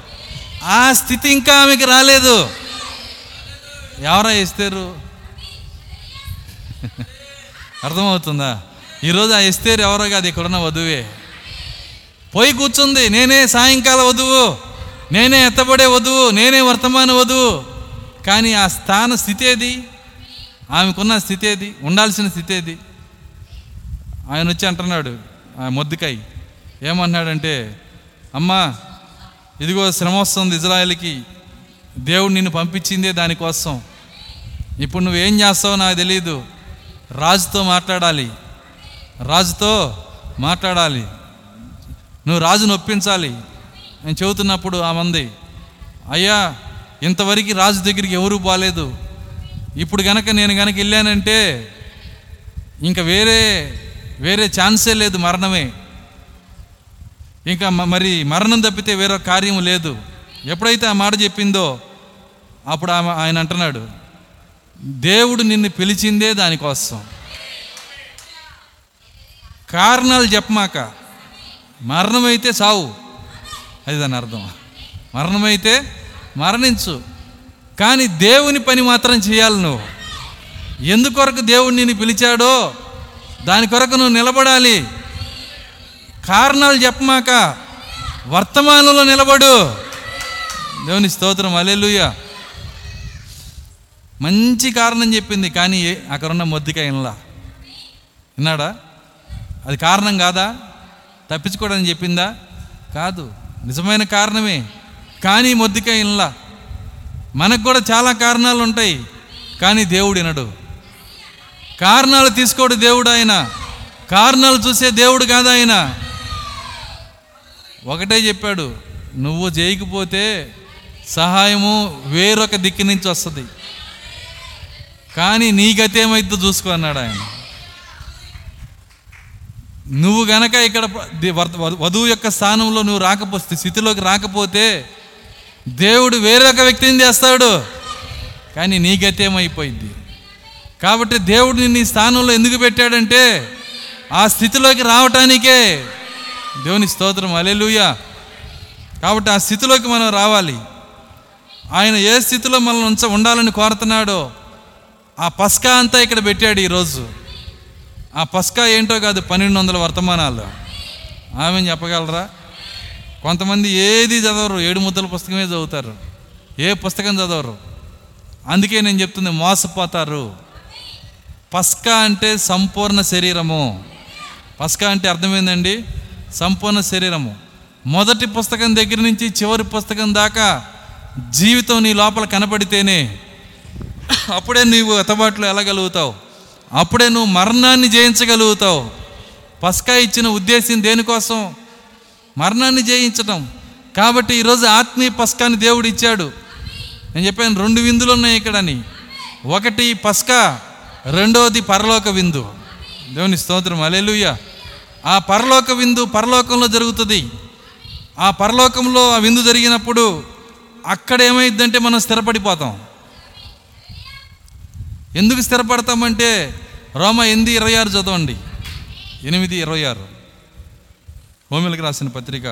A: ఆ స్థితి ఇంకా ఆమెకి రాలేదు. ఎవరా ఇస్తారు అర్థమవుతుందా? ఈరోజు ఆ ఎస్తేరు ఎవరో కాదు ఇక్కడున్న వధువే. పోయి కూర్చుంది నేనే సాయంకాల వధువు నేనే ఎత్తబడే వధువు నేనే వర్తమాన వధువు. కానీ ఆ స్థాన స్థితి ఏది? ఆమెకున్న స్థితి ఏది? ఉండాల్సిన స్థితి ఏది? ఆయన వచ్చి అంటున్నాడు ఆ మొద్దుకాయ. ఏమన్నాడంటే అమ్మా ఇదిగో శ్రమ వస్తుంది ఇజ్రాయెల్కి. దేవుడు నిన్ను పంపించిందే దానికోసం. ఇప్పుడు నువ్వేం చేస్తావో నాకు తెలియదు రాజుతో మాట్లాడాలి. రాజుతో మాట్లాడాలి. నువ్వు రాజును ఒప్పించాలి. నేను చెబుతున్నప్పుడు ఆ మంది అయ్యా ఇంతవరకు రాజు దగ్గరికి ఎవరూ బాలేదు. ఇప్పుడు గనక నేను గనక వెళ్ళానంటే ఇంకా వేరే వేరే ఛాన్సే లేదు మరణమే. ఇంకా మరి మరణం తప్పితే వేరే కార్యం లేదు. ఎప్పుడైతే ఆ మాట చెప్పిందో అప్పుడు ఆమె ఆయన అంటున్నాడు దేవుడు నిన్ను పిలిచిందే దానికోసం. కారణాలు చెప్పమాక. మరణమైతే సావు అది దాని అర్థం. మరణమైతే మరణించు. కానీ దేవుని పని మాత్రం చేయాలి నువ్వు. ఎందుకొరకు దేవుడు నిన్ను పిలిచాడో దాని కొరకు నువ్వు నిలబడాలి. కారణాలు చెప్పమాక. వర్తమానంలో నిలబడు. దేవుని స్తోత్రం. అలెలుయ్యా మంచి కారణం చెప్పింది కానీ అక్కడున్న మొద్దిక ఇన్లా విన్నాడా? అది కారణం కాదా? తప్పించుకోవడానికి చెప్పిందా? కాదు. నిజమైన కారణమే. కానీ మొద్దిక ఇన్లా మనకు కూడా చాలా కారణాలు ఉంటాయి కానీ దేవుడు వినడు. కారణాలు తీసుకోడు దేవుడు ఆయన. కారణాలు చూసే దేవుడు కాదా ఆయన. ఒకటే చెప్పాడు నువ్వు చేయకపోతే సహాయము వేరొక దిక్కు నుంచి వస్తుంది. కానీ నీ గతి ఏమైద్దో చూసుకో అన్నాడు ఆయన. నువ్వు గనక ఇక్కడ వధువు యొక్క స్థానంలో నువ్వు రాకపోతే స్థితిలోకి రాకపోతే దేవుడు వేరొక వ్యక్తిని చేస్తాడు? కానీ నీ గతి ఏమైపోయింది కాబట్టి దేవుడు నిన్ను ఈ స్థానంలో ఎందుకు పెట్టాడంటే ఆ స్థితిలోకి రావటానికే. దేవుని స్తోత్రం అలెలుయ కాబట్టి ఆ స్థితిలోకి మనం రావాలి. ఆయన ఏ స్థితిలో మనల్ని ఉంచ ఉండాలని కోరుతున్నాడో ఆ పస్కా అంతా ఇక్కడ పెట్టాడు ఈరోజు. ఆ పస్కా ఏంటో కాదు పన్నెండు వందల వర్తమానాలు. ఆమె చెప్పగలరా? కొంతమంది ఏది చదవరు ఏడు ముద్దల పుస్తకమే చదువుతారు. ఏ పుస్తకం చదవరు? అందుకే నేను చెప్తుంది మోసపోతారు. పస్కా అంటే సంపూర్ణ శరీరము. పస్కా అంటే అర్థమైందండి? సంపూర్ణ శరీరము. మొదటి పుస్తకం దగ్గర నుంచి చివరి పుస్తకం దాకా జీవితం నీ లోపల కనపడితేనే అప్పుడే నీవు అతబాట్లు వెళ్ళగలుగుతావు అప్పుడే నువ్వు మరణాన్ని జయించగలుగుతావు. పస్కా ఇచ్చిన ఉద్దేశం దేనికోసం? మరణాన్ని జయించటం. కాబట్టి ఈరోజు ఆత్మీయ పస్కాని దేవుడు ఇచ్చాడు. నేను చెప్పాను రెండు విందులు ఉన్నాయి ఇక్కడని. ఒకటి పస్కా రెండవది పరలోక విందు. దేవుని స్తోత్రం అలెలుయ్య ఆ పరలోక విందు పరలోకంలో జరుగుతుంది. ఆ పరలోకంలో ఆ విందు జరిగినప్పుడు అక్కడ ఏమైందంటే మనం స్థిరపడిపోతాం. ఎందుకు స్థిరపడతామంటే రోమ ఎనిమిది ఇరవై ఆరు చదవండి. ఎనిమిది ఇరవై ఆరు. హోమిలకు రాసిన పత్రిక.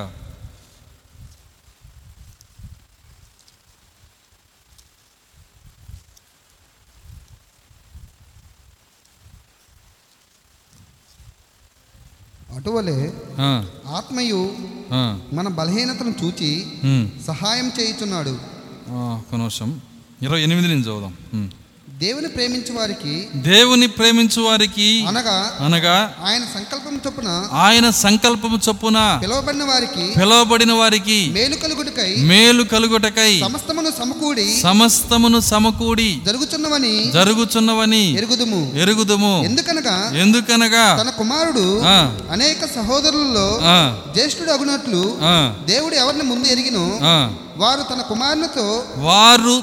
C: అటువలే ఆత్మయు మన బలహీనతను చూచి. సహాయం చేయుచున్నాడు.
A: నిమిషం. ఇరవై ఎనిమిది నుంచి చదువుదాం.
C: దేవుని ప్రేమించు వారికి
A: దేవుని ప్రేమించు వారికి
C: అనగా
A: అనగా
C: ఆయన సంకల్పం చొప్పున
A: ఆయన సంకల్పము చొప్పున
C: పిలువబడిన వారికి
A: పిలువబడిన వారికి
C: మేలు కలుగుటకై
A: మేలు కలుగుటకై
C: సమస్తమును సమకూడి
A: సమస్తమును సమకూడి
C: జరుగుచున్నవని
A: జరుగుచున్నవని
C: ఎరుగుదుము.
A: ఎరుగుదుము.
C: ఎందుకనగా
A: ఎందుకనగా
C: తన కుమారుడు
A: ఆ,
C: అనేక సహోదరులలో
A: ఆ,
C: జ్యేష్ఠుడు అగునట్లు
A: ఆ,
C: దేవుడు ఎవరిని ముందు ఎరిగినో
A: ఆ.
C: వారు తన కుమారునితో
A: వారు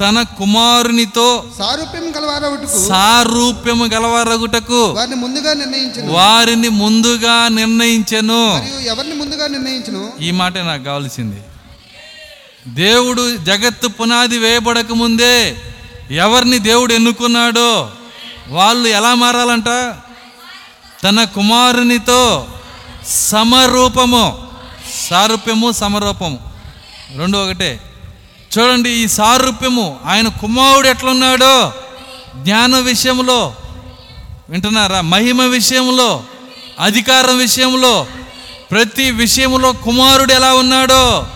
A: తన కుమారునితో
C: సారూప్యం గలవారవుటకు
A: సారూప్యము గలవరగుటకు
C: వారిని ముందుగా నిర్ణయించను.
A: వారిని ముందుగా నిర్ణయించెను.
C: ఎవరిని ముందుగా నిర్ణయించను?
A: ఈ మాట నాకు కావాల్సింది. దేవుడు జగత్తు పునాది వేయబడక ముందే ఎవరిని దేవుడు ఎన్నుకున్నాడో వాళ్ళు ఎలా మారాలంట? తన కుమారునితో సమరూపము సారూప్యము సమరూపము. రెండు ఒకటే. చూడండి ఈ సారూప్యము. ఆయన కుమారుడు ఎట్లున్నాడో? జ్ఞాన విషయంలో వింటున్నారా? మహిమ విషయంలో అధికారం విషయంలో ప్రతి విషయంలో కుమారుడు ఎలా ఉన్నాడో?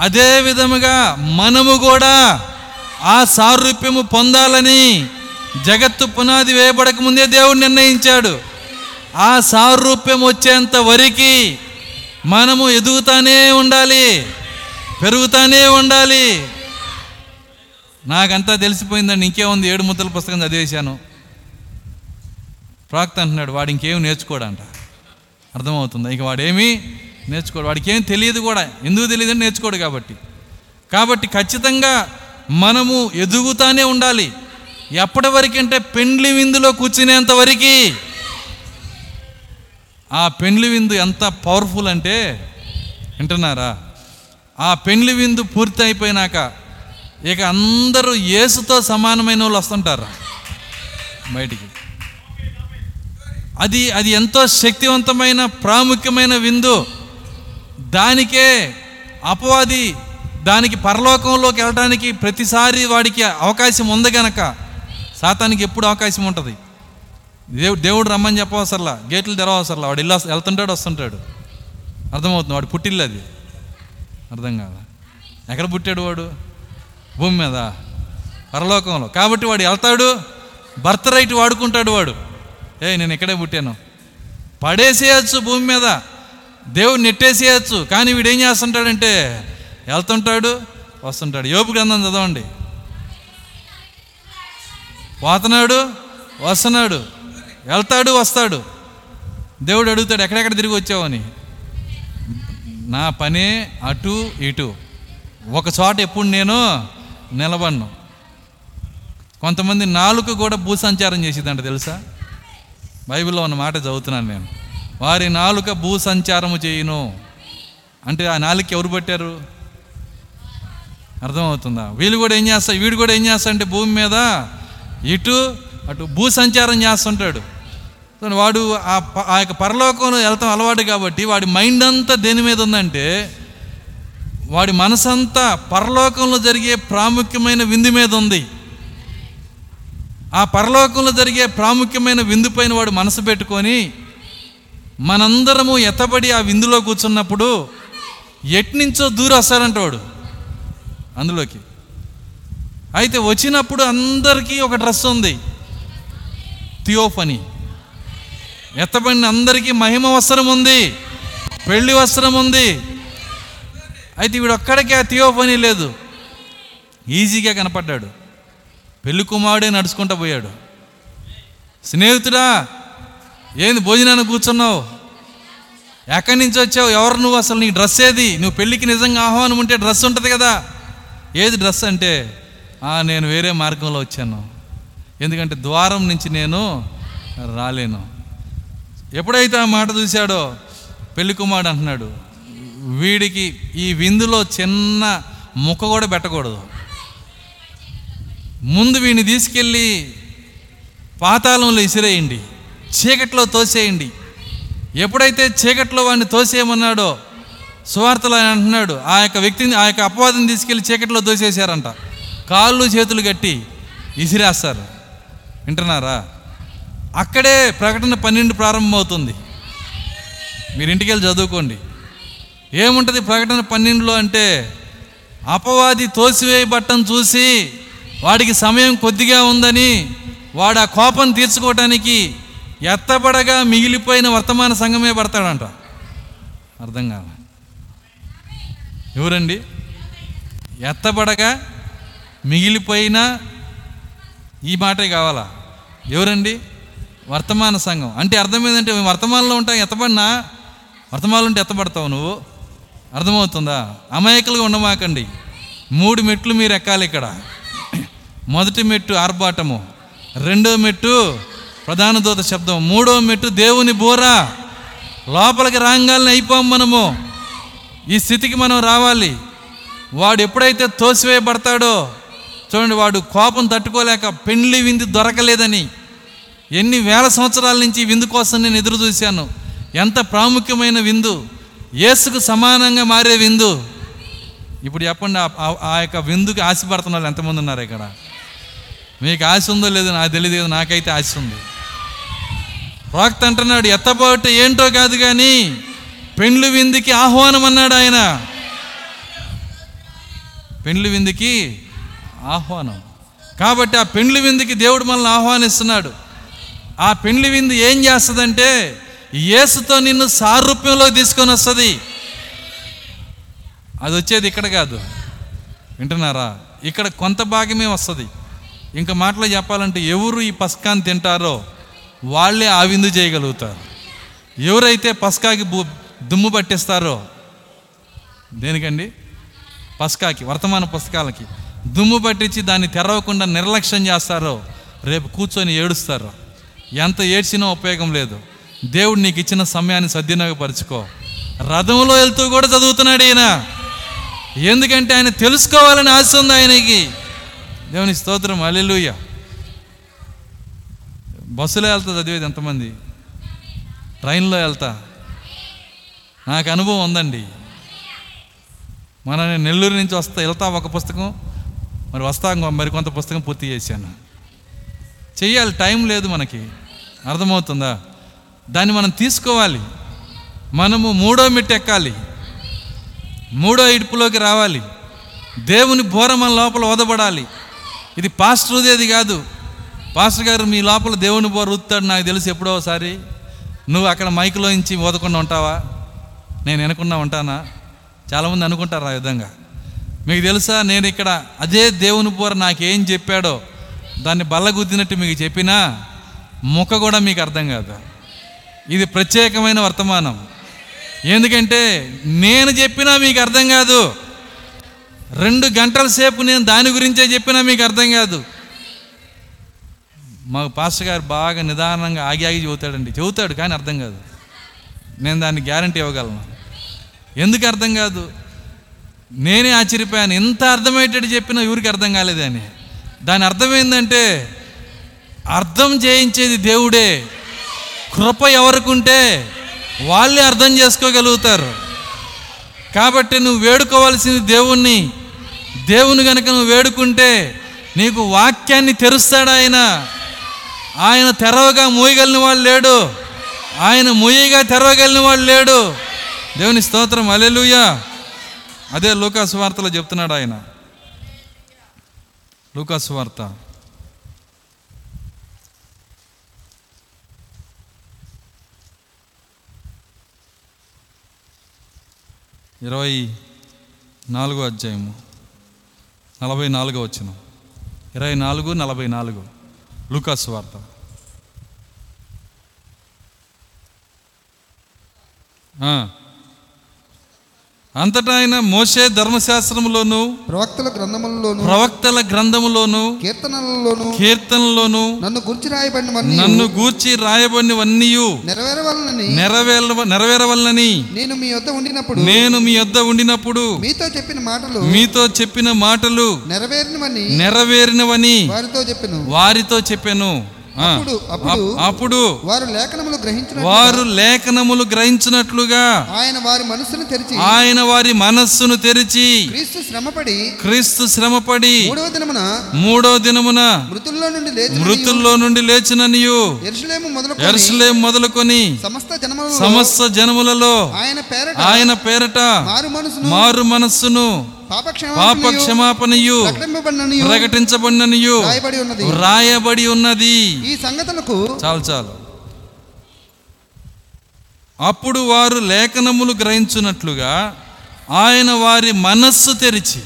A: అదే విధముగా మనము కూడా ఆ సారూప్యము పొందాలని జగత్తు పునాది వేయబడక ముందే దేవుడు నిర్ణయించాడు. ఆ సారూప్యం వచ్చేంత వరకు మనము ఎదుగుతానే ఉండాలి. పెరుగుతానే ఉండాలి. నాకంతా తెలిసిపోయిందండి ఇంకేముంది ఏడు ముద్దల పుస్తకం చదివేశాను. ప్రాక్త అంటున్నాడు వాడు ఇంకేం నేర్చుకోడంట. అర్థమవుతుందా? ఇక వాడేమీ నేర్చుకోడు. వాడికి ఏం తెలియదు కూడా. ఎందుకు తెలియదు అని నేర్చుకోడు కాబట్టి. కాబట్టి ఖచ్చితంగా మనము ఎదుగుతానే ఉండాలి. ఎప్పటి వరకంటే పెండ్లి విందులో కూర్చునేంత వరకు ఆ పెండ్లి విందు ఎంత పవర్ఫుల్ అంటే వింటున్నారా? ఆ పెండ్లి విందు పూర్తి అయిపోయినాక ఇక అందరూ యేసుతో సమానమైన వాళ్ళు వస్తుంటారు. బయటికి. అది అది ఎంతో శక్తివంతమైన ప్రాముఖ్యమైన విందు. దానికే అపవాది దానికి పరలోకంలోకి వెళ్ళడానికి ప్రతిసారి వాడికి అవకాశం ఉంది గనక సాతానికి ఎప్పుడు అవకాశం ఉంటుంది. దేవుడు దేవుడు రమ్మని చెప్పవసరలా గేట్లు తెరవసరలా వాడు ఇల్లు వెళ్తుంటాడు వస్తుంటాడు. అర్థమవుతుంది వాడు పుట్టిల్లు అది. అర్థం కాదా ఎక్కడ పుట్టాడు వాడు? భూమి మీద. పరలోకంలో. కాబట్టి వాడు వెళ్తాడు. బర్త్ రైట్ వాడుకుంటాడు వాడు. ఏ నేను ఇక్కడే పుట్టాను. పడేసేయచ్చు భూమి మీద. దేవుడు నెట్టేసేయచ్చు. కానీ వీడు ఏం చేస్తుంటాడంటే వెళ్తుంటాడు వస్తుంటాడు. యోపు గ్రంథం చదవండి. పోతున్నాడు వస్తున్నాడు. వెళ్తాడు వస్తాడు. దేవుడు అడుగుతాడు ఎక్కడెక్కడ తిరిగి వచ్చావని నా పనే అటు ఇటు. ఒక చోట ఎప్పుడు నేను నిలబడను. కొంతమంది నాలుక కూడా భూసంచారం చేసేదంట తెలుసా? బైబిల్లో ఉన్న మాట చదువుతున్నాను నేను. వారి నాలుక భూసంచారము చేయను. అంటే ఆ నాలుక ఎవరు పట్టారు? అర్థమవుతుందా? వీళ్ళు కూడా ఏం చేస్తా వీడు కూడా ఏం చేస్తా అంటే భూమి మీద ఇటు అటు భూసంచారం చేస్తుంటాడు. వాడు ఆ ప- ఆ యొక్క పరలోకంలో వెళ్తాం అలవాటు కాబట్టి వాడి మైండ్ అంతా దేని మీద ఉందంటే వాడి మనసంతా పరలోకంలో జరిగే ప్రాముఖ్యమైన విందు మీద ఉంది. ఆ పరలోకంలో జరిగే ప్రాముఖ్యమైన విందు పైన వాడు మనసు పెట్టుకొని మనందరము ఎత్తబడి ఆ విందులో కూర్చున్నప్పుడు ఎట్నుంచో దూరం వస్తాడంట వాడు అందులోకి. అయితే వచ్చినప్పుడు అందరికీ ఒక డ్రెస్ ఉంది. థియోఫనీ. ఎత్తబడిన అందరికీ మహిమ వస్త్రం ఉంది. పెళ్ళి వస్త్రం ఉంది. అయితే వీడు ఒక్కడికి ఆ థియోఫనీ లేదు. ఈజీగా కనపడ్డాడు. పెళ్ళి కుమారుడే నడుచుకుంటూ పోయాడు. స్నేహితుడా ఏంది భోజనానికి కూర్చున్నావు? ఎక్కడి నుంచి వచ్చావు? ఎవరు నువ్వు అసలు? నీ డ్రెస్ ఏది? నువ్వు పెళ్ళికి నిజంగా ఆహ్వానం ఉంటే డ్రెస్ ఉంటుంది కదా. ఏది డ్రెస్ అంటే? నేను వేరే మార్గంలో వచ్చాను. ఎందుకంటే ద్వారం నుంచి నేను రాలేను. ఎప్పుడైతే ఆ మాట చూశాడో పెళ్ళి కుమారుడు అంటున్నాడు వీడికి ఈ విందులో చిన్న ముక్క కూడా పెట్టకూడదు. ముందు వీడిని తీసుకెళ్ళి పాతాళంలో ఇసిరేయండి చీకట్లో తోసేయండి. ఎప్పుడైతే చీకట్లో వాడిని తోసేయమన్నాడో సువార్తలు ఆయన అంటున్నాడు ఆ యొక్క వ్యక్తిని ఆ యొక్క అపవాదిని తీసుకెళ్ళి చీకట్లో తోసేశారంట. కాళ్ళు చేతులు కట్టి ఇసిరేస్తారు. వింటున్నారా? అక్కడే ప్రకటన పన్నెండు ప్రారంభమవుతుంది. మీరు ఇంటికి వెళ్ళి చదువుకోండి. ఏముంటుంది ప్రకటన పన్నెండులో అంటే అపవాది తోసివేయబట్టం చూసి వాడికి సమయం కొద్దిగా ఉందని వాడు ఆ కోపం తీర్చుకోవటానికి ఎత్తబడగా మిగిలిపోయిన వర్తమాన సంఘమే పడతాడంట. అర్థం కాల. ఎవరండి? ఎత్తబడగా మిగిలిపోయిన ఈ మాటే కావాలా? ఎవరండి? వర్తమాన సంఘం. అంటే అర్థం ఏంటంటే వర్తమానంలో ఉంటాం ఎత్తబడినా వర్తమానంలో ఉంటే ఎత్తబడతావు నువ్వు. అర్థమవుతుందా? అమాయకులుగా ఉండమాకండి. మూడు మెట్లు మీరు ఎక్కాలి ఇక్కడ. మొదటి మెట్టు ఆర్భాటము రెండో మెట్టు ప్రధాన దూత శబ్దం మూడో మెట్టు దేవుని బోరా. లోపలికి రాంగాలని అయిపోం మనము. ఈ స్థితికి మనం రావాలి. వాడు ఎప్పుడైతే తోసివేయబడతాడో చూడండి వాడు కోపం తట్టుకోలేక పెండ్లి వింది దొరకలేదని ఎన్ని వేల సంవత్సరాల నుంచి విందు కోసం నేను ఎదురు చూశాను. ఎంత ప్రాముఖ్యమైన విందు. యేసుకు సమానంగా మారే విందు. ఇప్పుడు చెప్పండి ఆ- ఆ- యొక్క విందుకి ఆశపడుతున్న వాళ్ళు ఎంతమంది ఉన్నారు ఇక్కడ? మీకు ఆశ ఉందో లేదో నాకు తెలియదు నాకైతే ఆశ ఉంది. ప్రాక్త అంటున్నాడు ఎత్తబాటు ఏంటో కాదు కానీ పెండ్లు విందుకి ఆహ్వానం అన్నాడు ఆయన. పెండ్లు విందుకి ఆహ్వానం. కాబట్టి ఆ పెండ్లి విందుకి దేవుడు మనల్ని ఆహ్వానిస్తున్నాడు. ఆ పెండ్లి విందు ఏం చేస్తుందంటే యేసుతో నిన్ను సారూప్యంలో తీసుకొని వస్తుంది. అది వచ్చేది ఇక్కడ కాదు. వింటున్నారా? ఇక్కడ కొంత భాగమే వస్తుంది. ఇంకా మాటలో చెప్పాలంటే ఎవరు ఈ పస్కాన్ని తింటారో వాళ్ళే ఆ విందు చేయగలుగుతారు. ఎవరైతే పస్కాకి దుమ్ము పట్టిస్తారో దేనికండి? పస్కాకి వర్తమాన పుస్తకాలకి. దుమ్ము పట్టించి దాన్ని తెరవకుండా నిర్లక్ష్యం చేస్తారో రేపు కూర్చొని ఏడుస్తారు. ఎంత ఏడ్చినా ఉపయోగం లేదు. దేవుడు నీకు ఇచ్చిన సమయాన్ని సద్వినియోగపరచుకో. రథంలో వెళ్తూ కూడా చదువుతున్నాడు ఈయన. ఎందుకంటే ఆయన తెలుసుకోవాలని ఆశ ఉంది ఆయనకి. దేవుని స్తోత్రం. అల్లెలుయ్య బస్సులో వెళ్తా చదివేది ఎంతమంది? ట్రైన్లో వెళ్తా. నాకు అనుభవం ఉందండి. మన నెల్లూరు నుంచి వస్తా వెళ్తా ఒక పుస్తకం. మరి వస్తా మరి కొంత పుస్తకం పూర్తి చేశాను. చేయాలి టైం లేదు మనకి. అర్థమవుతుందా? దాన్ని మనం తీసుకోవాలి. మనము మూడో మిట్టెక్కాలి ఎక్కాలి. మూడో ఇడుపులోకి రావాలి. దేవుని బోర మన లోపల వదబడాలి ఇది పాస్టర్దేది కాదు. పాస్టర్ గారు మీ లోపల దేవుని బోర ఊతాడు నాకు తెలిసి ఎప్పుడో ఒకసారి. నువ్వు అక్కడ మైకులో నుంచి ఓదకుండా ఉంటావా? నేను వినకుండా ఉంటానా? చాలామంది అనుకుంటారు ఆ విధంగా. మీకు తెలుసా? నేను ఇక్కడ అదే దేవుని బోర నాకేం చెప్పాడో? దాన్ని బల్లగుద్దినట్టు మీకు చెప్పినా ముఖ కూడా మీకు అర్థం కాదు. ఇది ప్రత్యేకమైన వర్తమానం. ఎందుకంటే నేను చెప్పినా మీకు అర్థం కాదు. రెండు గంటల సేపు నేను దాని గురించే చెప్పినా మీకు అర్థం కాదు. మాకు పాస్టర్ గారు బాగా నిదానంగా ఆగి ఆగి చెబుతాడండి. చెబుతాడు కానీ అర్థం కాదు. నేను దాన్ని గ్యారంటీ ఇవ్వగలను. ఎందుకు అర్థం కాదు? నేనే ఆశ్చర్యపోయాను. ఎంత అర్థమయ్యేటట్టు చెప్పినా ఎవరికి అర్థం కాలేదని. దాని అర్థం ఏంటంటే అర్థం చేయించేది దేవుడే. కృప ఎవరికుంటే వాళ్ళే అర్థం చేసుకోగలుగుతారు. కాబట్టి నువ్వు వేడుకోవాల్సింది దేవుణ్ణి. దేవుని గనక నువ్వు వేడుకుంటే నీకు వాక్యాన్ని తెరుస్తాడు ఆయన? ఆయన తెరవగా మూయగలిగిన వాడు లేడు. ఆయన మూయగా తెరవగలిగిన వాడు లేడు. దేవుని స్తోత్రం. అలెలుయా అదే లూకాసు వార్తలో చెప్తున్నాడు ఆయన. లూకాసు వార్త. ఇరవై నాలుగో అధ్యాయము. నలభై నాలుగో వచ్చిన ఇరవై నాలుగు నలభై నాలుగు. లూకాస్ వార్త. ఆ. అంతటా ఆయన మోసే ధర్మశాస్త్రములోను
C: ప్రవక్తల గ్రంథములలోను
A: ప్రవక్తల గ్రంథములోను
C: కీర్తనలలోను
A: కీర్తనలోను
C: నన్ను గురించి రాయబడినవన్నీ
A: నన్ను గూర్చి రాయబడినవన్నీ
C: నెరవేరవలనని
A: నెరవేర నెరవేరవలనని
C: నేను మీ వద్ద ఉండినప్పుడు
A: నేను మీ యొద్ద ఉండినప్పుడు
C: మీతో చెప్పిన మాటలు
A: మీతో చెప్పిన మాటలు
C: నెరవేరినవని
A: నెరవేరినవని
C: వారితో చెప్పాను
A: వారితో చెప్పాను.
C: అప్పుడు అప్పుడు
A: అప్- అప్పుడు
C: వారు లేఖనములు గ్రహించిన
A: వారు లేఖనములు గ్రహించినట్లుగా
C: ఆయన వారి మనస్సును తెరిచి
A: ఆయన వారి మనస్సును తెరిచి
C: క్రీస్తు శ్రమపడి
A: క్రీస్తు శ్రమపడి
C: మూడవ దినమున
A: మూడో దినమున
C: మృతుల్లో నుండి లేచి
A: మృతుల్లో నుండి లేచిననియు
C: మొదలు
A: ఎరుసలేం మొదలుకొని
C: సమస్త జనములలో
A: సమస్త జనములలో
C: ఆయన పేరట
A: ఆయన పేరట
C: మారు మనసును
A: మారు మనస్సును
C: పాప క్షమాపణయు రాయబడి ఉన్నది.
A: రాయబడి ఉన్నది.
C: ఈ సంగతులకు
A: చాలు చాలు. అప్పుడు వారు లేఖనములు గ్రహించున్నట్లుగా ఆయన వారి మనస్సు తెరిచి.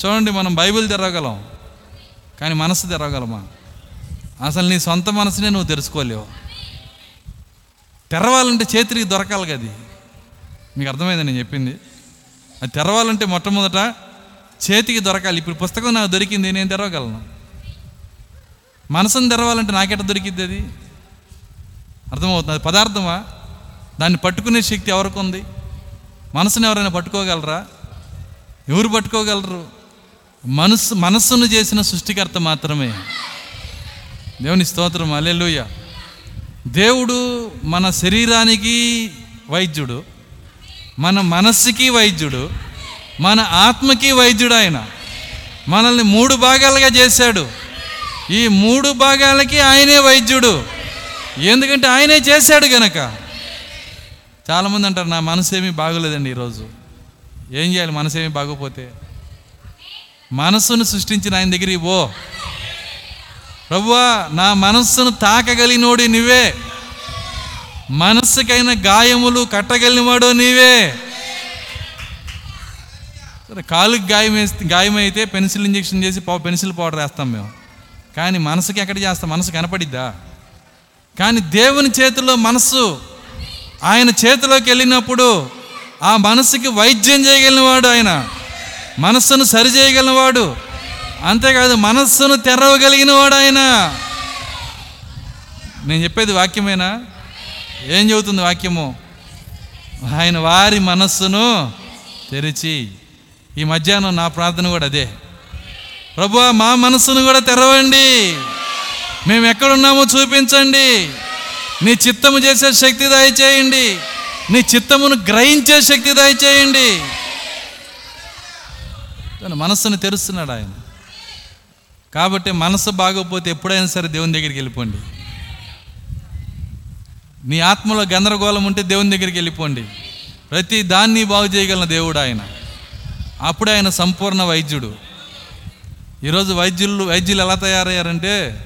A: చూడండి మనం బైబిల్ తెరవగలం కానీ మనస్సు తెరవగలమా? అసలు నీ సొంత మనసునే నువ్వు తెరుచుకోలేవు. తెరవాలంటే చేతికి దొరకాలి కదా మీకు అర్థమైంది నేను చెప్పింది. అది తెరవాలంటే మొట్టమొదట చేతికి దొరకాలి. ఇప్పుడు పుస్తకం నాకు దొరికింది నేను తెరవగలను. మనసును తెరవాలంటే నాకెట దొరికింది అది? అర్థమవుతుంది. అది పదార్థమా? దాన్ని పట్టుకునే శక్తి ఎవరికి ఉంది మనసుని ఎవరైనా పట్టుకోగలరా? ఎవరు పట్టుకోగలరు? మనసు మనస్సును చేసిన సృష్టికర్త మాత్రమే. దేవుని స్తోత్రం. అల్లెలుయ దేవుడు మన శరీరానికి వైద్యుడు. మన మనస్సుకి వైద్యుడు మన ఆత్మకి వైద్యుడు ఆయన. మనల్ని మూడు భాగాలుగా చేశాడు. ఈ మూడు భాగాలకి ఆయనే వైద్యుడు. ఎందుకంటే ఆయనే చేశాడు గనక. చాలామంది అంటారు నా మనసు ఏమీ బాగోలేదండి ఈరోజు. ఏం చేయాలి? మనసు ఏమీ బాగోపోతే. మనస్సును సృష్టించిన ఆయన దగ్గరికి పో. ప్రభువా నా మనస్సును తాకగలిగినోడి నువ్వే. మనస్సుకైన గాయములు కట్టగలిగినవాడు నీవే. సరే కాలుకి గాయం వేస్తే గాయమైతే పెన్సిల్ ఇంజెక్షన్ చేసి పెన్సిల్ పౌడర్ వేస్తాం మేము. కానీ మనసుకి ఎక్కడ చేస్తాం? మనసు కనపడిద్దా? కానీ దేవుని చేతిలో మనస్సు ఆయన చేతిలోకి వెళ్ళినప్పుడు ఆ మనసుకి వైద్యం చేయగలిగినవాడు ఆయన. మనస్సును సరి చేయగలిగినవాడు. అంతేకాదు మనస్సును తెరవగలిగినవాడు ఆయన. నేను చెప్పేది వాక్యమేనా? ఏం చెబుతుంది వాక్యము? ఆయన వారి మనస్సును తెరిచి ఈ మధ్యాహ్నం నా ప్రార్థన కూడా అదే. ప్రభు మా మనస్సును కూడా తెరవండి. మేము ఎక్కడున్నామో చూపించండి. నీ చిత్తము చేసే శక్తి దయచేయండి. నీ చిత్తమును గ్రహించే శక్తి దయచేయండి. తన మనస్సును తెరుస్తున్నాడు ఆయన. కాబట్టి మనసు బాగోకపోతే ఎప్పుడైనా సరే దేవుని దగ్గరికి వెళ్ళిపోండి. నీ ఆత్మలో గందరగోళం ఉంటే దేవుని దగ్గరికి వెళ్ళిపోండి. ప్రతి దాన్ని బాగు చేయగలిగిన దేవుడు ఆయన. అప్పుడే ఆయన సంపూర్ణ వైద్యుడు. ఈరోజు వైద్యులు వైద్యులు ఎలా తయారయ్యారంటే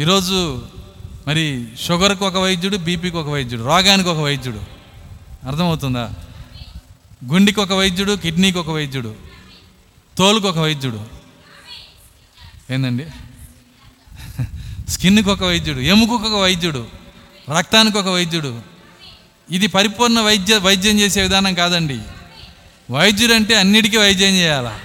A: ఈరోజు మరి షుగర్కి ఒక వైద్యుడు బీపీకి ఒక వైద్యుడు రోగానికి ఒక వైద్యుడు. అర్థమవుతుందా? గుండెకి ఒక వైద్యుడు కిడ్నీకి ఒక వైద్యుడు తోలుకు ఒక వైద్యుడు. ఏందండి? స్కిన్కి ఒక వైద్యుడు ఎముకకు ఒక వైద్యుడు. రక్తానికి ఒక వైద్యుడు. ఇది పరిపూర్ణ వైద్య వైద్యం చేసే విధానం కాదండి. వైద్యుడు అంటే అన్నిటికీ వైద్యం చేయాలా.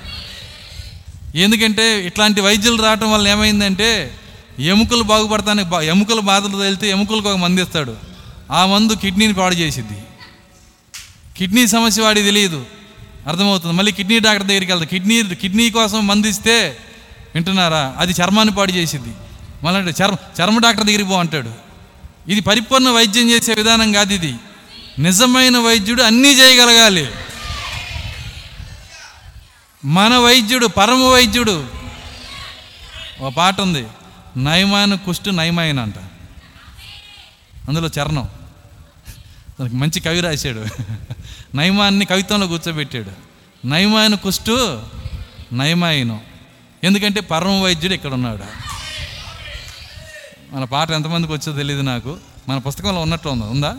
A: ఎందుకంటే ఇట్లాంటి వైద్యులు రావటం వల్ల ఏమైందంటే ఎముకలు బాగుపడతానికి బా- ఎముకలు బాధలు తగిలితే ఎముకలకు ఒక మందు ఇస్తాడు. ఆ మందు కిడ్నీని పాడు చేసిద్ది. కిడ్నీ సమస్య వాడికి తెలియదు. అర్థమవుతుంది. మళ్ళీ కిడ్నీ డాక్టర్ దగ్గరికి వెళ్తాడు. కిడ్నీ కిడ్నీ కోసం మందు ఇస్తే వింటున్నారా? అది చర్మాన్ని పాడు చేసిద్ది. మళ్ళీ చర్మ చర్మ డాక్టర్ దగ్గరికి పో అంటాడు. ఇది పరిపూర్ణ వైద్యం చేసే విధానం కాదు ఇది. నిజమైన వైద్యుడు అన్నీ చేయగలగాలి. మన వైద్యుడు పరమ వైద్యుడు. ఒక పాట ఉంది. నయమాన కుష్టు నయమాయన అంట. అందులో చరణం. దానికి మంచి కవి రాశాడు. నయమాన్ని కవిత్వంలో కూర్చోబెట్టాడు. నయమాయన కుష్టు నయమాయను. ఎందుకంటే పరమ వైద్యుడు ఇక్కడ ఉన్నాడు. మన పాట ఎంతమందికి వచ్చో తెలియదు నాకు. మన పుస్తకంలో ఉన్నట్లు ఉందా. ఉందా?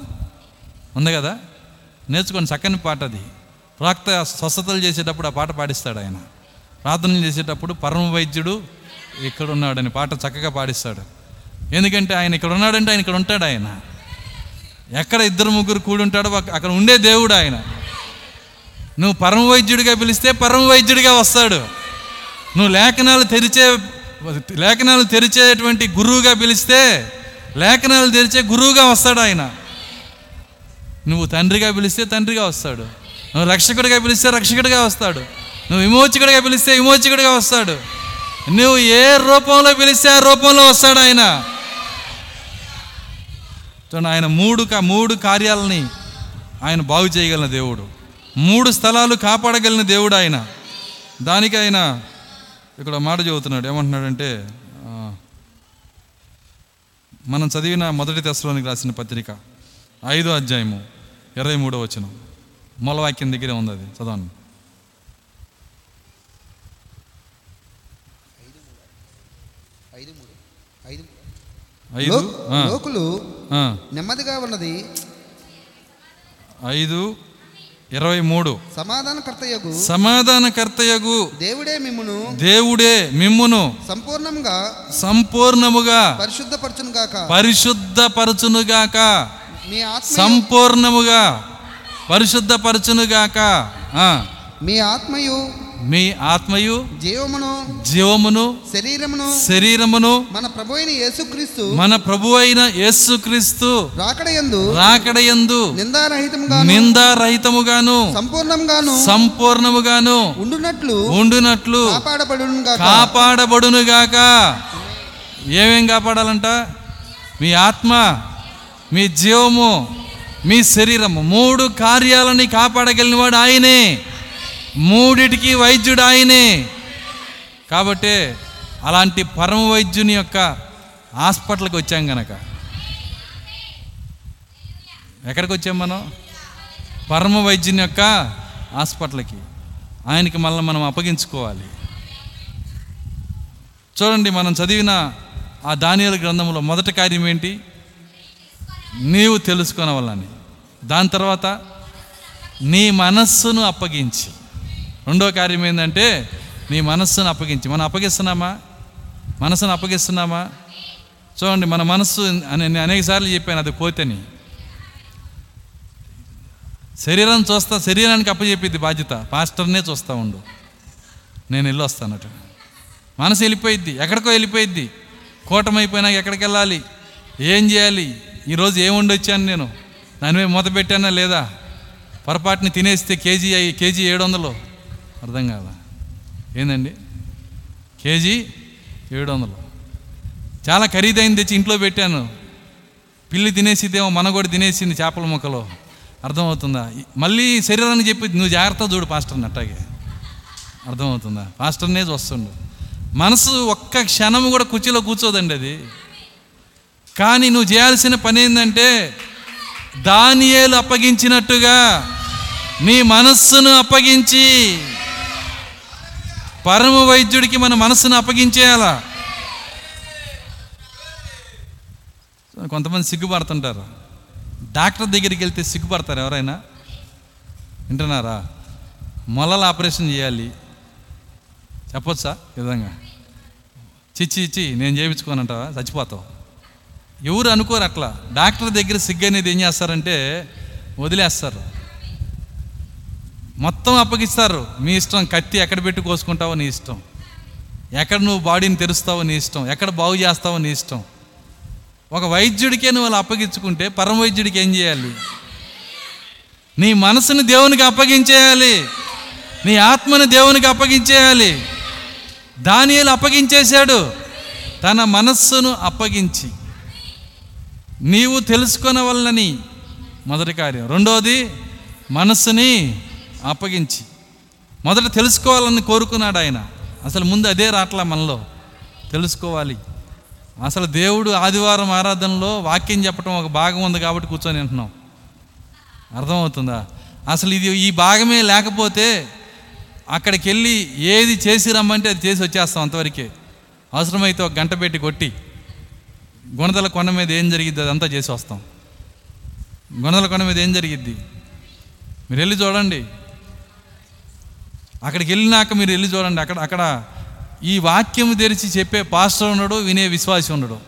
A: ఉంది కదా? నేర్చుకోండి చక్కని పాట అది. ప్రాక్త స్వస్థతలు చేసేటప్పుడు ఆ పాట పాడిస్తాడు ఆయన. ప్రార్థనలు చేసేటప్పుడు పరమ వైద్యుడు ఇక్కడ ఉన్నాడని పాట చక్కగా పాడిస్తాడు. ఎందుకంటే ఆయన ఇక్కడ ఉన్నాడంటే ఆయన ఇక్కడ ఉంటాడు ఆయన. ఎక్కడ ఇద్దరు ముగ్గురు కూడి ఉంటాడో అక్కడ ఉండే దేవుడు ఆయన. నువ్వు పరమ వైద్యుడిగా పిలిస్తే పరమ వైద్యుడిగా వస్తాడు. నువ్వు లేఖనాలు తెరిచే లేఖనాలు తెరిచేటువంటి గురువుగా పిలిస్తే లేఖనాలు తెరిచే గురువుగా వస్తాడు ఆయన. నువ్వు తండ్రిగా పిలిస్తే తండ్రిగా వస్తాడు. నువ్వు రక్షకుడిగా పిలిస్తే రక్షకుడిగా వస్తాడు. నువ్వు విమోచకుడిగా పిలిస్తే విమోచకుడిగా వస్తాడు. నువ్వు ఏ రూపంలో పిలిస్తే ఆ రూపంలో వస్తాడు ఆయన. చూడండి ఆయన మూడు మూడు కార్యాలని ఆయన బాగు చేయగలిగిన దేవుడు. మూడు స్థలాలు కాపాడగలిగిన దేవుడు ఆయన. దానికి ఆయన ఇక్కడ మాట చెబుతున్నాడు ఏమంటున్నాడంటే మనం చదివిన మొదటి దశలోనికి రాసిన పత్రిక ఐదో అధ్యాయము ఇరవై మూడో వచనం. మూలవాక్యం దగ్గరే ఉంది అది. చదవండి.
C: ఐదు లోకులు నెమ్మదిగా ఉన్నది.
A: ఐదు ఇరవై మూడు.
C: సమాధానకర్తయగు
A: సమాధానకర్తయగు
C: దేవుడే మిమ్మును
A: దేవుడే మిమ్మును సంపూర్ణముగా
C: పరిశుద్ధపరచును గాక
A: పరిశుద్ధపరచునుగాక.
C: మీ
A: సంపూర్ణముగా పరిశుద్ధపరచునుగాక.
C: మీ ఆత్మయు
A: మీ ఆత్మయు
C: జీవమును
A: జీవమును
C: శరీరమును
A: శరీరమును
C: మన ప్రభు అయిన యేసుక్రీస్తు
A: మన ప్రభు అయిన యేసుక్రీస్తు
C: రాకడయందు
A: రాకడయందు
C: నిందారహితముగా
A: నిందారహితముగాను
C: సంపూర్ణంగాను
A: సంపూర్ణముగాను
C: ఉండునట్లు
A: ఉండునట్లు
C: కాపాడబడును గాక
A: ఏమేం కాపాడాలంట? మీ ఆత్మ మీ జీవము మీ శరీరము. మూడు కార్యాలని కాపాడగలిగినవాడు ఆయనే. మూడిటికి వైద్యుడు ఆయనే. కాబట్టి అలాంటి పరమ వైద్యుని యొక్క హాస్పిటల్కి వచ్చాం గనక. ఎక్కడికి వచ్చాం మనం? పరమ వైద్యుని యొక్క హాస్పిటల్కి. ఆయనకి మళ్ళీ మనం అప్పగించుకోవాలి. చూడండి మనం చదివిన ఆ దానియాల గ్రంథంలో మొదటి కార్యం ఏంటి? నీవు తెలుసుకొనవలని దాని తర్వాత నీ మనస్సును అప్పగించి. రెండో కార్యం ఏంటంటే నీ మనస్సును అప్పగించి. మనం అప్పగిస్తున్నామా? మనసును అప్పగిస్తున్నామా? చూడండి మన మనస్సు అని నేను అనేక సార్లు చెప్పాను అది పోతేని. శరీరం చూస్తా శరీరానికి అప్పచెప్పిద్ది బాధ్యత. పాస్టర్నే చూస్తూ ఉండు. నేను వెళ్ళి వస్తానట మనసు వెళ్ళిపోయిద్ది ఎక్కడికో వెళ్ళిపోయిద్ది. కూటమైపోయినాక ఎక్కడికి వెళ్ళాలి? ఏం చేయాలి? ఈరోజు ఏం వచ్చాను నేను? దాని మీద మూత పెట్టానా లేదా? పొరపాటుని తినేస్తే కేజీ కేజీ ఏడు వందలు. అర్థం కాదా? ఏందండి? కేజీ ఏడు వందలు చాలా ఖరీదైంది తెచ్చి ఇంట్లో పెట్టాను. పిల్లి తినేసిద్దేమో మన కూడా తినేసింది చేపల ముక్కలో. అర్థమవుతుందా? మళ్ళీ శరీరాన్ని చెప్పి నువ్వు జాగ్రత్త చూడు పాస్టర్ని అట్టాగే. అర్థమవుతుందా? పాస్టర్నే వస్తుండు మనసు ఒక్క క్షణం కూడా కుర్చీలో కూర్చోదండి అది. కానీ నువ్వు చేయాల్సిన పని ఏంటంటే దానియేలు అప్పగించినట్టుగా నీ మనస్సును అప్పగించి పరమ వైద్యుడికి మన మనసును అప్పగించేయాలా? కొంతమంది సిగ్గుపడుతుంటారు. డాక్టర్ దగ్గరికి వెళ్తే సిగ్గుపడతారు ఎవరైనా? వింటున్నారా? మొలల ఆపరేషన్ చేయాలి. చెప్పొచ్చా? విధంగా. చిచ్చి ఇచ్చి నేను చేయించుకోనంటావా? చచ్చిపోతావు. ఎవరు అనుకోరు అట్లా. డాక్టర్ దగ్గర సిగ్గు అనేది ఏం చేస్తారంటే వదిలేస్తారు. మొత్తం అప్పగిస్తారు. మీ ఇష్టం కత్తి ఎక్కడ పెట్టి కోసుకుంటావో నీ ఇష్టం. ఎక్కడ నువ్వు బాడీని తెరుస్తావో నీ ఇష్టం. ఎక్కడ బాగు చేస్తావో నీ ఇష్టం. ఒక వైద్యుడికే నువ్వు అలా అప్పగించుకుంటే పరమ వైద్యుడికి ఏం చేయాలి? నీ మనసుని దేవునికి అప్పగించేయాలి. నీ ఆత్మని దేవునికి అప్పగించేయాలి. దానియలు అప్పగించేశాడు. తన మనస్సును అప్పగించి. నీవు తెలుసుకొనవలనని మొదటి కార్యం. రెండవది మనస్సుని అప్పగించి. మొదట తెలుసుకోవాలని కోరుకున్నాడు ఆయన. అసలు ముందు అదే రాట్లా మనలో. తెలుసుకోవాలి. అసలు దేవుడు ఆదివారం ఆరాధనలో వాక్యం చెప్పడం ఒక భాగం ఉంది కాబట్టి కూర్చొని వింటున్నాం. అర్థమవుతుందా? అసలు ఇది ఈ భాగమే లేకపోతే అక్కడికి వెళ్ళి ఏది చేసి రమ్మంటే అది చేసి వచ్చేస్తాం అంతవరకే. అవసరమైతే ఒక గంట పెట్టి కొట్టి గుణదల కొండ మీద ఏం జరిగిద్ది అదంతా చేసి వస్తాం. గుణదల కొండ మీద ఏం జరిగిద్ది? మీరు వెళ్ళి చూడండి. అక్కడికి వెళ్ళినాక మీరు వెళ్ళి చూడండి. అక్కడ అక్కడ ఈ వాక్యం తెరిచి చెప్పే పాస్టర్ ఉండడు వినే విశ్వాసి ఉండడు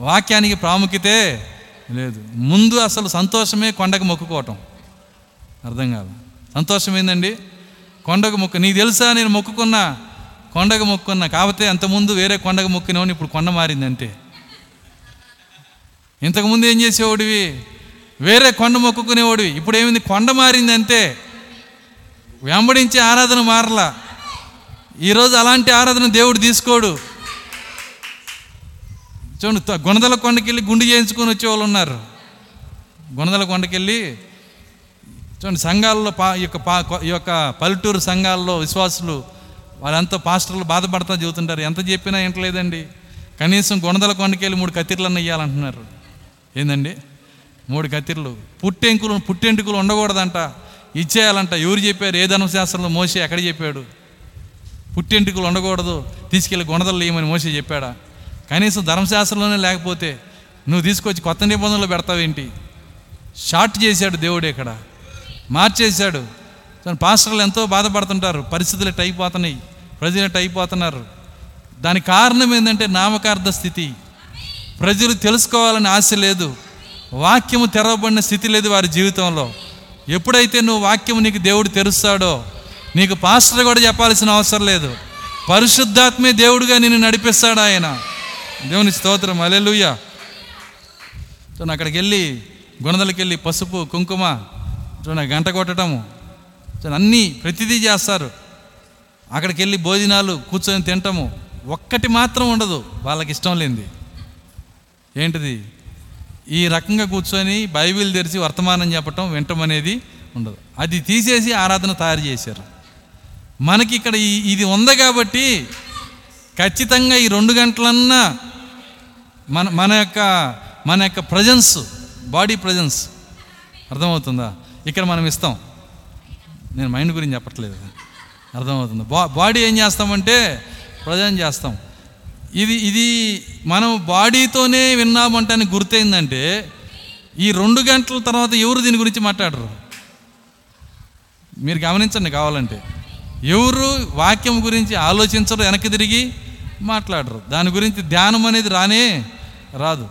A: వాక్యానికి ప్రాముఖ్యతే లేదు. ముందు అసలు సంతోషమే కొండకు మొక్కుకోవటం అర్థం కాదు. సంతోషం ఏందండి? కొండకు మొక్కు. నీకు తెలుసా నేను మొక్కుకున్నా కొండకు మొక్కున్నా? కాకపోతే అంతకుముందు వేరే కొండకు మొక్కినవని ఇప్పుడు కొండ మారింది అంతే ఇంతకుముందు ఏం చేసేవాడివి? వేరే కొండ మొక్కుకునేవాడివి. ఇప్పుడు ఏమింది? కొండ మారింది అంతే వెంబడించే ఆరాధన మారలా. ఈరోజు అలాంటి ఆరాధన దేవుడు తీసుకోడు. చూడండి త- గుణదల కొండకెళ్ళి గుండు చేయించుకొని వచ్చే వాళ్ళు ఉన్నారు. గుణదల కొండకెళ్ళి చూడండి సంఘాల్లో పా యొక్క పా ఈ యొక్క పల్లెటూరు సంఘాల్లో విశ్వాసులు వాళ్ళంతా పాస్టర్లు బాధపడతా చెబుతుంటారు. ఎంత చెప్పినా ఏంటలేదండి కనీసం గుణదల కొండకెళ్ళి మూడు కత్తిర్లన్న ఇవ్వాలంటున్నారు ఏందండి? మూడు కత్తిర్లు. పుట్టెంకులు పుట్టెంటుకులు ఉండకూడదంట. ఇచ్చేయాలంట. ఎవరు చెప్పారు? ఏ ధర్మశాస్త్రంలో మోసే ఎక్కడ చెప్పాడు? పుట్టింటికలు ఉండకూడదు తీసుకెళ్ళి గుణదలు లేయమని మోసే చెప్పాడా? కనీసం ధర్మశాస్త్రంలోనే లేకపోతే నువ్వు తీసుకొచ్చి కొత్త నిబంధనలు పెడతావేంటి షార్ట్ చేశాడు దేవుడు ఇక్కడ. మార్చేశాడు. పాస్టర్లు ఎంతో బాధపడుతుంటారు. పరిస్థితులు ఎట్ అయిపోతున్నాయి. ప్రజలు ఎట్ అయిపోతున్నారు. దానికి కారణం ఏంటంటే నామకార్థ స్థితి. ప్రజలు తెలుసుకోవాలని ఆశ లేదు. వాక్యము తెరవబడిన స్థితి లేదు వారి జీవితంలో. ఎప్పుడైతే నువ్వు వాక్యం నీకు దేవుడు తెరుస్తాడో నీకు పాస్టర్ కూడా చెప్పాల్సిన అవసరం లేదు. పరిశుద్ధాత్మే దేవుడుగా నిన్ను నడిపిస్తాడు ఆయన. దేవుని స్తోత్రం. అలెలుయ్య చూడండి అక్కడికి వెళ్ళి గుణదలకి వెళ్ళి పసుపు కుంకుమ చూడండి గంట కొట్టడము. చూడండి అన్నీ ప్రతిదీ చేస్తారు. అక్కడికి వెళ్ళి భోజనాలు కూర్చొని తింటాము. ఒక్కటి మాత్రం ఉండదు. వాళ్ళకి ఇష్టం లేనిది. ఏంటిది? ఈ రకంగా కూర్చొని బైబిల్ తెరిచి వర్తమానం చెప్పటం వింటం అనేది ఉండదు. అది తీసేసి ఆరాధన తయారు చేశారు. మనకి ఇక్కడ ఈ- ఇది ఉంది కాబట్టి ఖచ్చితంగా ఈ రెండు గంటలన్నా మన మన యొక్క మన యొక్క ప్రజెన్స్ బాడీ ప్రజెన్స్ అర్థమవుతుందా? ఇక్కడ మనం ఇస్తాం. నేను మైండ్ గురించి చెప్పట్లేదు. అర్థమవుతుంది. బా బాడీ ఏం చేస్తామంటే ప్రజెంట్ చేస్తాం. ఇది ఇది మనం బాడీతోనే విన్నామంటానికి గుర్తయిందంటే ఈ రెండు గంటల తర్వాత ఎవరు దీని గురించి మాట్లాడరు? మీరు గమనించండి కావాలంటే. ఎవరు వాక్యం గురించి ఆలోచించరు వెనక్కి తిరిగి మాట్లాడరు. దాని గురించి ధ్యానం అనేది రానే రాదు.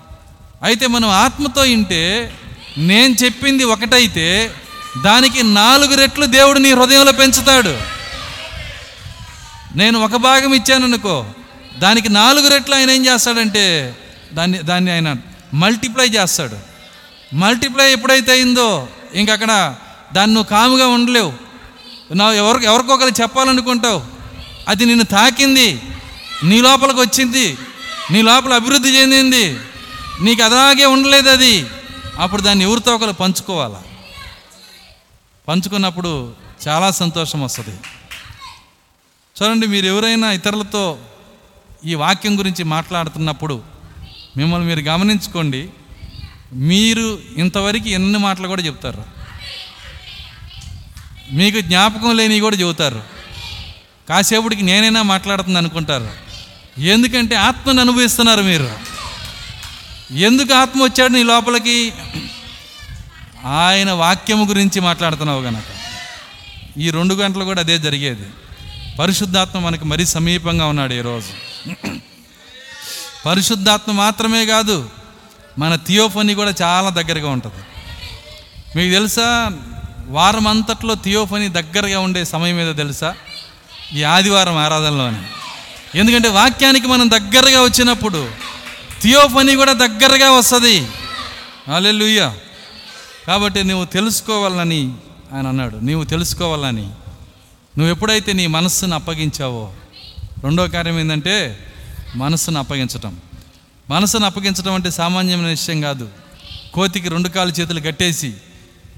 A: అయితే మనం ఆత్మతో ఇంటే నేను చెప్పింది ఒకటైతే దానికి నాలుగు రెట్లు దేవుడు నీ హృదయంలో పెంచుతాడు. నేను ఒక భాగం ఇచ్చాననుకో దానికి నాలుగు రెట్లు ఆయన ఏం చేస్తాడంటే దాన్ని దాన్ని ఆయన మల్టిప్లై చేస్తాడు. మల్టిప్లై ఎప్పుడైతే అయిందో ఇంకక్కడ దాన్ని నువ్వు కాముగా ఉండలేవు. నా ఎవరికి ఎవరికొకరు చెప్పాలనుకుంటావు. అది నిన్ను తాకింది నీ లోపలికి వచ్చింది నీ లోపల అభివృద్ధి చెందింది నీకు అలాగే ఉండలేదు అది. అప్పుడు దాన్ని ఎవరితో ఒకరు పంచుకోవాలా? పంచుకున్నప్పుడు చాలా సంతోషం వస్తుంది. చూడండి మీరు ఎవరైనా ఇతరులతో ఈ వాక్యం గురించి మాట్లాడుతున్నప్పుడు మిమ్మల్ని మీరు గమనించుకోండి. మీరు ఇంతవరకు ఎన్ని మాటలు కూడా చెప్తారు మీకు జ్ఞాపకం లేనివి కూడా చెబుతారు. కాసేపటికి నేనైనా మాట్లాడుతుంది అనుకుంటారు. ఎందుకంటే ఆత్మను అనుభవిస్తున్నారు మీరు. ఎందుకు ఆత్మ వచ్చాడు నీ లోపలికి? ఆయన వాక్యం గురించి మాట్లాడుతున్నావు కనుక ఈ రెండు గంటలు కూడా అదే జరిగేది. పరిశుద్ధాత్మ మనకి మరీ సమీపంగా ఉన్నాడు ఈరోజు. పరిశుద్ధాత్మ మాత్రమే కాదు మన థియోఫనీ కూడా చాలా దగ్గరగా ఉంటుంది. మీకు తెలుసా వారం అంతట్లో థియోఫనీ దగ్గరగా ఉండే సమయం ఏదో తెలుసా? ఈ ఆదివారం ఆరాధనలోనే. ఎందుకంటే వాక్యానికి మనం దగ్గరగా వచ్చినప్పుడు థియోఫనీ కూడా దగ్గరగా వస్తుంది. అలెలుయ్య కాబట్టి నువ్వు తెలుసుకోవాలని ఆయన అన్నాడు. నువ్వు తెలుసుకోవాలని. నువ్వు ఎప్పుడైతే నీ మనస్సును అప్పగించావో రెండో కార్యం ఏంటంటే మనసును అప్పగించటం. మనసును అప్పగించడం అంటే సామాన్యమైన విషయం కాదు. కోతికి రెండు కాలు చేతులు కట్టేసి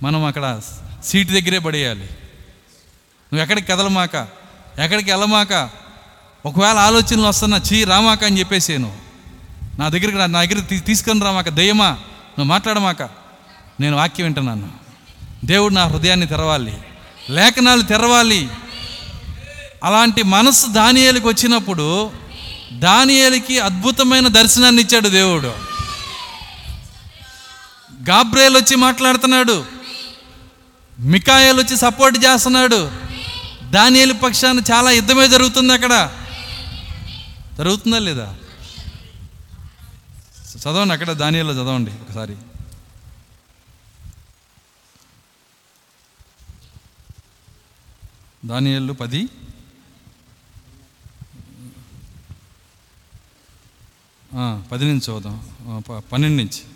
A: మనం అక్కడ సీటు దగ్గరే పడేయాలి. నువ్వు ఎక్కడికి కదలమాక? ఎక్కడికి వెళ్ళమాక? ఒకవేళ ఆలోచనలు వస్తున్నా చీ రామాక అని చెప్పేసాను. నా దగ్గరికి నా దగ్గర తీ- తీసుకొని రామాక దయ్యమా నువ్వు మాట్లాడమాక. నేను వాక్యం వింటున్నాను. దేవుడు నా హృదయాన్ని తెరవాలి. లేఖనాలు తెరవాలి. అలాంటి మనసు దానియేలుకి వచ్చినప్పుడు దానియేలుకి అద్భుతమైన దర్శనాన్ని ఇచ్చాడు దేవుడు. గాబ్రేల్ వచ్చి మాట్లాడుతున్నాడు. మికాయలు వచ్చి సపోర్ట్ చేస్తున్నాడు. దానియలు పక్షాన చాలా యుద్ధమే జరుగుతుంది అక్కడ. జరుగుతుందా లేదా? చదవండి అక్కడ దానియేలో చదవండి ఒకసారి. దానియాలు పది పది నుంచి చదువుదాం ప- పన్నెండు నుంచి.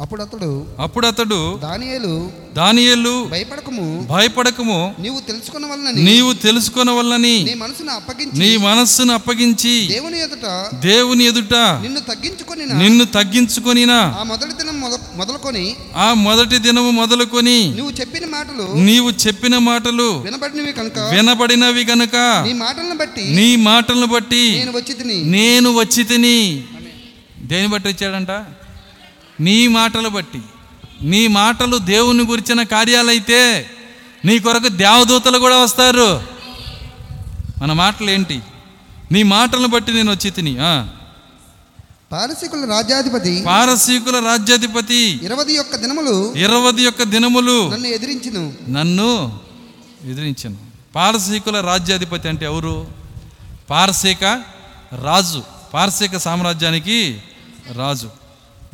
C: అప్పుడు అతడు
A: అప్పుడు అతడు
C: దానియేలు
A: దానియేలు
C: భయపడకము.
A: భయపడకము.
C: నీవు తెలుసుకున్న వలనని
A: నీవు తెలుసుకొనవల్లని
C: నీ మనసును అప్పగించి
A: నీ మనస్సును అప్పగించి
C: దేవుని ఎదుట
A: దేవుని ఎదుట
C: నిన్ను తగ్గించుకొని
A: నిన్ను తగ్గించుకొనినా
C: ఆ మొదటి దినం మొద- మొదలుకొని
A: ఆ మొదటి దినము మొదలుకొని
C: నువ్వు చెప్పిన మాటలు
A: నీవు చెప్పిన మాటలు
C: వినబడినవి కనుక
A: వినబడినవి గనుక
C: నీ మాటలను బట్టి
A: నీ మాటలను బట్టి
C: నేను వచ్చి
A: నేను వచ్చి తిని దేని బట్టి వచ్చాడంట? నీ మాటలు బట్టి నీ మాటలు దేవుని గురించిన కార్యాలైతే నీ కొరకు దేవదూతలు కూడా వస్తారు. మన మాటలు ఏంటి నీ మాటలను బట్టి నేను వచ్చి తిని.
C: పారసీకుల రాజ్యాధిపతి
A: పారసీకుల రాజ్యాధిపతి
C: ఇరవై యొక్క దినములు
A: ఇరవై యొక్క దినములు
C: నన్ను ఎదిరించును.
A: నన్ను ఎదిరించను. పారసీకుల రాజ్యాధిపతి అంటే ఎవరు? పారసీక రాజు. పారసీక సామ్రాజ్యానికి రాజు.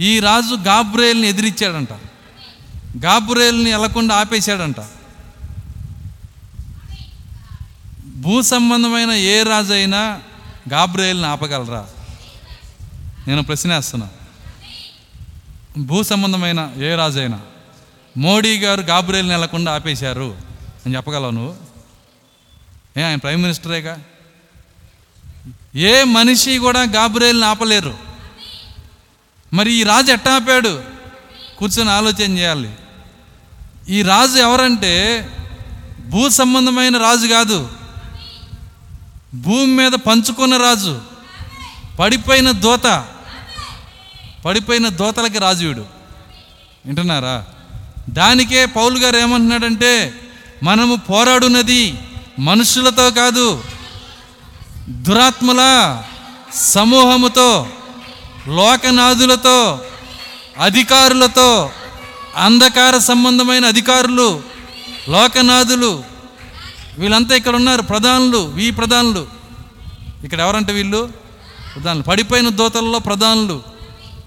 A: ఈ రాజు గాబ్రేల్ని ఎదిరించాడంట. గాబ్రేల్ని ఎలకుండా ఆపేశాడంట. భూ సంబంధమైన ఏ రాజు అయినా గాబ్రేల్ని ఆపగలరా? నేను ప్రశ్నేస్తున్నా భూ సంబంధమైన ఏ రాజు అయినా మోడీ గారు గాబ్రేల్ని వెళ్ళకుండా ఆపేశారు అని చెప్పగలవు నువ్వు? ఏ ఆయన ప్రైమ్ మినిస్టరేగా? ఏ మనిషి కూడా గాబ్రేల్ని ఆపలేరు. మరి ఈ రాజు ఎట్టా ఆపాడు? కూర్చొని ఆలోచన చేయాలి. ఈ రాజు ఎవరంటే భూ సంబంధమైన రాజు కాదు. భూమి మీద పంచుకున్న రాజు. పడిపోయిన దోత. పడిపోయిన దోతలకి రాజు వీడు. వింటున్నారా? దానికే పౌలు గారు ఏమంటున్నాడంటే మనము పోరాడున్నది మనుషులతో కాదు దురాత్మల సమూహముతో. లోకనాథులతో అధికారులతో అంధకార సంబంధమైన అధికారులు లోకనాథులు వీళ్ళంతా ఇక్కడ ఉన్నారు ప్రధానులు ఈ ప్రధానులు. ఇక్కడ ఎవరంటే వీళ్ళు? ప్రధానులు పడిపోయిన దోతల్లో ప్రధానులు.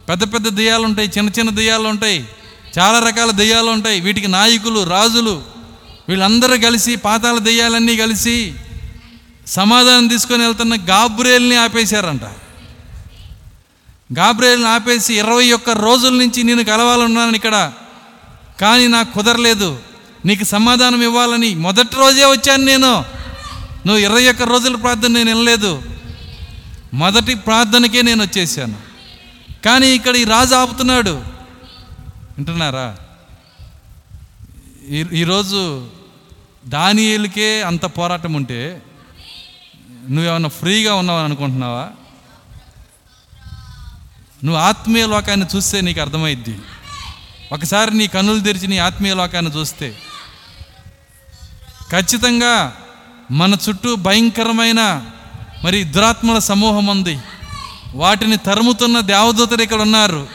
A: పెద్ద పెద్ద దెయ్యాలు ఉంటాయి చిన్న చిన్న దెయ్యాలు ఉంటాయి చాలా రకాల దెయ్యాలు ఉంటాయి వీటికి నాయకులు రాజులు వీళ్ళందరూ కలిసి పాతాల దెయ్యాలన్నీ కలిసి సమాధానం తీసుకొని వెళ్తున్న గాబ్రేల్ని ఆపేశారంట. గాబ్రేల్ని ఆపేసి ఇరవై ఒక్క రోజుల నుంచి నేను కలవాలన్నాను ఇక్కడ. కానీ నాకు కుదరలేదు. నీకు సమాధానం ఇవ్వాలని మొదటి రోజే వచ్చాను నేను. నువ్వు ఇరవై ఒక్క రోజుల ప్రార్థన నేను వినలేదు. మొదటి ప్రార్థనకే నేను వచ్చేసాను. కానీ ఇక్కడ ఈ రాజు ఆపుతున్నాడు. వింటున్నారా? ఈ ఈరోజు దానియలకే అంత పోరాటం ఉంటే నువ్వేమన్నా ఫ్రీగా ఉన్నావని అనుకుంటున్నావా? నువ్వు ఆత్మీయ లోకాన్ని చూస్తే నీకు అర్థమైద్ది. ఒకసారి నీ కన్నులు తెరిచి నీ ఆత్మీయ లోకాన్ని చూస్తే. ఖచ్చితంగా మన చుట్టూ భయంకరమైన మరి దురాత్మల సమూహం ఉంది. వాటిని తరుముతున్న దేవదూతలు ఇక్కడ ఉన్నారు.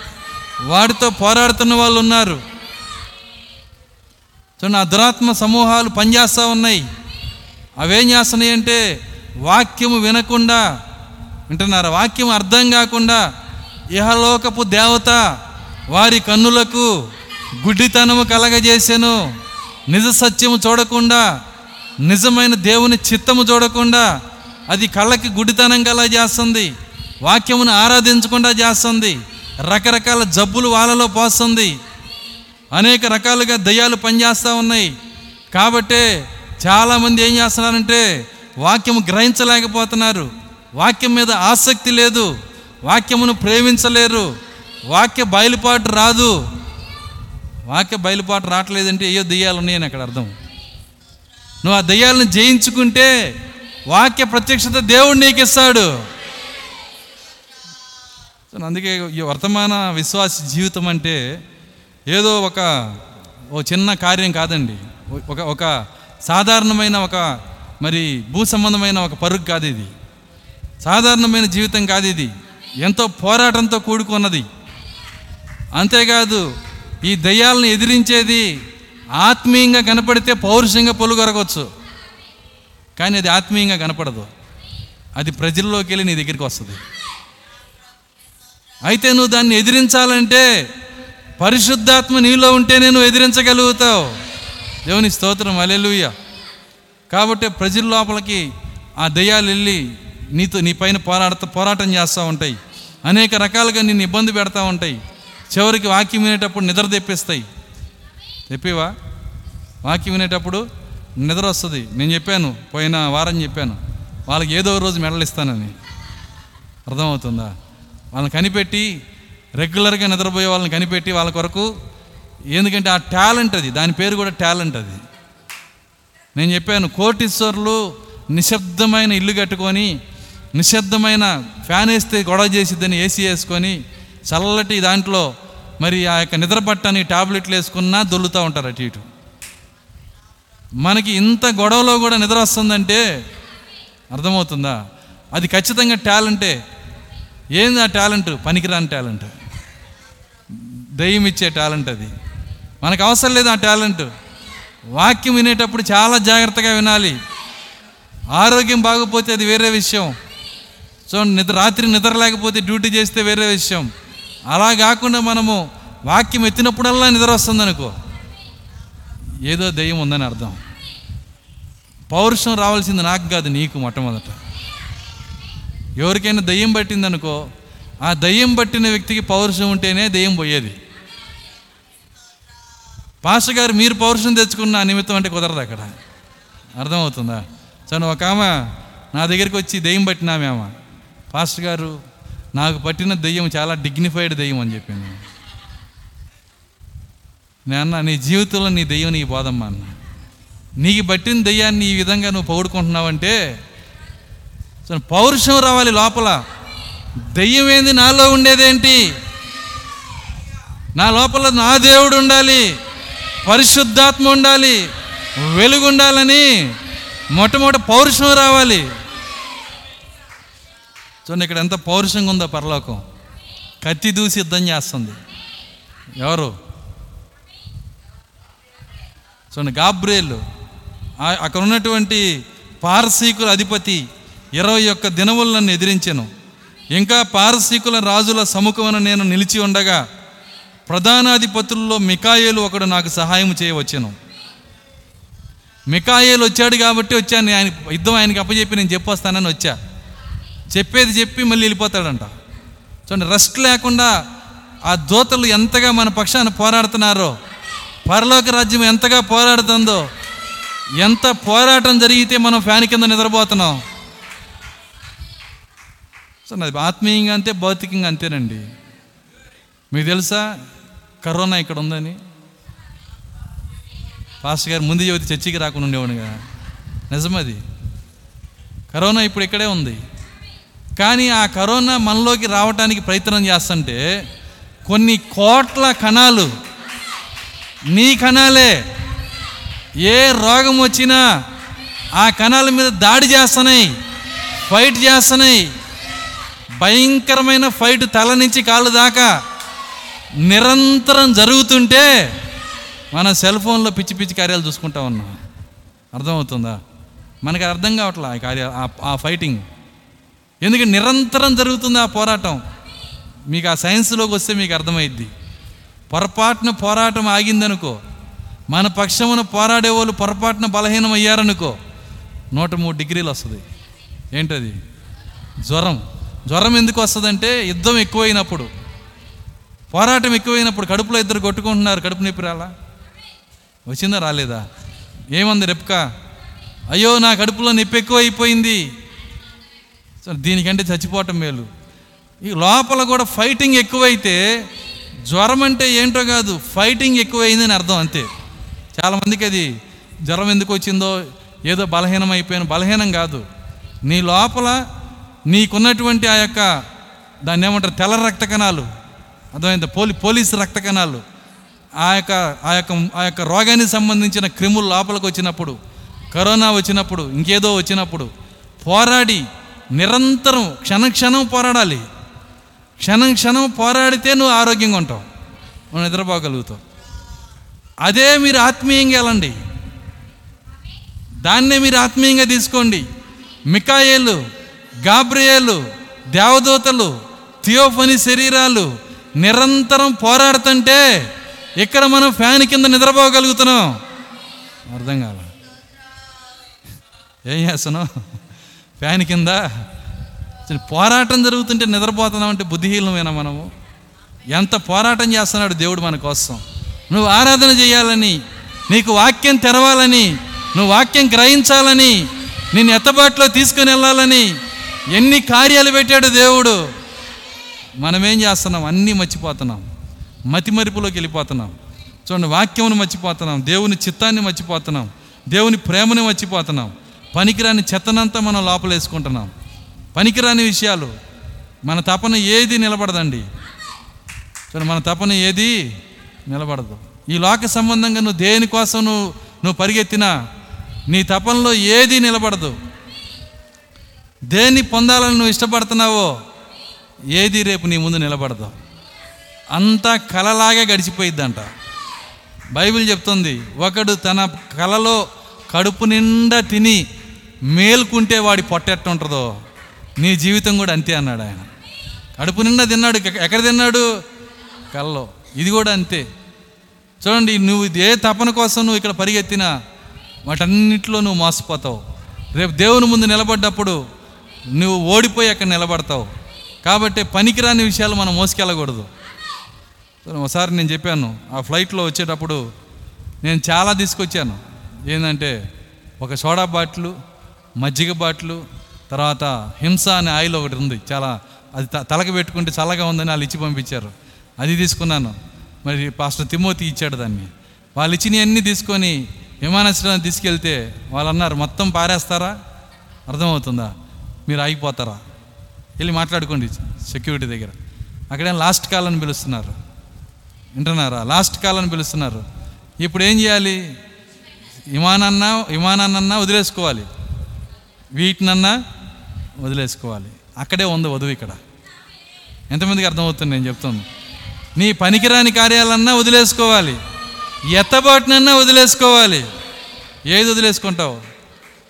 A: వాటితో పోరాడుతున్న వాళ్ళు ఉన్నారు. చూడండి ఆ దురాత్మ సమూహాలు పనిచేస్తూ ఉన్నాయి. అవేం చేస్తున్నాయి అంటే వాక్యము వినకుండా వింటున్నారు? వాక్యం అర్థం కాకుండా ఇహలోకపు దేవత వారి కన్నులకు గుడ్డితనము కలగజేసెను. నిజ సత్యము చూడకుండా నిజమైన దేవుని చిత్తము చూడకుండా అది కళ్ళకి గుడ్డితనం కలగజేస్తుంది. వాక్యమును ఆరాధించకుండా చేస్తుంది. రకరకాల జబ్బులు వాళ్ళలో పోస్తుంది. అనేక రకాలుగా దయ్యాలు పనిచేస్తూ ఉన్నాయి. కాబట్టే చాలామంది ఏం చేస్తున్నారంటే వాక్యము గ్రహించలేకపోతున్నారు. వాక్యం మీద ఆసక్తి లేదు. వాక్యమును ప్రేమించలేరు. వాక్య బయలుపాటు రాదు. వాక్య బయలుపాటు రావట్లేదంటే ఏయో దెయ్యాలు ఉన్నాయని అక్కడ అర్థం. నువ్వు ఆ దెయ్యాలను జయించుకుంటే వాక్య ప్రత్యక్షత దేవుడు నీకు ఇస్తాడు అందుకే ఈ వర్తమాన విశ్వాస జీవితం అంటే ఏదో ఒక ఓ చిన్న కార్యం కాదండి. ఒక ఒక సాధారణమైన ఒక మరి భూ సంబంధమైన ఒక పరుగు కాదు ఇది. సాధారణమైన జీవితం కాదు ఇది. ఎంతో పోరాటంతో కూడుకున్నది. అంతేకాదు ఈ దయ్యాలను ఎదిరించేది ఆత్మీయంగా కనపడితే పౌరుషంగా పొలుగొరగవచ్చు కానీ అది ఆత్మీయంగా కనపడదు. అది ప్రజల్లోకి వెళ్ళి నీ దగ్గరికి వస్తుంది. అయితే నువ్వు దాన్ని ఎదిరించాలంటే పరిశుద్ధాత్మ నీలో ఉంటేనే నువ్వు ఎదిరించగలుగుతావు. దేవుని స్తోత్రం అలెలుయ్య కాబట్టి ప్రజల లోపలికి ఆ దయ్యాలు వెళ్ళి నీతో నీ పైన పోరాడుతూ పోరాటం చేస్తూ ఉంటాయి. అనేక రకాలుగా నిన్ను ఇబ్బంది పెడతా ఉంటాయి. చివరికి వాక్యం వినేటప్పుడు నిద్ర తెప్పిస్తాయి. తెప్పివా? వాక్యం వినేటప్పుడు నిద్ర వస్తుంది. నేను చెప్పాను పోయిన వారం చెప్పాను. వాళ్ళకి ఏదో ఒక రోజు మెడలిస్తానని అర్థమవుతుందా? వాళ్ళని కనిపెట్టి రెగ్యులర్గా నిద్రపోయే వాళ్ళని కనిపెట్టి వాళ్ళ కొరకు ఎందుకంటే ఆ టాలెంట్ అది. దాని పేరు కూడా టాలెంట్ అది. నేను చెప్పాను కోటీశ్వర్లు నిశ్శబ్దమైన ఇల్లు కట్టుకొని నిశ్శబ్దమైన ఫ్యాన్ వేస్తే గొడవ చేసిద్దని ఏసీ వేసుకొని చల్లటి దాంట్లో మరి ఆ యొక్క నిద్ర పట్టని టాబ్లెట్లు వేసుకున్నా దొల్లుతూ ఉంటారు అటు ఇటు. మనకి ఇంత గొడవలో కూడా నిద్ర వస్తుందంటే అర్థమవుతుందా? అది ఖచ్చితంగా టాలెంటే. ఏంది ఆ టాలెంట్? పనికిరాని టాలెంట్. దయ్యం ఇచ్చే టాలెంట్ అది. మనకు అవసరం లేదు ఆ టాలెంట్. వాక్యం వినేటప్పుడు చాలా జాగ్రత్తగా వినాలి. ఆరోగ్యం బాగపోతే అది వేరే విషయం. సో నిద్ర రాత్రి నిద్ర లేకపోతే డ్యూటీ చేస్తే వేరే విషయం. అలా కాకుండా మనము వాక్యం ఎత్తినప్పుడల్లా నిద్ర వస్తుంది అనుకో ఏదో దయ్యం ఉందని అర్థం. పౌరుషం రావాల్సింది నాకు కాదు నీకు మొట్టమొదట. ఎవరికైనా దయ్యం పట్టిందనుకో ఆ దయ్యం పట్టిన వ్యక్తికి పౌరుషం ఉంటేనే దయ్యం పోయేది. పాస్టర్ గారు మీరు పౌరుషం తెచ్చుకున్న నిమిత్తం అంటే కుదరదు అక్కడ. అర్థమవుతుందా? సరే ఒక ఆమె నా దగ్గరికి వచ్చి దెయ్యం పట్టిన ఆమె. పాస్టర్ గారు నాకు పట్టిన దెయ్యం చాలా డిగ్నిఫైడ్ దెయ్యం అని చెప్పింది నాన్న నీ జీవితంలో నీ దెయ్యం నీకు బోధమ్మా అన్న. నీకు పట్టిన దెయ్యాన్ని ఈ విధంగా నువ్వు పౌడుకుంటున్నావంటే పౌరుషం రావాలి లోపల. దెయ్యం ఏంది? నాలో ఉండేదేంటి? నా లోపల నా దేవుడు ఉండాలి. పరిశుద్ధాత్మ ఉండాలి. వెలుగు ఉండాలని. మొట్టమొదటి పౌరుషం రావాలి. చూడండి ఇక్కడ ఎంత పౌరుషంగా ఉందో పరలోకం. కత్తి దూసి యుద్ధం చేస్తుంది. ఎవరు? చూడండి గాబ్రేలు అక్కడ ఉన్నటువంటి పారసీకుల అధిపతి ఇరవై ఒక్క దినములు నన్ను ఎదిరించాను. ఇంకా పారసీకుల రాజుల సముఖమున నేను నిలిచి ఉండగా ప్రధానాధిపతుల్లో మికాయేలు ఒకడు నాకు సహాయం చేయవచ్చాను. మికాయేలు వచ్చాడు కాబట్టి వచ్చాను. ఆయన యుద్ధం ఆయనకి అప్పచెప్పి నేను చెప్పొస్తానని వచ్చా. చెప్పేది చెప్పి మళ్ళీ వెళ్ళిపోతాడంట. చూడండి రెస్ట్ లేకుండా ఆ దోతలు ఎంతగా మన పక్షాన పోరాడుతున్నారో పరలోక రాజ్యం ఎంతగా పోరాడుతుందో ఎంత పోరాటం జరిగితే మనం ఫ్యాన్ కింద నిద్రపోతున్నాం. సో అది ఆత్మీయంగా అంతే భౌతికంగా అంతేనండి. మీకు తెలుసా కరోనా ఇక్కడ ఉందని? పాస్టర్ గారు ముందు చెబితే చర్చికి రాకుండా ఉండేవాడుగా. నిజమది. కరోనా ఇప్పుడు ఇక్కడే ఉంది. కానీ ఆ కరోనా మనలోకి రావడానికి ప్రయత్నం చేస్తుంటే కొన్ని కోట్ల కణాలు నీ కణాలే. ఏ రోగం వచ్చినా ఆ కణాల మీద దాడి చేస్తున్నాయి ఫైట్ చేస్తున్నాయి. భయంకరమైన ఫైట్ తల నుంచి కాళ్ళు దాకా నిరంతరం జరుగుతుంటే మన సెల్ ఫోన్లో పిచ్చి పిచ్చి కార్యాలు చూసుకుంటా ఉన్నాం. అర్థమవుతుందా? మనకి అర్థం కావట్లే ఆ కార్య ఆ- ఆ ఫైటింగ్? ఎందుకంటే నిరంతరం జరుగుతుంది ఆ పోరాటం. మీకు ఆ సైన్స్లోకి వస్తే మీకు అర్థమైద్ది. పొరపాటున పోరాటం ఆగిందనుకో మన పక్షమున పోరాడే వాళ్ళు పొరపాటున బలహీనం అయ్యారనుకో నూట మూడు డిగ్రీలు వస్తుంది. ఏంటది? జ్వరం. జ్వరం ఎందుకు వస్తుందంటే యుద్ధం ఎక్కువైనప్పుడు. పోరాటం ఎక్కువైనప్పుడు కడుపులో ఇద్దరు కొట్టుకుంటున్నారు. కడుపు నొప్పి రాలా? వచ్చిందా రాలేదా? ఏమంది రెప్కా? అయ్యో నా కడుపులో నొప్పి ఎక్కువ అయిపోయింది సో దీనికంటే చచ్చిపోవటం మేలు. ఈ లోపల కూడా ఫైటింగ్ ఎక్కువైతే జ్వరం అంటే ఏంటో కాదు ఫైటింగ్ ఎక్కువైందని అర్థం అంతే. చాలామందికి అది జ్వరం ఎందుకు వచ్చిందో ఏదో బలహీనం అయిపోయాను బలహీనం కాదు. నీ లోపల నీకున్నటువంటి ఆ యొక్క దాన్ని ఏమంటారు తెల్ల రక్త కణాలు. అర్థమైంది? పోలీ పోలీసు రక్త కణాలు. ఆ యొక్క ఆ యొక్క ఆ యొక్క రోగానికి సంబంధించిన క్రిములు లోపలికి వచ్చినప్పుడు కరోనా వచ్చినప్పుడు ఇంకేదో వచ్చినప్పుడు పోరాడి నిరంతరం క్షణం క్షణం పోరాడాలి. క్షణం క్షణం పోరాడితే నువ్వు ఆరోగ్యంగా ఉంటావు. నువ్వు నిద్రపోగలుగుతావు. అదే మీరు ఆత్మీయంగా వెళ్ళండి. దాన్నే మీరు ఆత్మీయంగా తీసుకోండి. మికాయేలు గాబ్రియేలు దేవదూతలు థియోఫని శరీరాలు నిరంతరం పోరాడుతుంటే ఇక్కడ మనం ఫ్యాన్ కింద నిద్రపోగలుగుతున్నాం. అర్థం కాల. ఏం చేస్తున్నావు? ఫ్యాన్ కింద పోరాటం జరుగుతుంటే నిద్రపోతున్నాం అంటే బుద్ధిహీనమేనా మనము? ఎంత పోరాటం చేస్తున్నాడు దేవుడు మన కోసం. నువ్వు ఆరాధన చేయాలని నీకు వాక్యం తెరవాలని నువ్వు వాక్యం గ్రహించాలని నేను ఎత్తబాటులో తీసుకుని వెళ్ళాలని ఎన్ని కార్యాలు పెట్టాడు దేవుడు. మనమేం చేస్తున్నాం? అన్నీ మర్చిపోతున్నాం. మతిమరుపులోకి వెళ్ళిపోతున్నాం. చూడండి వాక్యమును మర్చిపోతున్నాం. దేవుని చిత్తాన్ని మర్చిపోతున్నాం. దేవుని ప్రేమని మర్చిపోతున్నాం. పనికిరాని చెత్తనంతా మనం లోపలేసుకుంటున్నాం. పనికిరాని విషయాలు మన తపన ఏది నిలబడదండి. చూడండి మన తపన ఏది నిలబడదు. ఈ లోక సంబంధంగా నువ్వు దేనికోసం నువ్వు నువ్వు పరిగెత్తినా నీ తపనలో ఏది నిలబడదు. దేన్ని పొందాలని నువ్వు ఇష్టపడుతున్నావో ఏది రేపు నీ ముందు నిలబడదు. అంతా కలలాగే గడిచిపోయిద్దంట. బైబిల్ చెప్తుంది ఒకడు తన కలలో కడుపు నిండా తిని మేల్కుంటే వాడి పొట్టెట్ట ఉంటుందో నీ జీవితం కూడా అంతే అన్నాడు ఆయన. కడుపు నిండా తిన్నాడు ఎక్కడ తిన్నాడు? కల్లో. ఇది కూడా అంతే. చూడండి నువ్వు ఏ తపన కోసం నువ్వు ఇక్కడ పరిగెత్తినా వాటన్నిటిలో నువ్వు మోసపోతావు. రేపు దేవుని ముందు నిలబడ్డప్పుడు నువ్వు ఓడిపోయి అక్కడ నిలబడతావు. కాబట్టి పనికిరాని విషయాలు మనం మోసుకెళ్ళకూడదు. ఒకసారి నేను చెప్పాను ఆ ఫ్లైట్లో వచ్చేటప్పుడు నేను చాలా తీసుకొచ్చాను. ఏంటంటే ఒక సోడా బాటిల్ మజ్జిగ బాట్లు తర్వాత హింస అనే ఆయిల్ ఒకటి ఉంది. చాలా అది త- తలకి పెట్టుకుంటే చల్లగా ఉందని వాళ్ళు ఇచ్చి పంపించారు. అది తీసుకున్నాను. మరి పాస్టర్ తిమోతి ఇచ్చాడు దాన్ని. వాళ్ళు ఇచ్చినవన్నీ తీసుకొని విమానాశ్రయాన్ని తీసుకెళ్తే వాళ్ళు అన్నారు మొత్తం పారేస్తారా? అర్థమవుతుందా? మీరు ఆగిపోతారా? వెళ్ళి మాట్లాడుకోండి సెక్యూరిటీ దగ్గర. అక్కడే లాస్ట్ కాల్ అని పిలుస్తున్నారు. వింటున్నారా? లాస్ట్ కాల్ అని పిలుస్తున్నారు. ఇప్పుడు ఏం చేయాలి? విమానాన్న విమానాన్న వదిలేసుకోవాలి. వీటినన్నా వదిలేసుకోవాలి. అక్కడే ఉంది వధువు ఇక్కడ. ఎంతమందికి అర్థమవుతుంది నేను చెప్తుంది? నీ పనికిరాని కార్యాలన్నా వదిలేసుకోవాలి. ఎత్తబాటునన్నా వదిలేసుకోవాలి. ఏది వదిలేసుకుంటావు?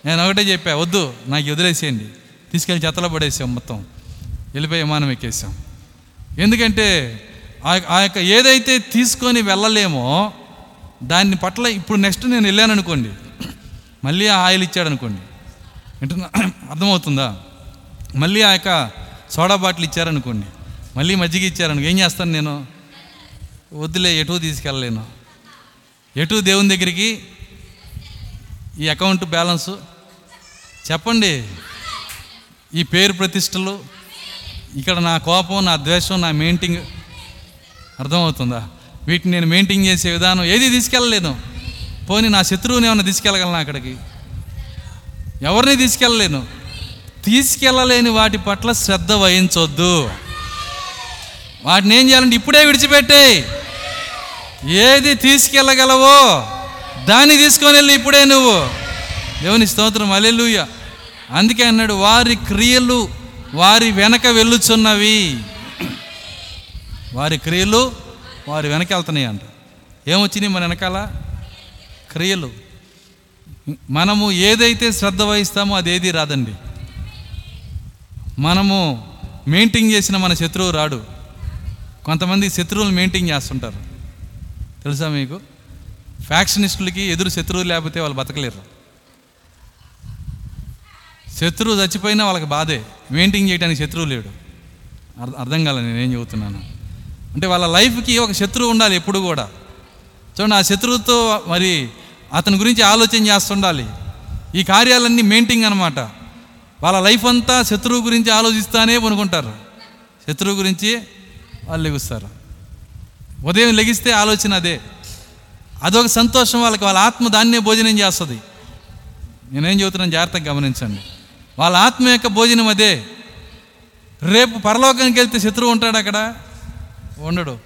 A: నేను ఒకటే చెప్పా వద్దు నాకు వదిలేసేయండి. తీసుకెళ్ళి చెత్తలో పడేసాం మొత్తం. వెళ్ళిపోయి విమానం ఎక్కేసాం. ఎందుకంటే ఆ- యొక్క ఏదైతే తీసుకొని వెళ్ళలేమో దాన్ని పట్ల ఇప్పుడు నెక్స్ట్ నేను వెళ్ళాను అనుకోండి మళ్ళీ ఆయిల్ ఇచ్చాడు అనుకోండి వింటున్నా? అర్థమవుతుందా? మళ్ళీ ఆ యొక్క సోడా బాటిల్ ఇచ్చారనుకోండి. మళ్ళీ మజ్జిగ ఇచ్చారనుకో ఏం చేస్తాను నేను? వద్దులే ఎటు తీసుకెళ్ళలేను. ఎటు దేవుని దగ్గరికి? ఈ అకౌంట్ బ్యాలెన్సు చెప్పండి. ఈ పేరు ప్రతిష్టలు ఇక్కడ నా కోపం నా ద్వేషం నా మెయింటింగ్ అర్థమవుతుందా? వీటిని నేను మెయింటైన్ చేసే విధానం ఏది తీసుకెళ్ళలేను. పోనీ నా శత్రువుని ఏమైనా తీసుకెళ్ళగలను అక్కడికి? ఎవరిని తీసుకెళ్ళలేను? తీసుకెళ్ళలేని వాటి పట్ల శ్రద్ధ వహించొద్దు. వాటిని ఏం చేయాలంటే ఇప్పుడే విడిచిపెట్టే. ఏది తీసుకెళ్ళగలవో దాన్ని తీసుకొని వెళ్ళి ఇప్పుడే నువ్వు. దేవుని స్తోత్రం అలెలుయ్య అందుకే అన్నాడు వారి క్రియలు వారి వెనక వెళ్ళుచున్నవి. వారి క్రియలు వారి వెనక వెళ్తున్నాయి అంట ఏమొచ్చినాయి మన వెనకాల? క్రియలు. మనము ఏదైతే శ్రద్ధ వహిస్తామో అది ఏది రాదండి. మనము మెయింటైన్ చేసిన మన శత్రువు రాడు. కొంతమంది శత్రువులు మెయింటైన్ చేస్తుంటారు. తెలుసా మీకు? ఫ్యాక్షనిస్టులకి ఎదురు శత్రువు లేకపోతే వాళ్ళు బతకలేరు. శత్రువు చచ్చిపోయినా వాళ్ళకి బాధే. మెయింటైన్ చేయడానికి శత్రువు లేడు. అర్థం అర్థం కాలే నేనేం చెబుతున్నాను. అంటే వాళ్ళ లైఫ్కి ఒక శత్రువు ఉండాలి ఎప్పుడు కూడా. చూడండి ఆ శత్రువుతో మరి అతని గురించి ఆలోచన చేస్తుండాలి. ఈ కార్యాలన్నీ మెయింటింగ్ అనమాట వాళ్ళ లైఫ్ అంతా శత్రువు గురించి ఆలోచిస్తానే పనుకుంటారు శత్రువు గురించి వాళ్ళు లెగుస్తారు. ఉదయం లెగిస్తే ఆలోచన అదే. అదొక సంతోషం వాళ్ళకి. వాళ్ళ ఆత్మ దాన్నే భోజనం చేస్తుంది. నేనేం చెబుతున్నాను జాగ్రత్తగా గమనించండి. వాళ్ళ ఆత్మ యొక్క భోజనం అదే. రేపు పరలోకానికి వెళ్తే శత్రువు ఉంటాడు అక్కడ? ఉండడు.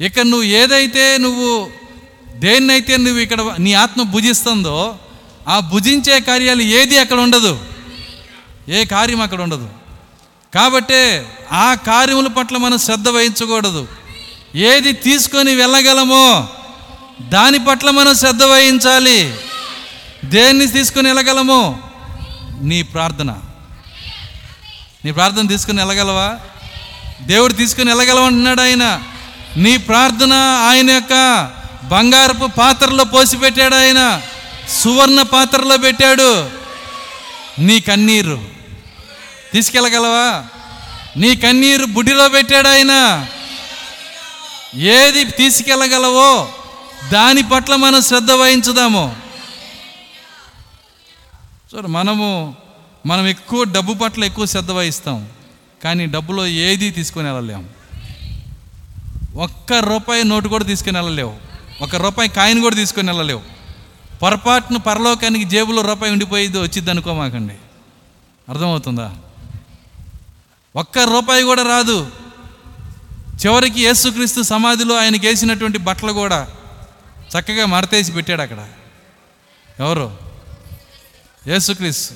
A: ఇక నువ్వు ఏదైతే నువ్వు దేన్నైతే నువ్వు ఇక్కడ నీ ఆత్మ భుజిస్తుందో ఆ భుజించే కార్యాలు ఏది అక్కడ ఉండదు. ఏ కార్యం అక్కడ ఉండదు. కాబట్టే ఆ కార్యముల పట్ల మనం శ్రద్ధ వహించకూడదు. ఏది తీసుకొని వెళ్ళగలమో దాని పట్ల మనం శ్రద్ధ వహించాలి. దేన్ని తీసుకొని వెళ్ళగలము నీ ప్రార్థన. నీ ప్రార్థన తీసుకుని వెళ్ళగలవా? దేవుడు తీసుకుని వెళ్ళగలవంటున్నాడు ఆయన. నీ ప్రార్థన ఆయన యొక్క బంగారపు పాత్రలో పోసి పెట్టాడు ఆయన. సువర్ణ పాత్రలో పెట్టాడు. నీ కన్నీరు. తీసుకెళ్ళగలవా? నీ కన్నీరు బుడ్డిలో పెట్టాడు ఆయన. ఏది తీసుకెళ్ళగలవో దాని పట్ల మనం శ్రద్ధ వహించుదాము. చూడు మనము మనం ఎక్కువ డబ్బు పట్ల ఎక్కువ శ్రద్ధ వహిస్తాం. కానీ డబ్బులో ఏది తీసుకొని వెళ్ళలేము ఒక్క రూపాయి నోటు కూడా తీసుకుని వెళ్ళలేవు. ఒక రూపాయి కాయిన్ కూడా తీసుకొని వెళ్ళలేవు. పొరపాటును పరలోకానికి జేబులో రూపాయి ఉండిపోయేది వచ్చింది అనుకోమాకండి అర్థమవుతుందా? ఒక్క రూపాయి కూడా రాదు. చివరికి యేసుక్రీస్తు సమాధిలో ఆయనకి వేసినటువంటి బట్టలు కూడా చక్కగా మరతేసి పెట్టాడు అక్కడ. ఎవరు? యేసుక్రీస్తు.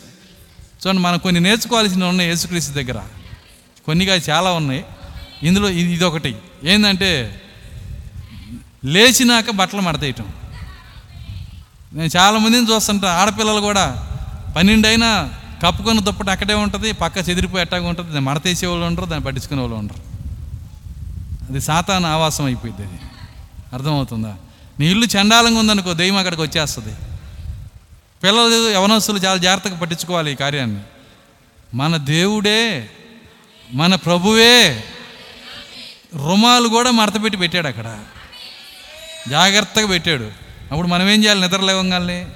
A: చూడండి మనం కొన్ని నేర్చుకోవాల్సినవి ఉన్నాయి యేసుక్రీస్తు దగ్గర. కొన్నిగా చాలా ఉన్నాయి. ఇందులో ఇది ఇదొకటి. ఏంటంటే లేచినాక బట్టలు మడతేయటం. నేను చాలామందిని చూస్తుంటా ఆడపిల్లలు కూడా. పన్నెండైనా కప్పుకొని దుప్పటి అక్కడే ఉంటుంది పక్క చెదిరిపోయి అట్టాగా ఉంటుంది దాన్ని మడతేసే వాళ్ళు ఉండరు దాన్ని పట్టించుకునే వాళ్ళు ఉండరు. అది సాతాన ఆవాసం అయిపోయింది అది. అర్థమవుతుందా? నీ ఇల్లు చండాలంగా ఉందనుకో దెయ్యం అక్కడికి వచ్చేస్తుంది. పిల్లలు యవనస్తులు చాలా జాగ్రత్తగా పట్టించుకోవాలి ఈ కార్యాన్ని. మన దేవుడే మన ప్రభువే. రుమాలు కూడా మడతపెట్టి పెట్టాడు అక్కడ. జాగ్రత్తగా పెట్టాడు. అప్పుడు మనం ఏం చేయాలి? నిద్ర లేవగానే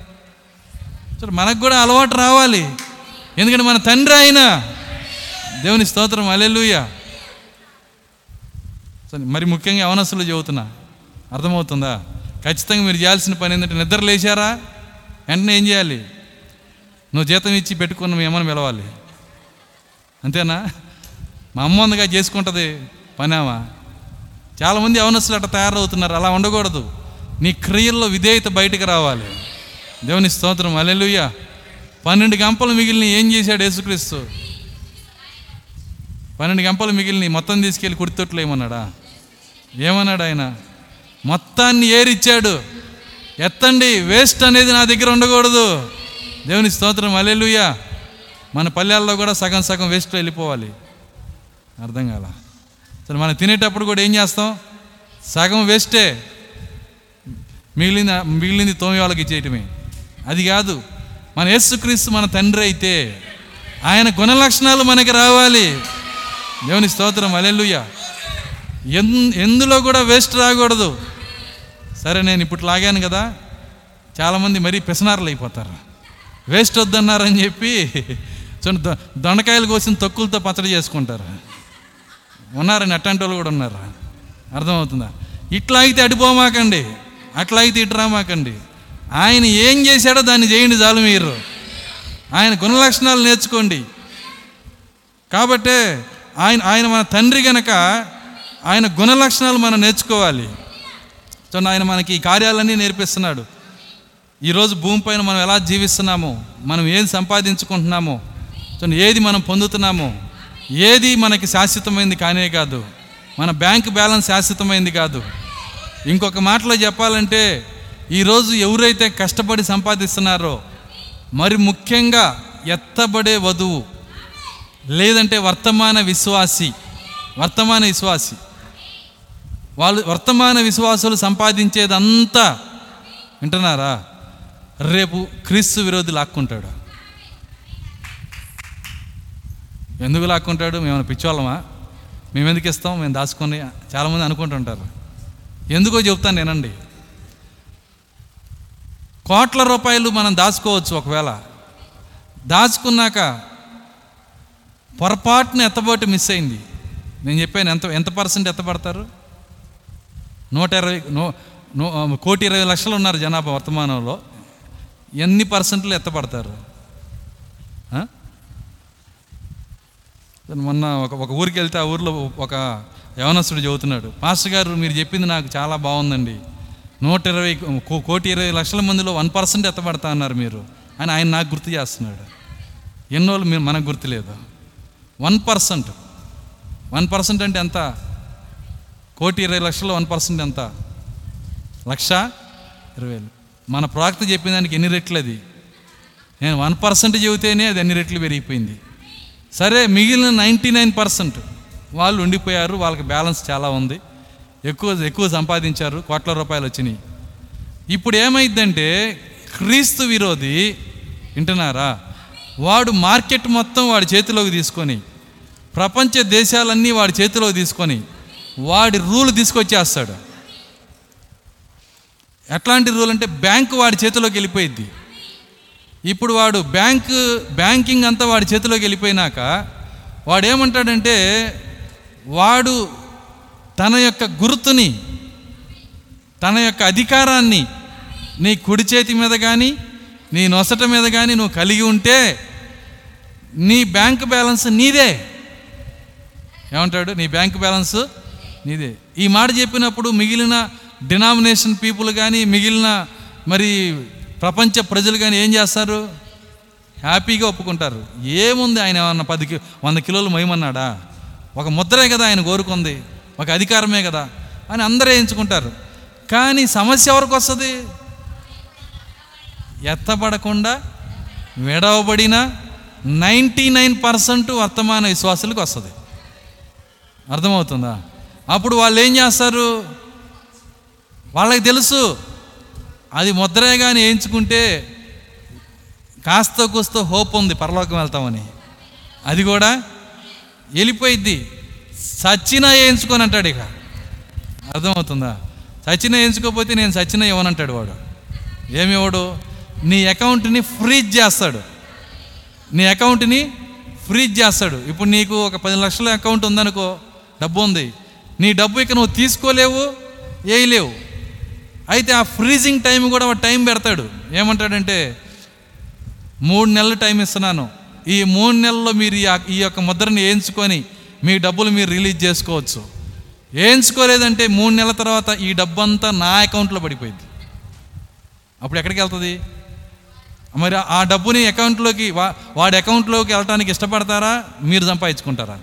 A: సరే మనకు కూడా అలవాటు రావాలి. ఎందుకంటే మన తండ్రి ఆయన. దేవుని స్తోత్రం. అలెలుయ సరే మరి ముఖ్యంగా అవనస్సులు చెబుతున్నా. అర్థమవుతుందా? ఖచ్చితంగా మీరు చేయాల్సిన పని ఏంటంటే నిద్ర లేచారా? వెంటనే ఏం చేయాలి? నువ్వు జీతం ఇచ్చి పెట్టుకున్న మీ పిలవాలి. అంతేనా? మా అమ్మ ఉందిగా చేసుకుంటుంది. పనామా చాలామంది యవనస్తులు అట్లా తయారవుతున్నారు. అలా ఉండకూడదు. నీ క్రియల్లో విధేయత బయటకు రావాలి. దేవుని స్తోత్రం. అలెలుయ్య పన్నెండు గంపలు మిగిలిన ఏం చేశాడు యేసుక్రీస్తు? పన్నెండు గంపలు మిగిలిన మొత్తం తీసుకెళ్ళి కుడితొట్లు ఏమన్నాడా? ఏమన్నాడు ఆయన? మొత్తాన్ని ఏరిచ్చాడు. ఎత్తండి. వేస్ట్ అనేది నా దగ్గర ఉండకూడదు. దేవుని స్తోత్రం. అలెలుయ్య మన పల్లెల్లో కూడా సగం సగం వేస్ట్ వెళ్ళిపోవాలి. అర్థం కాల? అసలు మనం తినేటప్పుడు కూడా ఏం చేస్తాం? సగం వేస్టే మిగిలిన మిగిలింది తోమి వాళ్ళకి ఇచ్చేయటమే. అది కాదు మన యేసుక్రీస్తు మన తండ్రి అయితే ఆయన గుణ లక్షణాలు మనకి రావాలి. దేవుని స్తోత్రం అలెల్లుయ్య ఎందులో కూడా వేస్ట్ రాకూడదు. సరే నేను ఇప్పుడు లాగాను కదా. చాలామంది మరీ పిసనారులు అయిపోతారు. వేస్ట్ వద్దన్నారని చెప్పి చూడండి దొండకాయలు కోసిన తొక్కులతో పచ్చడి చేసుకుంటారు. ఉన్నారని అట్లాంటి వాళ్ళు కూడా ఉన్నారు? అర్థమవుతుందా? ఇట్లా అయితే అడిపోమాకండి అట్లా అయితే ఇటురామాకండి ఆయన ఏం చేశాడో దాన్ని చేయండి చాలు మీరు. ఆయన గుణలక్షణాలు నేర్చుకోండి. కాబట్టే ఆయన ఆయన మన తండ్రి గనక ఆయన గుణలక్షణాలు మనం నేర్చుకోవాలి. సో ఆయన మనకి ఈ కార్యాలన్నీ నేర్పిస్తున్నాడు. ఈరోజు భూమిపైన మనం ఎలా జీవిస్తున్నామో మనం ఏది సంపాదించుకుంటున్నామో సో ఏది మనం పొందుతున్నామో ఏది మనకి శాశ్వతమైంది కానే కాదు. మన బ్యాంక్ బ్యాలెన్స్ శాశ్వతమైంది కాదు. ఇంకొక మాటలో చెప్పాలంటే ఈరోజు ఎవరైతే కష్టపడి సంపాదిస్తున్నారో మరి ముఖ్యంగా ఎత్తబడే వధువు లేదంటే వర్తమాన విశ్వాసి వర్తమాన విశ్వాసి. వాళ్ళు వర్తమాన విశ్వాసులు సంపాదించేదంతా వింటున్నారా? రేపు క్రీస్తు విరోధి లాక్కుంటాడు. ఎందుకు లాక్కుంటాడు? మేము పిచ్చోళ్ళమా? మేము ఎందుకు ఇస్తాం? మేము దాచుకొని చాలామంది అనుకుంటుంటారు. ఎందుకో చెప్తాను నేనండి. కోట్ల రూపాయలు మనం దాచుకోవచ్చు ఒకవేళ. దాచుకున్నాక పొరపాటున ఎత్తబోటు మిస్ అయింది. నేను చెప్పాను ఎంత ఎంత పర్సెంట్ ఎత్తపడతారు నూట ఇరవై నూ కోటి ఇరవై లక్షలు ఉన్నారు జనాభా వర్తమానంలో. ఎన్ని పర్సెంట్లు ఎత్తపడతారు మొన్న ఒక ఒక ఊరికి వెళ్తే ఆ ఊర్లో ఒక యవనస్తుడు చెబుతున్నాడు మాస్టర్ గారు మీరు చెప్పింది నాకు చాలా బాగుందండి. నూట ఇరవై కోటి ఇరవై లక్షల మందిలో వన్ పర్సెంట్ ఎత్తబడతా అన్నారు మీరు. అని ఆయన నాకు గుర్తు చేస్తున్నాడు. ఎన్నోళ్ళు మీరు మనకు గుర్తులేదు. One percent. వన్ పర్సెంట్ అంటే ఎంత? కోటి ఇరవై లక్షల్లో వన్ పర్సెంట్ ఎంత? లక్ష ఇరవై వేలు. మన ప్రాక్త చెప్పిన దానికి ఎన్ని రెట్లు అది? నేను వన్ పర్సెంట్ చెబితేనే అది ఎన్ని రెట్లు పెరిగిపోయింది? సరే మిగిలిన నైంటీ నైన్ పర్సెంట్ వాళ్ళు ఉండిపోయారు వాళ్ళకి బ్యాలెన్స్ చాలా ఉంది. ఎక్కువ ఎక్కువ సంపాదించారు కోట్ల రూపాయలు వచ్చినాయి. ఇప్పుడు ఏమైందంటే క్రీస్తు విరోధి వింటున్నారా? వాడు మార్కెట్ మొత్తం వాడి చేతిలోకి తీసుకొని ప్రపంచ దేశాలన్నీ వాడి చేతిలోకి తీసుకొని వాడి రూల్ తీసుకొచ్చేస్తాడు. ఎట్లాంటి రూల్ అంటే బ్యాంకు వాడి చేతిలోకి వెళ్ళిపోయిద్ది. ఇప్పుడు వాడు బ్యాంకు బ్యాంకింగ్ అంతా వాడి చేతిలోకి వెళ్ళిపోయినాక వాడు ఏమంటాడంటే వాడు తన యొక్క గుర్తుని తన యొక్క అధికారాన్ని నీ కుడి చేతి మీద కానీ నీ నొసట మీద కానీ నువ్వు కలిగి ఉంటే నీ బ్యాంక్ బ్యాలెన్స్ నీదే. ఏమంటాడు? నీ బ్యాంక్ బ్యాలెన్స్ నీదే. ఈ మాట చెప్పినప్పుడు మిగిలిన డినామినేషన్ పీపుల్ కానీ మిగిలిన మరి ప్రపంచ ప్రజలు కానీ ఏం చేస్తారు? హ్యాపీగా ఒప్పుకుంటారు. ఏముంది ఆయన ఏమన్నా పది కి వంద కిలోలు మయమన్నాడా? ఒక ముద్రే కదా ఆయన కోరుకుంది. ఒక అధికారమే కదా అని అందరూ ఎంచుకుంటారు కానీ సమస్య ఎవరికి వస్తుంది? ఎత్తబడకుండా విడవబడిన నైంటీ నైన్ పర్సెంట్ వర్తమాన విశ్వాసులకు వస్తుంది. అర్థమవుతుందా? అప్పుడు వాళ్ళు ఏం చేస్తారు? వాళ్ళకి తెలుసు. అది ముద్రే కానీ వేయించుకుంటే కాస్త కూస్తో హోప్ ఉంది పరలోకం వెళ్తామని. అది కూడా వెళ్ళిపోయిద్ది. సచ్చినా వేయించుకొని అంటాడు ఇక. అర్థమవుతుందా? సచిన వేయించుకోకపోతే నేను సచిన ఇవ్వనంటాడు వాడు. ఏమి ఇవ్వడు నీ అకౌంట్ని ఫ్రీజ్ చేస్తాడు. నీ అకౌంట్ని ఫ్రీజ్ చేస్తాడు. ఇప్పుడు నీకు ఒక పది లక్షల అకౌంట్ ఉందనుకో డబ్బు ఉంది. నీ డబ్బు ఇక నువ్వు తీసుకోలేవు వేయలేవు. అయితే ఆ ఫ్రీజింగ్ టైం కూడా టైం పెడతాడు. ఏమంటాడంటే మూడు నెలలు టైం ఇస్తున్నాను. ఈ మూడు నెలల్లో మీరు ఈ ఈ యొక్క ముద్రని వేయించుకొని మీ డబ్బులు మీరు రిలీజ్ చేసుకోవచ్చు. వేయించుకోలేదంటే మూడు నెలల తర్వాత ఈ డబ్బు అంతా నా అకౌంట్లో పడిపోయింది. అప్పుడు ఎక్కడికి వెళ్తుంది? మరి ఆ డబ్బుని అకౌంట్లోకి వా వాడి అకౌంట్లోకి వెళ్ళటానికి ఇష్టపడతారా? మీరు సంపాదించుకుంటారా?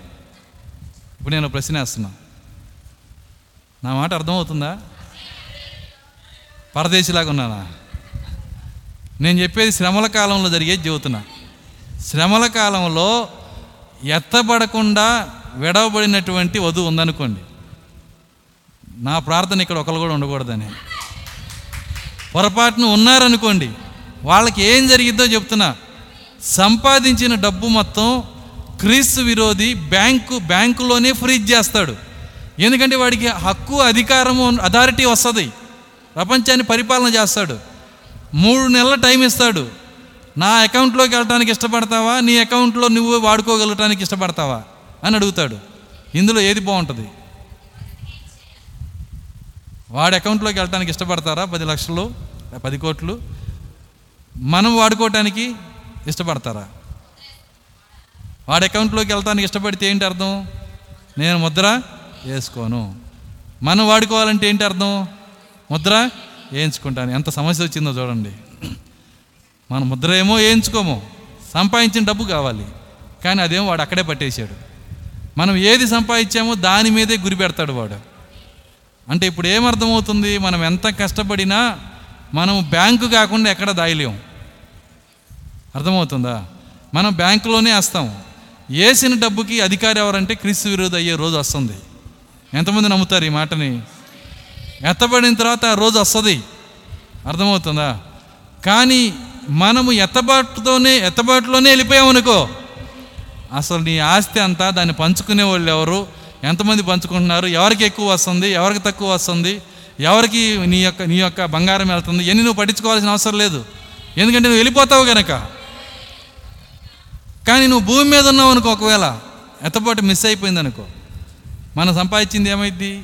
A: ఇప్పుడు నేను ప్రశ్న వేస్తున్నా. నా మాట అర్థమవుతుందా? పరదేశిలాగా ఉన్నానా? నేను చెప్పేది శ్రమల కాలంలో జరిగేది చెబుతున్నా శ్రమల కాలంలో ఎత్తబడకుండా విడవబడినటువంటి వధువు ఉందనుకోండి. నా ప్రార్థన ఇక్కడ ఒకరు కూడా ఉండకూడదని. పొరపాటున ఉన్నారనుకోండి వాళ్ళకి ఏం జరిగిద్దో చెప్తున్నా. సంపాదించిన డబ్బు మొత్తం క్రీస్తు విరోధి బ్యాంకు బ్యాంకులోనే ఫ్రీజ్ చేస్తాడు. ఎందుకంటే వాడికి హక్కు అధికారము అథారిటీ వస్తుంది. ప్రపంచాన్ని పరిపాలన చేస్తాడు. మూడు నెలల టైం ఇస్తాడు. నా అకౌంట్లోకి వెళ్ళటానికి ఇష్టపడతావా? నీ అకౌంట్లో నువ్వు వాడుకోగలటానికి ఇష్టపడతావా? అని అడుగుతాడు. ఇందులో ఏది బాగుంటుంది? వాడి అకౌంట్లోకి వెళ్ళటానికి ఇష్టపడతారా? పది లక్షలు పది కోట్లు? మనం వాడుకోవటానికి ఇష్టపడతారా? వాడి అకౌంట్లోకి వెళ్తానికి ఇష్టపడితే ఏంటి అర్థం? నేను ముద్ర వేసుకోను. మనం వాడుకోవాలంటే ఏంటి అర్థం? ముద్ర వేయించుకుంటాను. ఎంత సమస్య వచ్చిందో చూడండి. మన ముద్ర ఏమో వేయించుకోము. సంపాదించిన డబ్బు కావాలి. కానీ అదేమో వాడు అక్కడే పట్టేశాడు. మనం ఏది సంపాదించామో దాని మీదే గురి పెడతాడు వాడు. అంటే ఇప్పుడు ఏమర్థమవుతుంది? మనం ఎంత కష్టపడినా మనం బ్యాంకు కాకుండా ఎక్కడ దాయలేం. అర్థమవుతుందా? మనం బ్యాంకులోనే వేస్తాం. వేసిన డబ్బుకి అధికారి ఎవరంటే క్రీస్తు విరోధి అయ్యే రోజు వస్తుంది. ఎంతమంది నమ్ముతారు ఈ మాటని? ఎత్తబడిన తర్వాత ఆ రోజు వస్తుంది. అర్థమవుతుందా? కానీ మనము ఎత్తబాటుతోనే ఎత్తబాటులోనే వెళ్ళిపోయామనుకో అసలు నీ ఆస్తి అంతా దాన్ని పంచుకునే వాళ్ళు ఎవరు? ఎంతమంది పంచుకుంటున్నారు? ఎవరికి ఎక్కువ వస్తుంది? ఎవరికి తక్కువ వస్తుంది? ఎవరికి నీ యొక్క నీ యొక్క బంగారం వెళ్తుంది? ఎన్ని నువ్వు పట్టించుకోవాల్సిన అవసరం లేదు. ఎందుకంటే నువ్వు వెళ్ళిపోతావు కనుక కానీ నువ్వు భూమి మీద ఉన్నావు అనుకో ఒకవేళ ఎత్తపాటు మిస్ అయిపోయింది అనుకో మనం సంపాదించింది ఏమైద్ది?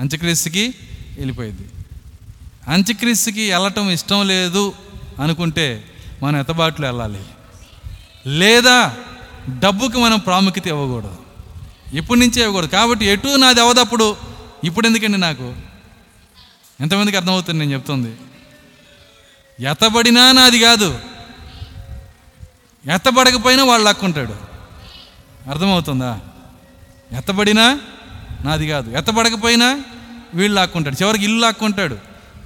A: అంత్యక్రీస్తుకి వెళ్ళిపోయింది. అంత్యక్రీస్తుకి వెళ్ళటం ఇష్టం లేదు అనుకుంటే మనం ఎత్తబాట్లు వెళ్ళాలి. లేదా డబ్బుకి మనం ప్రాముఖ్యత ఇవ్వకూడదు. ఇప్పటి నుంచే ఇవ్వకూడదు. కాబట్టి ఎటు నాది అవదప్పుడు ఇప్పుడు ఎందుకండి నాకు? ఎంతమందికి అర్థమవుతుంది నేను చెప్తుంది? ఎత్తబడినా నాది కాదు. ఎత్తబడకపోయినా వాళ్ళు లాక్కుంటాడు. అర్థమవుతుందా? ఎత్తబడినా నాది కాదు. ఎత్తబడకపోయినా వీళ్ళు లాక్కుంటాడు. చివరికి ఇల్లు లాక్కుంటాడు.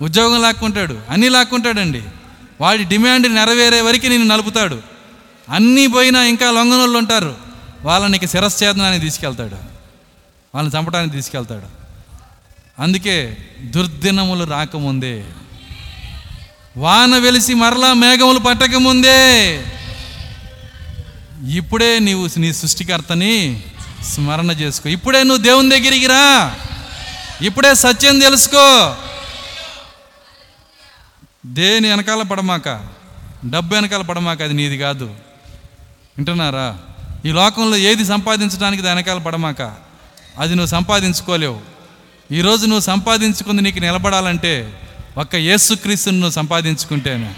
A: ఉద్యోగం లాక్కుంటాడు. అన్నీ లాక్కుంటాడండి. వాడి డిమాండ్ నెరవేరే వరకు నేను నలుపుతాడు. అన్నీ పోయినా ఇంకా లొంగనోళ్ళు ఉంటారు. వాళ్ళని ఇక తీసుకెళ్తాడు. వాళ్ళని చంపడానికి తీసుకెళ్తాడు. అందుకే దుర్దినములు రాకముందే వాన వెలిసి మరలా మేఘములు పట్టకముందే ఇప్పుడే నీవు నీ సృష్టికర్తని స్మరణ చేసుకో. ఇప్పుడే నువ్వు దేవుని దగ్గరికి రా. ఇప్పుడే సత్యం తెలుసుకో. దేని వెనకాల పడమాక? డబ్బు వెనకాల పడమాక అది నీది కాదు. వింటున్నారా? ఈ లోకంలో ఏది సంపాదించడానికి దాని వెనకాల పడమాక? అది నువ్వు సంపాదించుకోలేవు. ఈరోజు నువ్వు సంపాదించుకుంది నీకు నిలబడాలంటే ఒక్క యేసుక్రీస్తుని నువ్వు సంపాదించుకుంటేనే.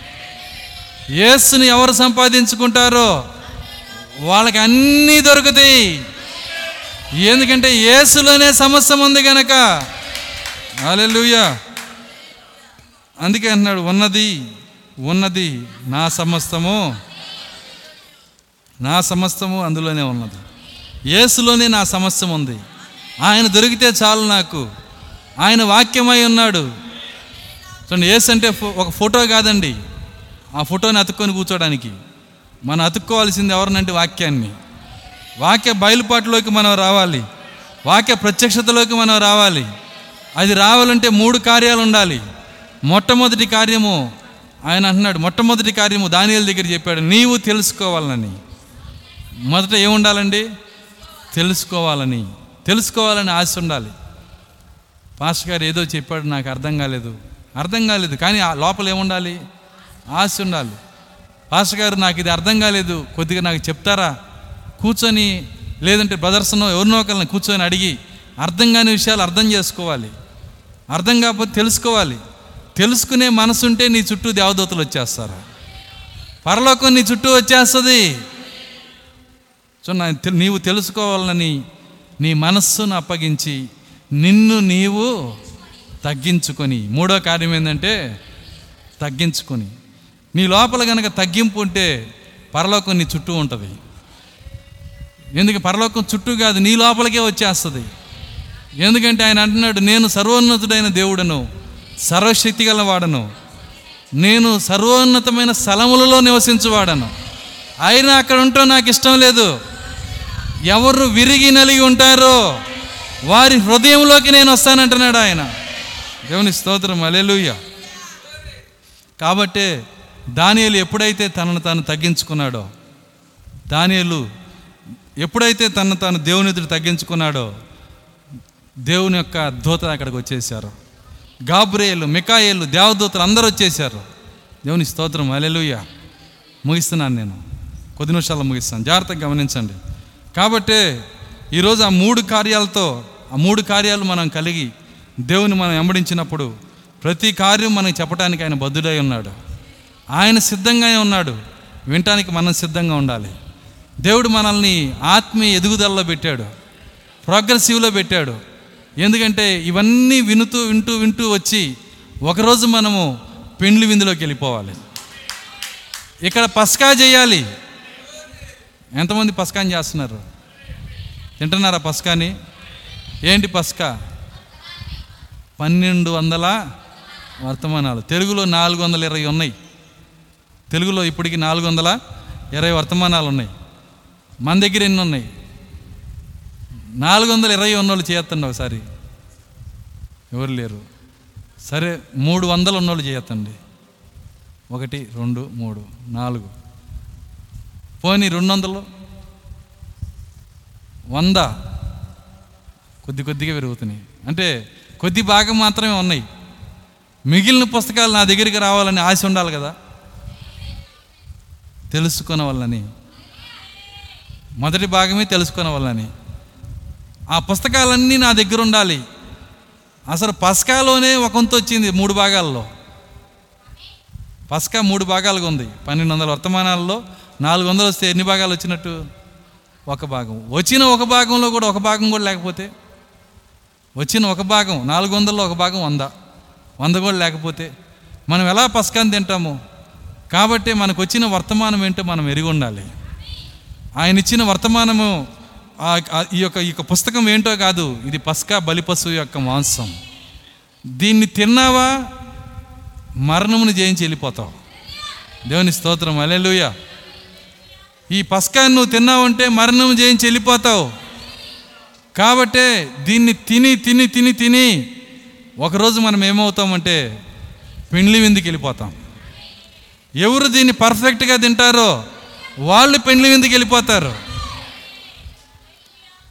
A: యేసుని ఎవరు సంపాదించుకుంటారో? వాళ్ళకి అన్నీ దొరుకుతాయి. ఎందుకంటే ఏసులోనే సమస్య ఉంది గనక. హల్లెలూయా. అందుకే అంటున్నాడు ఉన్నది ఉన్నది నా సమస్తము నా సమస్తము అందులోనే ఉన్నది. ఏసులోనే నా సమస్యం ఉంది. ఆయన దొరికితే చాలు నాకు. ఆయన వాక్యమై ఉన్నాడు. చూడండి ఏసు అంటే ఫో- ఒక ఫోటో కాదండి. ఆ ఫోటోని అతుక్కొని కూర్చోడానికి. మనం అతుక్కోవాల్సింది ఎవరినంటే వాక్యాన్ని. వాక్య బయలుపాటులోకి మనం రావాలి. వాక్య ప్రత్యక్షతలోకి మనం రావాలి. అది రావాలంటే మూడు కార్యాలు ఉండాలి. మొట్టమొదటి కార్యము ఆయన అంటున్నాడు. మొట్టమొదటి కార్యము దానియల దగ్గర చెప్పాడు. నీవు తెలుసుకోవాలని. మొదట ఏముండాలండి తెలుసుకోవాలని. తెలుసుకోవాలని ఆశ ఉండాలి. పాస్టర్ గారు ఏదో చెప్పాడు నాకు అర్థం కాలేదు. అర్థం కాలేదు కానీ లోపల ఏముండాలి ఆశ ఉండాలి. పాస్టర్ గారు నాకు ఇది అర్థం కాలేదు. కొద్దిగా నాకు చెప్తారా? కూర్చొని లేదంటే బ్రదర్స్నో ఎవరినో ఒకరిని కూర్చొని అడిగి అర్థం కాని విషయాలు అర్థం చేసుకోవాలి. అర్థం కాకపోతే తెలుసుకోవాలి. తెలుసుకునే మనసుంటే నీ చుట్టూ దేవదూతలు వచ్చేస్తారు. పరలోకం నీ చుట్టూ వచ్చేస్తుంది. సో నా నీవు తెలుసుకోవాలని నీ మనస్సును అప్పగించి నిన్ను నీవు తగ్గించుకొని మూడో కార్యం ఏంటంటే తగ్గించుకొని. నీ లోపల గనక తగ్గింపు ఉంటే పరలోకం నీ చుట్టూ ఉంటుంది. ఎందుకు పరలోకం చుట్టూ కాదు నీ లోపలికే వచ్చేస్తుంది. ఎందుకంటే ఆయన అంటున్నాడు నేను సర్వోన్నతుడైన దేవుడను సర్వశక్తి గల వాడను నేను సర్వోన్నతమైన స్థలములలో నివసించువాడను. అయినా అక్కడ ఉండటం నాకు ఇష్టం లేదు. ఎవరు విరిగి నలిగి ఉంటారో వారి హృదయంలోకి నేను వస్తానంటున్నాడు ఆయన. దేవుని స్తోత్రం అలెలుయ్య కాబట్టే దానియలు ఎప్పుడైతే తనను తాను తగ్గించుకున్నాడో దానియలు ఎప్పుడైతే తను తాను దేవుని ఎదురు తగ్గించుకున్నాడో దేవుని యొక్క దూతలు అక్కడికి వచ్చేసారు గాబ్రేలు మికాయేలు దేవదూతలు అందరూ వచ్చేసారు దేవుని స్తోత్రం అలెలుయ్య ముగిస్తున్నాను నేను. కొద్ది నిమిషాల్లో ముగిస్తాను. జాగ్రత్తగా గమనించండి. కాబట్టి ఈరోజు ఆ మూడు కార్యాలతో ఆ మూడు కార్యాలు మనం కలిగి దేవుని మనం వెంబడించినప్పుడు ప్రతి కార్యం మనకి చెప్పడానికి ఆయన బద్ధుడై ఉన్నాడు. ఆయన సిద్ధంగానే ఉన్నాడు. వినటానికి మనం సిద్ధంగా ఉండాలి. దేవుడు మనల్ని ఆత్మీయ ఎదుగుదలలో పెట్టాడు. ప్రోగ్రెసివ్లో పెట్టాడు. ఎందుకంటే ఇవన్నీ వినుతూ వింటూ వింటూ వచ్చి ఒకరోజు మనము పెండ్లి విందులోకి వెళ్ళిపోవాలి. ఇక్కడ పస్కా చేయాలి. ఎంతమంది పస్కాని చేస్తున్నారు? తింటున్నారా పస్కాని? ఏంటి పస్కా? పన్నెండు వందల వర్తమానాలు. తెలుగులో నాలుగు వందల ఇరవై ఉన్నాయి. తెలుగులో ఇప్పటికి నాలుగు వందల ఇరవై వర్తమానాలు ఉన్నాయి. మన దగ్గర ఎన్ని ఉన్నాయి? నాలుగు వందల ఇరవై ఉన్నోళ్ళు చేయొద్దండి ఒకసారి. ఎవరు లేరు? సరే మూడు వందలు ఉన్నోళ్ళు చేయొద్దండి ఒకటి రెండు మూడు నాలుగు. పోనీ రెండు వందలు? వంద? కొద్ది కొద్దిగా పెరుగుతున్నాయి. అంటే కొద్ది భాగం మాత్రమే ఉన్నాయి. మిగిలిన పుస్తకాలు నా దగ్గరికి రావాలని ఆశ ఉండాలి కదా? తెలుసుకున్న వాళ్ళని మొదటి భాగమే తెలుసుకునే వాళ్ళని. ఆ పుస్తకాలన్నీ నా దగ్గర ఉండాలి. అసలు పస్కాలోనే ఒక వచ్చింది మూడు భాగాల్లో. పస్కా మూడు భాగాలుగా ఉంది. పన్నెండు వందల వర్తమానాల్లో నాలుగు వందలు వస్తే ఎన్ని భాగాలు వచ్చినట్టు? ఒక భాగం. వచ్చిన ఒక భాగంలో కూడా ఒక భాగం కూడా లేకపోతే? వచ్చిన ఒక భాగం నాలుగు వందల్లో ఒక భాగం వంద. వంద కూడా లేకపోతే? మనం ఎలా పస్కాన్ని తింటాము? కాబట్టి మనకు వచ్చిన వర్తమానం ఏంటో మనం ఎరిగి ఉండాలి. ఆయన ఇచ్చిన వర్తమానము ఆ- ఈ యొక్క ఈ యొక్క పుస్తకం ఏంటో కాదు ఇది పస్కా బలిపశువు యొక్క మాంసం. దీన్ని తిన్నావా? మరణమును జయించి వెళ్ళిపోతావు. దేవుని స్తోత్రం అలెలుయ ఈ పస్కాన్ని నువ్వు తిన్నావంటే మరణం జయించి వెళ్ళిపోతావు. కాబట్టే దీన్ని తిని తిని తిని తిని ఒకరోజు మనం ఏమవుతామంటే పెండ్లి విందుకి వెళ్ళిపోతాం. ఎవరు దీన్ని పర్ఫెక్ట్గా తింటారో వాళ్ళు పెండ్లి విందుకి వెళ్ళిపోతారు.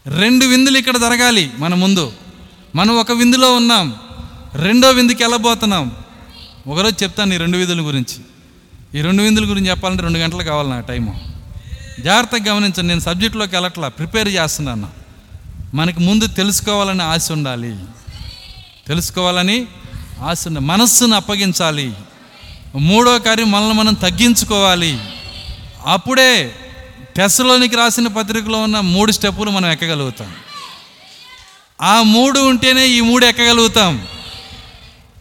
A: రెండు విందులు ఇక్కడ జరగాలి మన ముందు. మనం ఒక విందులో ఉన్నాం రెండో విందుకి వెళ్ళబోతున్నాం. ఒకరోజు చెప్తాను ఈ రెండు విధుల గురించి. ఈ రెండు విందుల గురించి చెప్పాలంటే రెండు గంటలు కావాలి నా టైము. జాగ్రత్తగా గమనించండి నేను సబ్జెక్టులోకి వెళ్ళట్లా ప్రిపేర్ చేస్తున్నాను. మనకి ముందు తెలుసుకోవాలని ఆశ ఉండాలి. తెలుసుకోవాలని ఆశ ఉండాలి మనస్సును అప్పగించాలి. మూడో కార్యం మనల్ని మనం తగ్గించుకోవాలి. అప్పుడే టెస్ట్లోనికి రాసిన పత్రికలో ఉన్న మూడు స్టెప్పులు మనం ఎక్కగలుగుతాం. ఆ మూడు ఉంటేనే ఈ మూడు ఎక్కగలుగుతాం.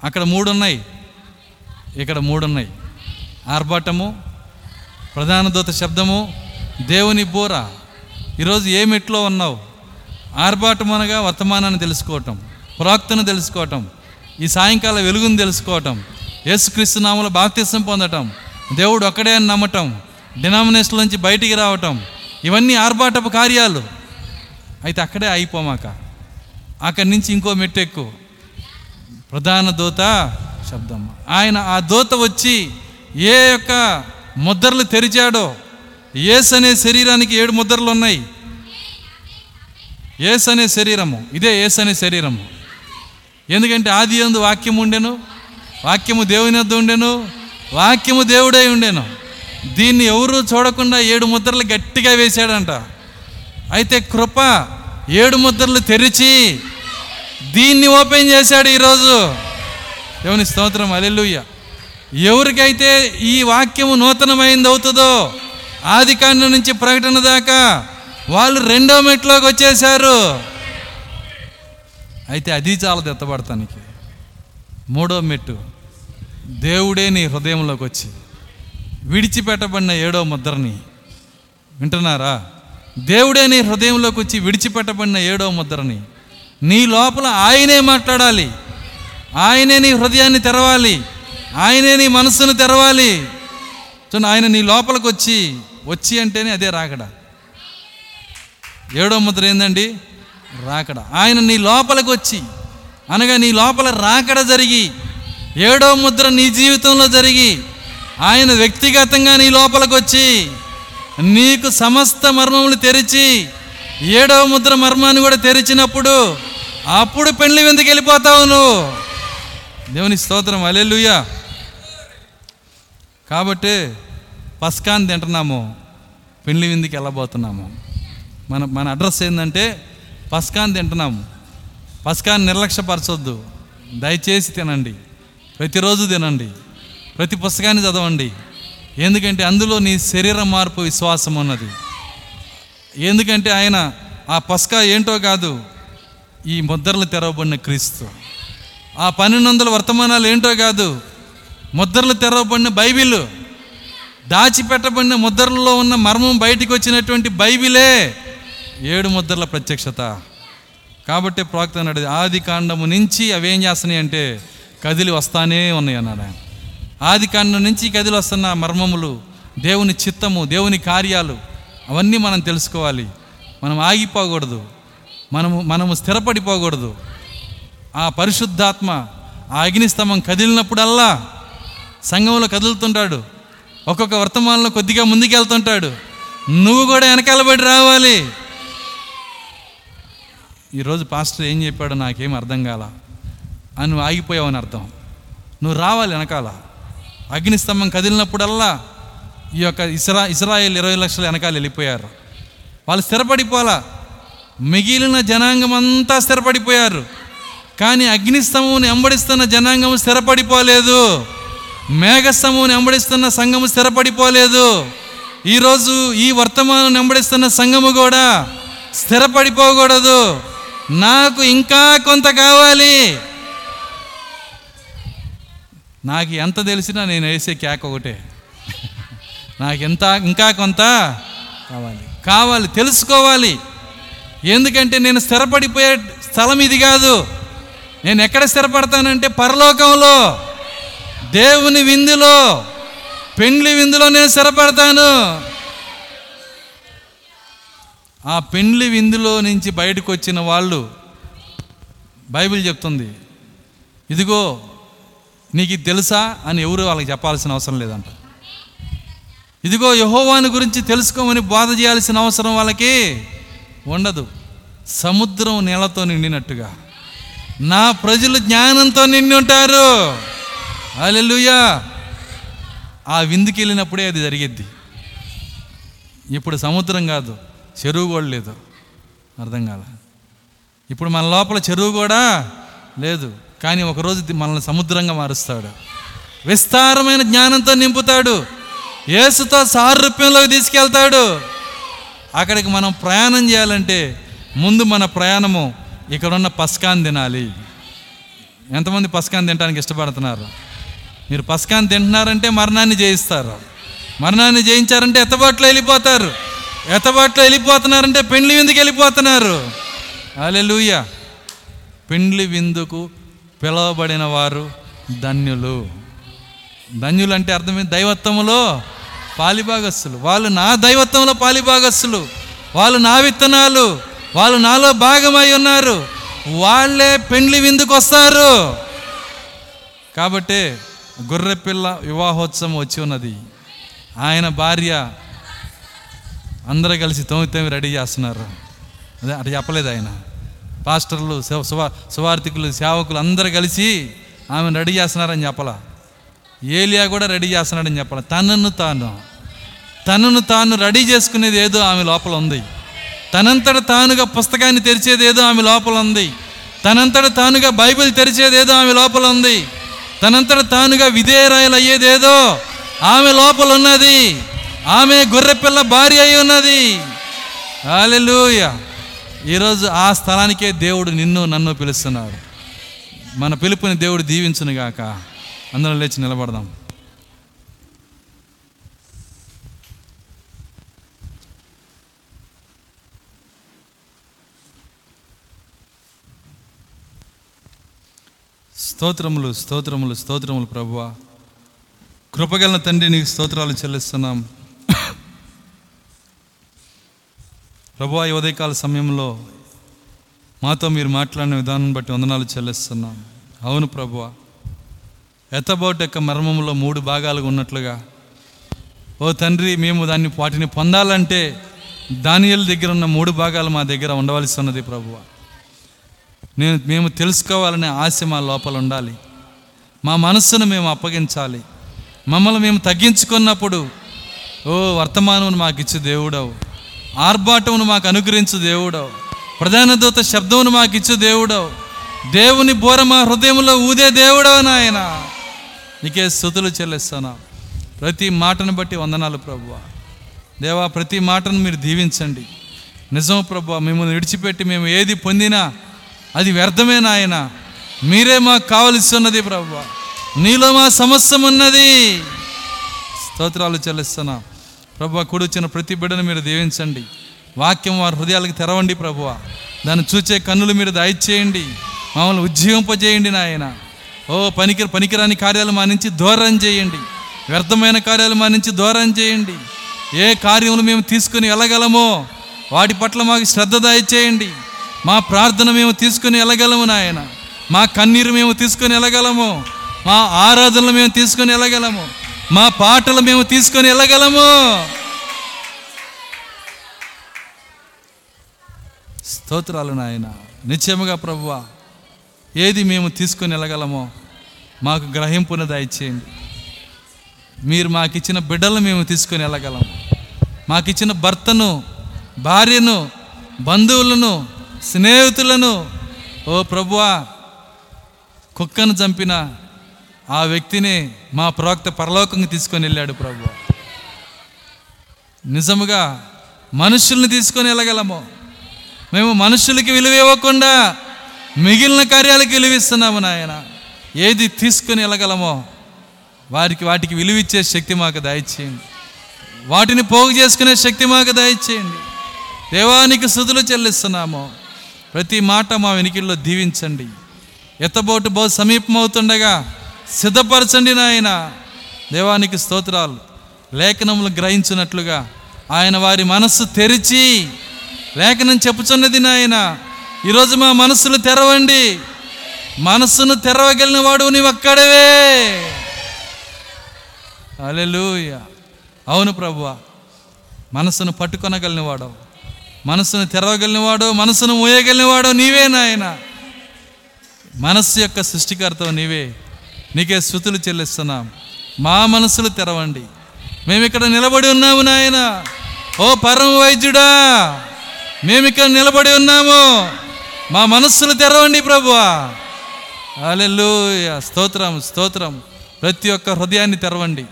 A: అక్కడ మూడు ఉన్నాయి ఇక్కడ మూడు ఉన్నాయి ఆర్భాటము ప్రధాన దూత శబ్దము దేవుని బోర. ఈరోజు ఏ మెట్లో ఉన్నావు? ఆర్భాటం అనగా వర్తమానాన్ని తెలుసుకోవటం ప్రాక్తను తెలుసుకోవటం ఈ సాయంకాల వెలుగును తెలుసుకోవటం యేసుక్రీస్తు నామలో బాప్తిసం పొందటం దేవుడు ఒక్కడే అని నమ్మటం. డినామినేషన్ నుంచి బయటికి రావటం ఇవన్నీ ఆర్భాటపు కార్యాలు. అయితే అక్కడే అయిపోమాక అక్కడి నుంచి ఇంకో మెట్టెక్కు. ప్రధాన దూత శబ్దం. ఆయన ఆ దూత వచ్చి ఏ యొక్క ముద్రలు తెరిచాడో ఏస్ అనే శరీరానికి ఏడు ముద్రలు ఉన్నాయి. ఏస్ అనే శరీరము ఇదే ఏస్ అనే శరీరము. ఎందుకంటే ఆది ఎందు వాక్యం ఉండెను వాక్యము దేవుని వద్ద ఉండెను వాక్యము దేవుడై ఉండెను. దీన్ని ఎవరు చూడకుండా ఏడు ముద్రలు గట్టిగా వేశాడంట. అయితే కృప ఏడు ముద్రలు తెరిచి దీన్ని ఓపెన్ చేశాడు ఈరోజు. దేవుని స్తోత్రం అలెలుయ్య ఎవరికైతే ఈ వాక్యము నూతనమైంది అవుతుందో ఆది నుంచి ప్రకటన దాకా వాళ్ళు రెండో మెట్లోకి వచ్చేసారు అయితే అది చాలా ఎత్తబడతానికి మూడో మెట్టు దేవుడే నీ హృదయంలోకి వచ్చి విడిచిపెట్టబడిన ఏడో ముద్రని వింటున్నారా? దేవుడే నీ హృదయంలోకి వచ్చి విడిచిపెట్టబడిన ఏడో ముద్రని. నీ లోపల ఆయనే మాట్లాడాలి. ఆయనే నీ హృదయాన్ని తెరవాలి. ఆయనే నీ మనస్సును తెరవాలి. చూడండి ఆయన నీ లోపలికి వచ్చి వచ్చి అంటేనే అదే రాకడ. ఏడో ముద్ర ఏందండి? రాకడ. ఆయన నీ లోపలికి వచ్చి అనగా నీ లోపల రాకడ జరిగి ఏడో ముద్ర నీ జీవితంలో జరిగి ఆయన వ్యక్తిగతంగా నీ లోపలికి వచ్చి నీకు సమస్త మర్మములు తెరిచి ఏడవ ముద్ర మర్మాన్ని కూడా తెరిచినప్పుడు అప్పుడు పెళ్ళి విందుకు వెళ్ళిపోతావు నువ్వు. దేవుని స్తోత్రం. అలెలుయ్యా కాబట్టి పస్కాన్ తింటున్నాము పెళ్ళి విందుకి వెళ్ళబోతున్నాము. మన మన అడ్రస్ ఏంటంటే పస్కాన్ తింటున్నాము పస్కాన్ నిర్లక్ష్యపరచొద్దు. దయచేసి తినండి. ప్రతిరోజు తినండి. ప్రతి పుస్తకాన్ని చదవండి. ఎందుకంటే అందులో నీ శరీర మార్పు విశ్వాసం ఉన్నది. ఎందుకంటే ఆయన ఆ పస్కా ఏంటో కాదు ఈ ముద్రలు తెరవబడిన క్రీస్తు. ఆ పన్నెండు వందల వర్తమానాలు ఏంటో కాదు ముద్రలు తెరవబడిన బైబిల్. దాచిపెట్టబడిన ముద్రలలో ఉన్న మర్మం బయటికి వచ్చినటువంటి బైబిలే ఏడు ముద్రల ప్రత్యక్షత. కాబట్టి ప్రవక్త అన్నాడు ఆది కాండము నుంచి అవేం చేస్తున్నాయి అంటే కదిలి వస్తానే ఉన్నాయి అన్నాడు ఆయన. ఆది కాండం నుంచి కదిలి వస్తున్న మర్మములు దేవుని చిత్తము దేవుని కార్యాలు అవన్నీ మనం తెలుసుకోవాలి. మనం ఆగిపోకూడదు. మనము మనము స్థిరపడిపోకూడదు. ఆ పరిశుద్ధాత్మ ఆ అగ్నిస్తంభం కదిలినప్పుడల్లా సంఘంలో కదులుతుంటాడు. ఒక్కొక్క వర్తమానంలో కొద్దిగా ముందుకెళ్తుంటాడు. నువ్వు కూడా వెనకాలబడి రావాలి. ఈరోజు పాస్టర్ ఏం చెప్పాడో నాకేం అర్థం కాల. అని నువ్వు ఆగిపోయావని అర్థం. నువ్వు రావాలి వెనకాల. అగ్నిస్తంభం కదిలినప్పుడల్లా ఈ యొక్క ఇస్రా ఇస్రాయేల్ ఇరవై లక్షల వెనకాల వెళ్ళిపోయారు. వాళ్ళు స్థిరపడిపోలా మిగిలిన జనాంగం అంతా స్థిరపడిపోయారు. కానీ అగ్నిస్తంభం వెంబడిస్తున్న జనాంగం స్థిరపడిపోలేదు. మేఘస్తంభముని వెంబడిస్తున్న సంఘము స్థిరపడిపోలేదు. ఈరోజు ఈ వర్తమానం వెంబడిస్తున్న సంఘము కూడా స్థిరపడిపోకూడదు. నాకు ఇంకా కొంత కావాలి. నాకు ఎంత తెలిసినా నేను వేసే కేక్ ఒకటే. నాకు ఎంత ఇంకా కొంత? కావాలి. కావాలి తెలుసుకోవాలి. ఎందుకంటే నేను స్థిరపడిపోయే స్థలం ఇది కాదు. నేను ఎక్కడ స్థిరపడతానంటే పరలోకంలో దేవుని విందులో పెండ్లి విందులో నేను స్థిరపడతాను. ఆ పెండ్లి విందులో నుంచి బయటకు వచ్చిన వాళ్ళు బైబిల్ చెప్తుంది ఇదిగో నీకు ఇది తెలుసా అని ఎవరు వాళ్ళకి చెప్పాల్సిన అవసరం లేదంట. ఇదిగో యహోవాని గురించి తెలుసుకోమని బోధ చేయాల్సిన అవసరం వాళ్ళకి ఉండదు. సముద్రం నీళ్ళతో నిండినట్టుగా. నా ప్రజలు జ్ఞానంతో నిండి ఉంటారు. అలెలుయా ఆ విందుకి వెళ్ళినప్పుడే అది జరిగిద్ది. ఇప్పుడు సముద్రం కాదు చెరువు కూడా లేదు. అర్థం కాల. ఇప్పుడు మన లోపల చెరువు కూడా లేదు. కానీ ఒకరోజు మనల్ని సముద్రంగా మారుస్తాడు. విస్తారమైన జ్ఞానంతో నింపుతాడు. యేసుతో సారూప్యంలోకి తీసుకెళ్తాడు. అక్కడికి మనం ప్రయాణం చేయాలంటే ముందు మన ప్రయాణము ఇక్కడున్న పస్కాన్ తినాలి. ఎంతమంది పస్కాన్ తినడానికి ఇష్టపడుతున్నారు? మీరు పస్కాన్ తింటున్నారంటే మరణాన్ని జయిస్తారు. మరణాన్ని జయించారంటే ఎత్తబాట్లో వెళ్ళిపోతారు. ఎత్తబాట్లో వెళ్ళిపోతున్నారంటే పెండ్లి విందుకు వెళ్ళిపోతున్నారు. అలెలుయ్య పెండ్లి విందుకు పిలవబడిన వారు ధన్యులు. ధన్యులు అంటే అర్థమైంది దైవత్వములో పాలిభాగస్సులు వాళ్ళు నా దైవత్వంలో పాలిభాగస్సులు వాళ్ళు నా విత్తనాలు. వాళ్ళు నాలో భాగమై ఉన్నారు. వాళ్ళే పెండ్లి విందుకు వస్తారు కాబట్టి గొర్రెపిల్ల వివాహోత్సవం వచ్చి ఉన్నది. ఆయన భార్య అందరూ కలిసి తొమ్మిది తొమ్మిది రెడీ చేస్తున్నారు. అదే అటు చెప్పలేదు ఆయన. పాస్టర్లు సువా సువార్థికులు సేవకులు అందరు కలిసి ఆమెను రెడీ చేస్తున్నారని చెప్పలా? ఏలియా కూడా రెడీ చేస్తున్నాడని చెప్పాలి? తనను తాను. తనను తాను రెడీ చేసుకునేది ఏదో ఆమె లోపల ఉంది. తనంతట తానుగా పుస్తకాన్ని తెరిచేది ఏదో ఆమె లోపల ఉంది. తనంతట తానుగా బైబిల్ తెరిచేది ఏదో ఆమె లోపల ఉంది. తనంతట తానుగా విధేయరాయలు అయ్యేదేదో ఆమె లోపల ఉన్నది. ఆమె గొర్రెపిల్ల భార్య అయి ఉన్నది. హాలెలూయా ఈరోజు ఆ స్థలానికే దేవుడు నిన్ను నన్ను పిలుస్తున్నాడు. మన పిలుపుని దేవుడు దీవించునుగాక. అందరం లేచి నిలబడదాం. స్తోత్రములు స్తోత్రములు స్తోత్రములు ప్రభువ. కృపగల తండ్రి నీకు స్తోత్రాలు చెల్లిస్తున్నాం. ప్రభు ఈ ఉదయకాల సమయంలో మాతో మీరు మాట్లాడిన విధానం బట్టి వందనాలు చెల్లిస్తున్నాం. అవును ప్రభు. ఎత్తబోట్ యొక్క మర్మంలో మూడు భాగాలుగా ఉన్నట్లుగా ఓ తండ్రి మేము దాన్ని వాటిని పొందాలంటే దానియల దగ్గర ఉన్న మూడు భాగాలు మా దగ్గర ఉండవలసి ఉన్నది ప్రభువ నేను మేము తెలుసుకోవాలనే ఆశ మా లోపల ఉండాలి. మా మనస్సును మేము అప్పగించాలి. మమ్మల్ని మేము తగ్గించుకున్నప్పుడు ఓ వర్తమానం మాకు ఇచ్చే దేవుడవు. ఆర్భాటమును మాకు అనుగ్రహించు దేవుడవు. ప్రధాన దూత శబ్దమును మాకు ఇచ్చు దేవుడవు. దేవుని బోర మా హృదయంలో ఊదే దేవుడవు నాయన. నీకే స్థుతులు చెల్లిస్తానా. ప్రతి మాటను బట్టి వందనాలు ప్రభువ. దేవా ప్రతి మాటను మీరు దీవించండి. నిజం ప్రభు మిమ్మల్ని విడిచిపెట్టి మేము ఏది పొందినా అది వ్యర్థమే నాయన. మీరే మాకు కావలసి ఉన్నది ప్రభు నీలో మా సమస్య ఉన్నది స్తోత్రాలు చెల్లిస్తున్నాం. ప్రభు కూడొచ్చిన ప్రతి బిడ్డను మీరు దీవించండి. వాక్యం వారి హృదయాలకు తెరవండి ప్రభువ దాన్ని చూచే కన్నులు మీరు దయచేయండి. మమ్మల్ని ఉజ్జీవింపజేయండి నాయన. ఓ పనికి పనికిరాని కార్యాలు మా నుంచి దూరం చేయండి. వ్యర్థమైన కార్యాలు మా నుంచి దూరం చేయండి. ఏ కార్యములు మేము తీసుకుని వెళ్ళగలమో వాటి పట్ల మాకు శ్రద్ధ దయచేయండి. మా ప్రార్థన మేము తీసుకుని వెళ్ళగలము నాయన. మా కన్నీరు మేము తీసుకొని వెళ్ళగలము. మా ఆరాధనలు మేము తీసుకొని వెళ్ళగలము. మా పాటలు మేము తీసుకొని వెళ్ళగలము. స్తోత్రాలు నాయన. నిశ్చయముగా ప్రభువ ఏది మేము తీసుకొని వెళ్ళగలమో మాకు గ్రహింపును దయచేయండి. మీరు మాకిచ్చిన బిడ్డలను మేము తీసుకొని వెళ్ళగలం మాకిచ్చిన భర్తను భార్యను బంధువులను స్నేహితులను ఓ ప్రభువా కుక్కను చంపిన ఆ వ్యక్తిని మా ప్రవక్త పరలోకంకి తీసుకొని వెళ్ళాడు ప్రభు. నిజముగా మనుషుల్ని తీసుకొని వెళ్ళగలము. మేము మనుషులకి విలువ ఇవ్వకుండా మిగిలిన కార్యాలకు విలువిస్తున్నాము నాయన. ఏది తీసుకొని వెళ్ళగలమో వారికి వాటికి విలువిచ్చే శక్తి మాకు దయచేయండి. వాటిని పోగు చేసుకునే శక్తి మాకు దయచేయండి. దేవానికి సుతులు చెల్లిస్తున్నాము. ప్రతి మాట మా వెనికిల్లో దీవించండి. ఎత్తబోటు బహు సమీపమవుతుండగా సిద్ధపరచండి నాయన. దేవానికి స్తోత్రాలు. లేఖనములు గ్రహించినట్లుగా ఆయన వారి మనస్సు తెరిచి లేఖనం చెప్పుచున్నది నాయన. ఈరోజు మా మనస్సులు తెరవండి. మనస్సును తెరవగలిగిన వాడు నీవు అక్కడవే అలెలుయ అవును ప్రభువ. మనసును పట్టుకొనగలిగినవాడు మనసును తెరవగలిగినవాడు మనసును మోయగలిగినవాడు నీవే నాయన. మనస్సు యొక్క సృష్టికర్తవు నీవే. నీకే స్థుతులు చెల్లిస్తున్నాం. మా మనసులు తెరవండి. మేము ఇక్కడ నిలబడి ఉన్నాము నాయన. ఓ పరమ వైద్యుడా మేము ఇక్కడ నిలబడి ఉన్నాము. మా మనస్సులు తెరవండి ప్రభువా. అలెలుయ స్తోత్రం స్తోత్రం. ప్రతి ఒక్క హృదయాన్ని తెరవండి.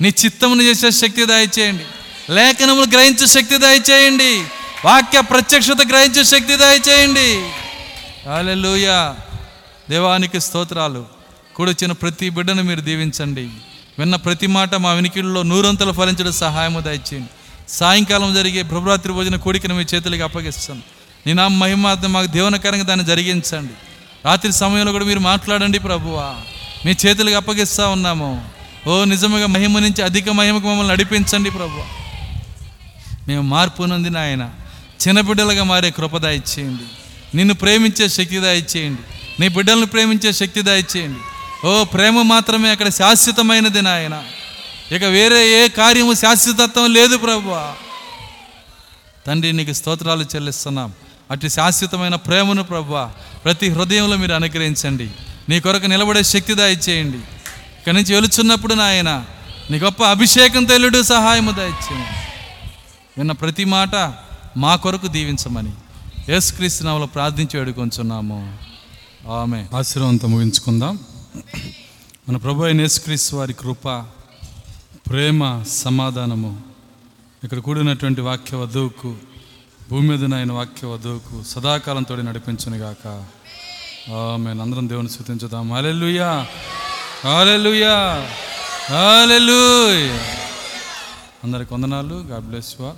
A: నీ చిత్తమును చేసే శక్తి దయచేయండి. లేఖనములు గ్రహించే శక్తి దయచేయండి. వాక్య ప్రత్యక్షత గ్రహించే శక్తి దయచేయండి. అలెలుయ దేవానికి స్తోత్రాలు. కూడొచ్చిన ప్రతి బిడ్డను మీరు దీవించండి. విన్న ప్రతి మాట మా వినికిడిలో నూరంతలు ఫలించడం సహాయము దయచేయండి. సాయంకాలం జరిగే ప్రభురాత్రి భోజన కోడికను మీ చేతులకి అప్పగిస్తాను నేను ఆ మహిమార్థం మాకు దేవనకరంగా దాన్ని జరిగించండి. రాత్రి సమయంలో కూడా మీరు మాట్లాడండి ప్రభువా. మీ చేతులకు అప్పగిస్తా ఉన్నాము. ఓ నిజముగా మహిమ నుంచి అధిక మహిమకు మమ్మల్ని నడిపించండి ప్రభు మేము మార్పు నుండి నాయన. చిన్న బిడ్డలుగా మారే కృప ఇచ్చేయండి నిన్ను ప్రేమించే శక్తిదా ఇచ్చేయండి నీ బిడ్డలను ప్రేమించే శక్తి ఇచ్చేయండి ఓ ప్రేమ మాత్రమే అక్కడ శాశ్వతమైనది నాయన. ఇక వేరే ఏ కార్యము శాశ్వతత్వం లేదు ప్రభు తండ్రి నీకు స్తోత్రాలు చెల్లిస్తున్నాం. అటు శాశ్వతమైన ప్రేమను ప్రభు ప్రతి హృదయంలో మీరు అనుగ్రహించండి. నీ కొరకు నిలబడే శక్తి దయచేయండి. ఇక్కడి నుంచి వెలుచున్నప్పుడు నాయన నీ గొప్ప అభిషేకం తెల్లుడు సహాయము దయచేయండి. విన్న ప్రతి మాట మా కొరకు దీవించమని యేసుక్రీస్తు నామలో ప్రార్థించి వేడుకొంచున్నాము. ఆమె ఆశీర్వంతం ముగించుకుందాం మన ప్రభు అయిన యేసుక్రీస్తు వారి కృప ప్రేమ సమాధానము ఇక్కడ కూడినటువంటి వాక్య వధువుకు భూమి మీద నాయన వాక్య వధువుకు సదాకాలంతో నడిపించును గాక మేము అందరం దేవుని స్థుతించుదాం. అలెలుయా అలెలుయా హాలెలుయా అందరికి వందనాలు. God bless you